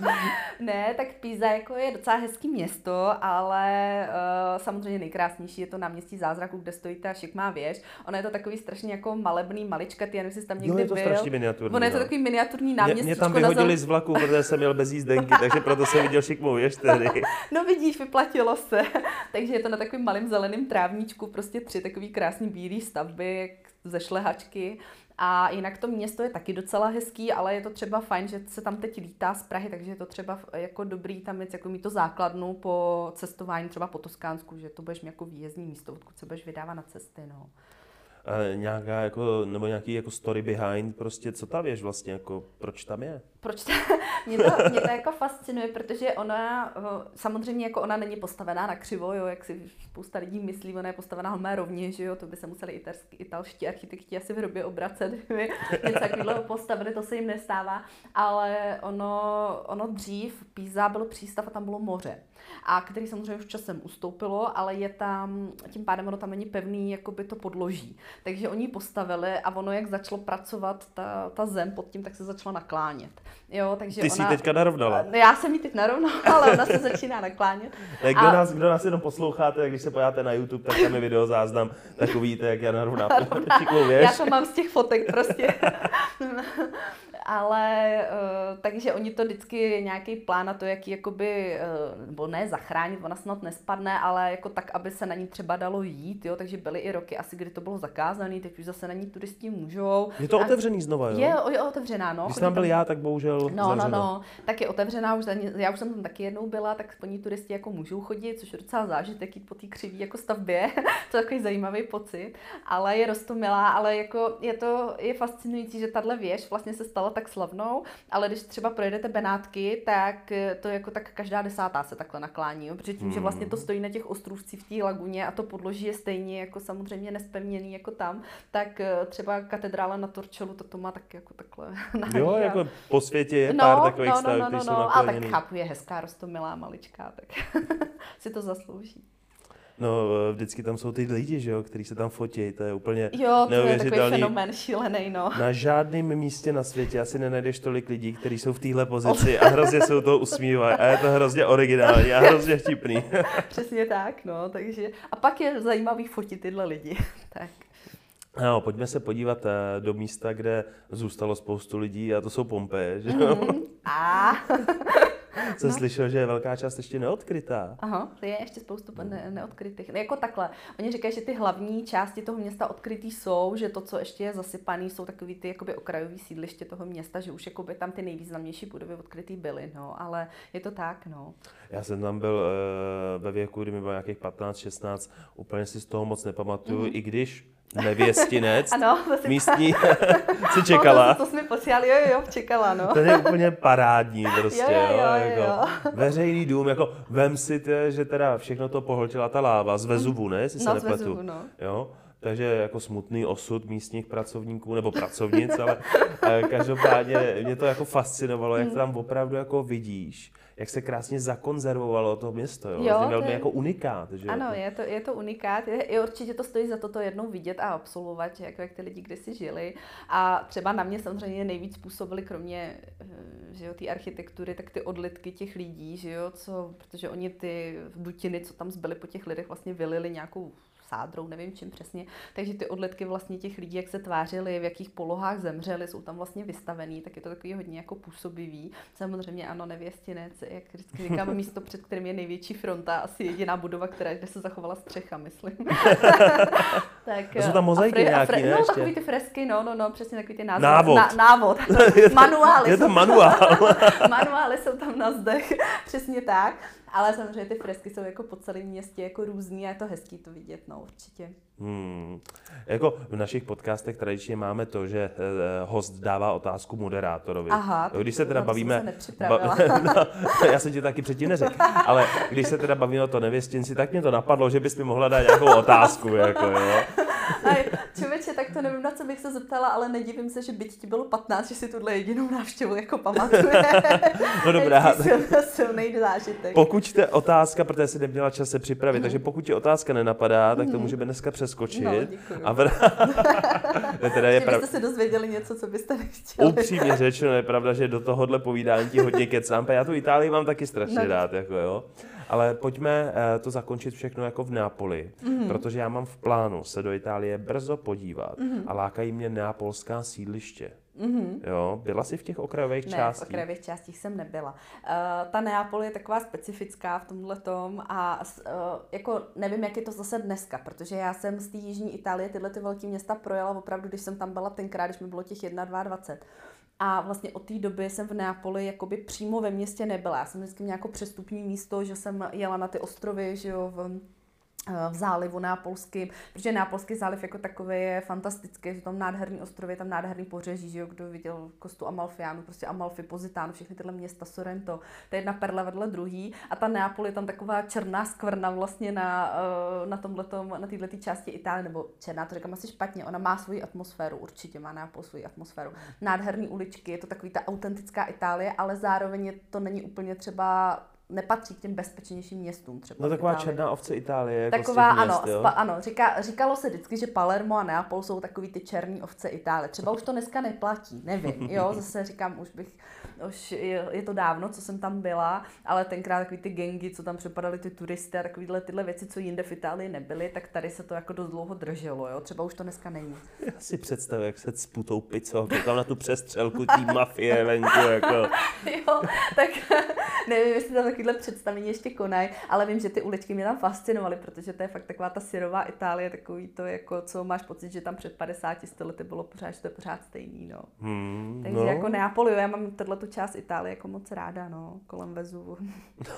ne, tak Píza jako je docela hezký město, ale uh, samozřejmě nejkrásnější je to na městí zázraku, kde stojí ta šikmá věž. Ono je to takový strašně jako malebný, maličkatý, já nevím, jestli tam někdy jo, je to byl. strašně miniaturní. Ono je to no. takový miniaturní náměstí. Mě, mě tam vyhodili z vlaku, protože jsem měl bez jízdenky, takže proto jsem viděl šikmou věž tehdy. no vidíš, vyplatilo se. takže je to na takovým malým zeleným trávníčku, prostě tři takový krásný bílý stavby, jak ze šlehačky. A jinak to město je taky docela hezký, ale je to třeba fajn, že se tam teď lítá z Prahy, takže je to třeba jako dobrý tam mít, jako mít to základnu po cestování třeba po Toskánsku, že to budeš mít jako výjezdní místo, odkud se budeš vydávat na cesty. No. Nějaká jako, nebo nějaký jako story behind, prostě co ta věž vlastně, jako proč tam je? Proč to, mě, to, mě to jako fascinuje, protože ona, eh, samozřejmě jako ona není postavená na křivo, jo, jak si spousta lidí myslí, ona je postavená holmé rovně, že jo, to by se museli italský, italští architekti asi v hrobě obracet, kdyby něco takového postavili, to se jim nestává, ale ono, ono dřív, Píza byl přístav a tam bylo moře a který samozřejmě už časem ustoupilo, ale je tam, tím pádem ono tam není pevný, jako by to podloží. Takže oni postavili a ono, jak začalo pracovat ta, ta zem pod tím, tak se začala naklánět. Jo, takže Ty ona, jsi ji teďka narovnala. Já jsem ji teď narovnala, ale ona se začíná naklánět. Tak kdo, a... nás, kdo nás jenom posloucháte, když se pojáte na YouTube, tak tam je video záznam, tak uvidíte, jak já narovnám Já to mám z těch fotek prostě. ale uh, takže oni to vždycky nějaký plán na to, jaký jakoby, uh, nebo ne zachránit, ona snad nespadne, ale jako tak, aby se na ní třeba dalo jít, jo, takže byly i roky asi, kdy to bylo zakázané, teď už zase na ní turisti můžou. Je to a otevřený znova, jo? Je, je otevřená, no. Když tam byl já, tak bohužel No, zavřeno. no, no, tak je otevřená už, za ní, já už jsem tam taky jednou byla, tak po ní turisti jako můžou chodit, což je docela zážitek jít po té křivý jako stavbě, to je takový zajímavý pocit, ale je rostomilá, ale jako je to, je fascinující, že tahle věž vlastně se stala tak slavnou, ale když třeba projedete Benátky, tak to jako tak každá desátá se takhle naklání, jo? protože tím, hmm. že vlastně to stojí na těch ostrůvcích v té laguně a to podloží je stejně jako samozřejmě nespevněný jako tam, tak eh, třeba katedrála na Torčelu to, to má tak jako takhle. Jo, jako po světě je no, pár takových no, stavů, no, no, no, no, no, ale tak chápu, je hezká, rostomilá, maličká, tak si to zaslouží. No, vždycky tam jsou ty lidi, že jo, kteří se tam fotí, to je úplně Jo, to je takový fenomén šílený, no. Na žádném místě na světě asi nenajdeš tolik lidí, kteří jsou v téhle pozici a hrozně se toho usmívají a je to hrozně originální a hrozně vtipný. Přesně tak, no, takže a pak je zajímavý fotit tyhle lidi, tak. No, pojďme se podívat eh, do místa, kde zůstalo spoustu lidí a to jsou Pompeje, že jo? Mm, a Jsem no. slyšel, že je velká část ještě neodkrytá. Aha, to je ještě spoustu ne- neodkrytých. No, jako takhle. Oni říkají, že ty hlavní části toho města odkrytý jsou, že to, co ještě je zasypaný, jsou takový ty jakoby okrajový sídliště toho města, že už jakoby tam ty nejvýznamnější budovy odkrytý byly, no, ale je to tak, no. Já jsem tam byl uh, ve věku, kdy mi bylo nějakých 15-16, úplně si z toho moc nepamatuju, mm-hmm. i když nevěstinec, ano, si místní, si čekala. No, to, to jsme posílali, jo, jo, čekala, no. To je úplně parádní prostě, jo, jo, jo, jako veřejný dům, jako vem si, tě, že teda všechno to pohltila ta láva z Vezuvu, ne, jestli no, se nepletu. Vezuvu, no. Jo? Takže jako smutný osud místních pracovníků nebo pracovnic, ale eh, každopádně mě to jako fascinovalo, jak to tam opravdu jako vidíš jak se krásně zakonzervovalo to město. Jo? jo velmi je... jako unikát. Že? Ano, je to, je to unikát. Je, je, určitě to stojí za to to jednou vidět a absolvovat, jako jak ty lidi kdysi žili. A třeba na mě samozřejmě nejvíc působily, kromě eh, že jo, té architektury, tak ty odlitky těch lidí, že jo, co, protože oni ty dutiny, co tam zbyly po těch lidech, vlastně vylili nějakou sádrou, nevím čím přesně. Takže ty odletky vlastně těch lidí, jak se tvářili, v jakých polohách zemřeli, jsou tam vlastně vystavený, tak je to takový hodně jako působivý. Samozřejmě ano, nevěstinec, jak vždycky říkám, místo, před kterým je největší fronta, asi jediná budova, která kde se zachovala střecha, myslím. tak, a jsou tam mozaiky fre, nějaký, fre, ne, No, ještě? takový ty fresky, no, no, no, přesně takový ty názvy. Návod. Na, návod. manuály. Je to manuál. manuály jsou tam na zdech, přesně tak. Ale samozřejmě ty fresky jsou jako po celém městě jako různý a je to hezký to vidět, no určitě. Hmm. Jako v našich podcastech tradičně máme to, že host dává otázku moderátorovi. Aha, když se teda bavíme... Se ba... no, já jsem ti taky předtím neřekl, ale když se teda bavíme o to nevěstinci, tak mě to napadlo, že bys mi mohla dát nějakou otázku. jako, jo. Člověče, tak to nevím, na co bych se zeptala, ale nedivím se, že byť ti bylo 15, že si tuhle jedinou návštěvu jako pamatuje. no dobrá. silný zážitek. Pokud te otázka, protože jsi neměla čas se připravit, mm. takže pokud ti otázka nenapadá, tak to mhm. můžeme dneska přeskočit. No, a vr... teda je prav... se dozvěděli něco, co byste nechtěli. Upřímně řečeno, je pravda, že do tohohle povídání ti hodně kecám. Já tu Itálii mám taky strašně no. rád, jako jo. Ale pojďme eh, to zakončit všechno jako v Neapoli, mm-hmm. protože já mám v plánu se do Itálie brzo podívat mm-hmm. a lákají mě neapolská sídliště. Mm-hmm. Jo, byla jsi v těch okrajových ne, částích? v okrajových částích jsem nebyla. Uh, ta Neapol je taková specifická v tomhle tom a uh, jako nevím, jak je to zase dneska, protože já jsem z té jižní Itálie tyhle ty velké města projela opravdu, když jsem tam byla tenkrát, když mi bylo těch 21. A vlastně od té doby jsem v Neapoli jakoby přímo ve městě nebyla. Já jsem vždycky měla jako přestupní místo, že jsem jela na ty ostrovy, že jo, v v zálivu nápolským, protože nápolský záliv jako takový je fantastický, jsou tam nádherný ostrovy, tam nádherný pořeží, že jo, kdo viděl Kostu Amalfiánu, prostě Amalfi, Positano, všechny tyhle města, Sorrento, to je jedna perla vedle druhý a ta Neapol je tam taková černá skvrna vlastně na, eh, na tomhletom, na této části Itálie, nebo černá, to říkám asi špatně, ona má svoji atmosféru, určitě má Neapol svoji atmosféru. Nádherný uličky, je to takový ta autentická Itálie, ale zároveň to není úplně třeba nepatří k těm bezpečnějším městům. Třeba no taková černá ovce Itálie. Jako taková, měst, ano, jo? Spa, ano říká, říkalo se vždycky, že Palermo a Neapol jsou takový ty černí ovce Itálie. Třeba už to dneska neplatí, nevím, jo, zase říkám, už bych, už je, je to dávno, co jsem tam byla, ale tenkrát takový ty gengy, co tam přepadaly ty turisty a takovýhle tyhle věci, co jinde v Itálii nebyly, tak tady se to jako dost dlouho drželo, jo, třeba už to dneska není. Já si představuji, jak se cpu tou pizzou, tam na tu přestřelku té mafie venku, jako. jo, tak nevím, jestli tam takovéhle představení ještě konají, ale vím, že ty uličky mě tam fascinovaly, protože to je fakt taková ta syrová Itálie, takový to, jako, co máš pocit, že tam před 50 lety bylo pořád, že to je pořád stejný, no. Hmm, Takže no. jako Neapol, já mám tohle tu část Itálie jako moc ráda, no, kolem Vezuvu.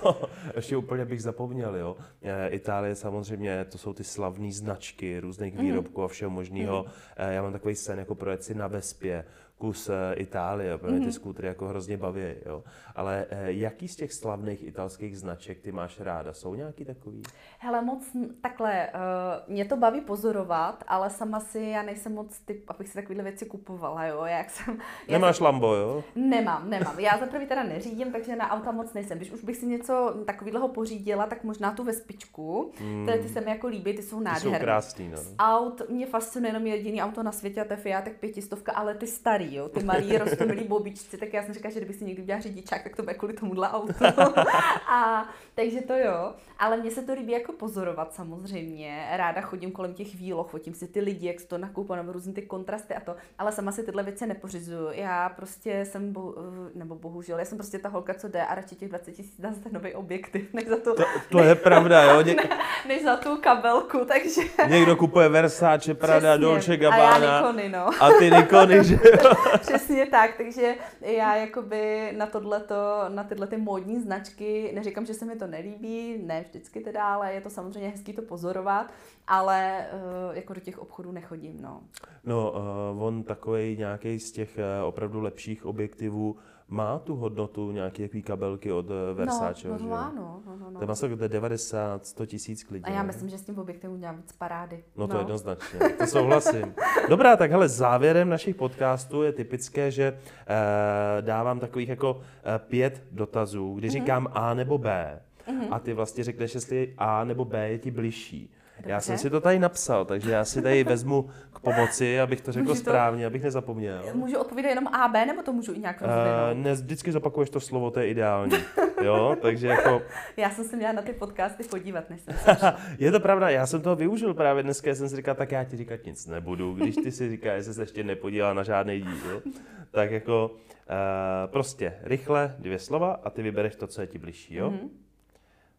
No, ještě úplně bych zapomněl, jo. E, Itálie samozřejmě, to jsou ty slavné značky různých mhm. výrobků mm. a všeho možného. Mm. Já mám takový sen jako projet si na Vespě, kus eh, Itálie, protože ty mhm. skútry jako hrozně baví, jo. Ale eh, jaký z těch slavných italských značek ty máš ráda? Jsou nějaký takový? Hele, moc takhle, uh, mě to baví pozorovat, ale sama si, já nejsem moc typ, abych si takovéhle věci kupovala, jo, jak jsem... Nemáš jsem, Lambo, jo? Nemám, nemám. Já za prvý teda neřídím, takže na auta moc nejsem. Když už bych si něco takového pořídila, tak možná tu vespičku, mm. které ty se mi jako líbí, ty jsou nádherné. Ty jsou krásný, no. Z aut mě fascinuje jenom jediný auto na světě a to je Fiat pětistovka, ale ty starý malý, jo, ty malý rostomilý bobičci, tak já jsem říkala, že kdyby si někdy udělal řidičák, tak to bude kvůli tomuhle autu. a takže to jo, ale mně se to líbí jako pozorovat samozřejmě. Ráda chodím kolem těch výloh, fotím si ty lidi, jak to nakupují, nebo různé ty kontrasty a to, ale sama si tyhle věci nepořizuju. Já prostě jsem, bohu, nebo bohužel, já jsem prostě ta holka, co jde a radši těch 20 tisíc dá za ten nový objektiv, než za tu... To, to než, je pravda, jo? Něk... Ne, než za tu kabelku, takže... Někdo kupuje Versace, Prada. Dolce Gabbana. A já Nikony, no. A ty Nikony, že jo? Přesně tak, takže já jakoby na tohleto, na tyhle ty módní značky, neříkám, že se mi to nelíbí, ne vždycky teda, ale je to samozřejmě hezký to pozorovat, ale uh, jako do těch obchodů nechodím, no. No, uh, on takový nějaký z těch uh, opravdu lepších objektivů má tu hodnotu nějaký takový kabelky od Versace, no, no, má, no, no, no, no. To se 90, 100 tisíc klidně. A já myslím, že s tím objektivem udělám víc parády. No to no. jednoznačně, to souhlasím. Dobrá, tak hele, závěrem našich podcastů je typické, že eh, dávám takových jako eh, pět dotazů, kdy mm-hmm. říkám A nebo B. Mm-hmm. A ty vlastně řekneš, jestli A nebo B je ti bližší. Dobře. Já jsem si to tady napsal, takže já si tady vezmu k pomoci, abych to řekl můžu správně, to, abych nezapomněl. Můžu odpovědět jenom A, B, nebo to můžu i nějak rozvinout? Uh, ne, vždycky zopakuješ to slovo, to je ideální. jo, takže jako... Já jsem se měla na ty podcasty podívat, než jsem Je to pravda, já jsem toho využil právě dneska, jsem si říkal, tak já ti říkat nic nebudu, když ty si říkáš, že se ještě nepodíval na žádný díl. Tak jako uh, prostě rychle dvě slova a ty vybereš to, co je ti bližší, jo? Mm-hmm.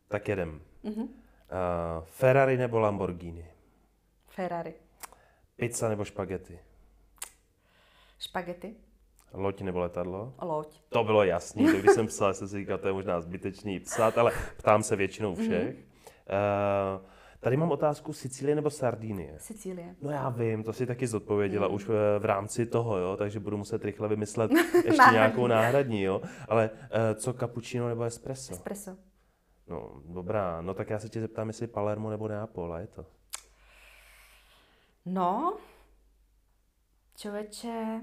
Tak jedem. Mm-hmm. Uh, Ferrari nebo Lamborghini? Ferrari. Pizza nebo špagety? Špagety. Loď nebo letadlo? Loď. To bylo jasný, to když jsem psal, jsem si říkal, to je možná zbytečný psát, ale ptám se většinou mhm. všech. Mm-hmm. Uh, tady mám otázku Sicílie nebo Sardínie? Sicílie. No já vím, to si taky zodpověděla mm. už v, v rámci toho, jo, takže budu muset rychle vymyslet ještě nějakou náhradní, jo. Ale uh, co cappuccino nebo espresso? Espresso. No, dobrá, no tak já se tě zeptám, jestli Palermo nebo Neapol, a je to? No, člověče,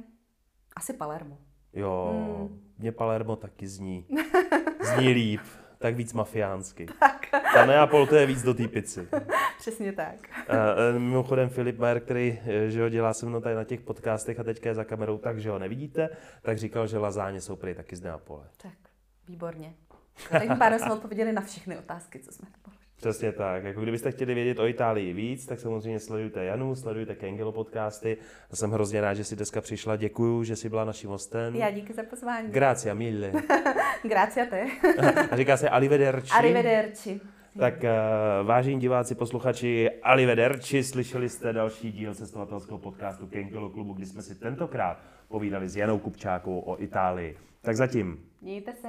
asi Palermo. Jo, hmm. mě Palermo taky zní. Zní líp, tak víc mafiánsky. Tak. Ta Neapol to je víc do té pici. Přesně tak. Uh, mimochodem Filip Mayer, který eh, že ho dělá se mnou tady na těch podcastech a teďka je za kamerou, takže ho nevidíte, tak říkal, že lazáně jsou prý taky z Neapole. Tak, výborně. Tak pádem jsme odpověděli na všechny otázky, co jsme položili. Přesně tak. Jako kdybyste chtěli vědět o Itálii víc, tak samozřejmě sledujte Janu, sledujte Kengelo podcasty. Já jsem hrozně rád, že jsi dneska přišla. Děkuju, že jsi byla naším hostem. Já díky za pozvání. Grazie mille. Grazie te. A říká se arrivederci. Arrivederci. Tak uh, vážení diváci, posluchači, arrivederci, slyšeli jste další díl cestovatelského podcastu Kengelo klubu, kdy jsme si tentokrát povídali s Janou Kupčákovou o Itálii. Tak zatím. Mějte se.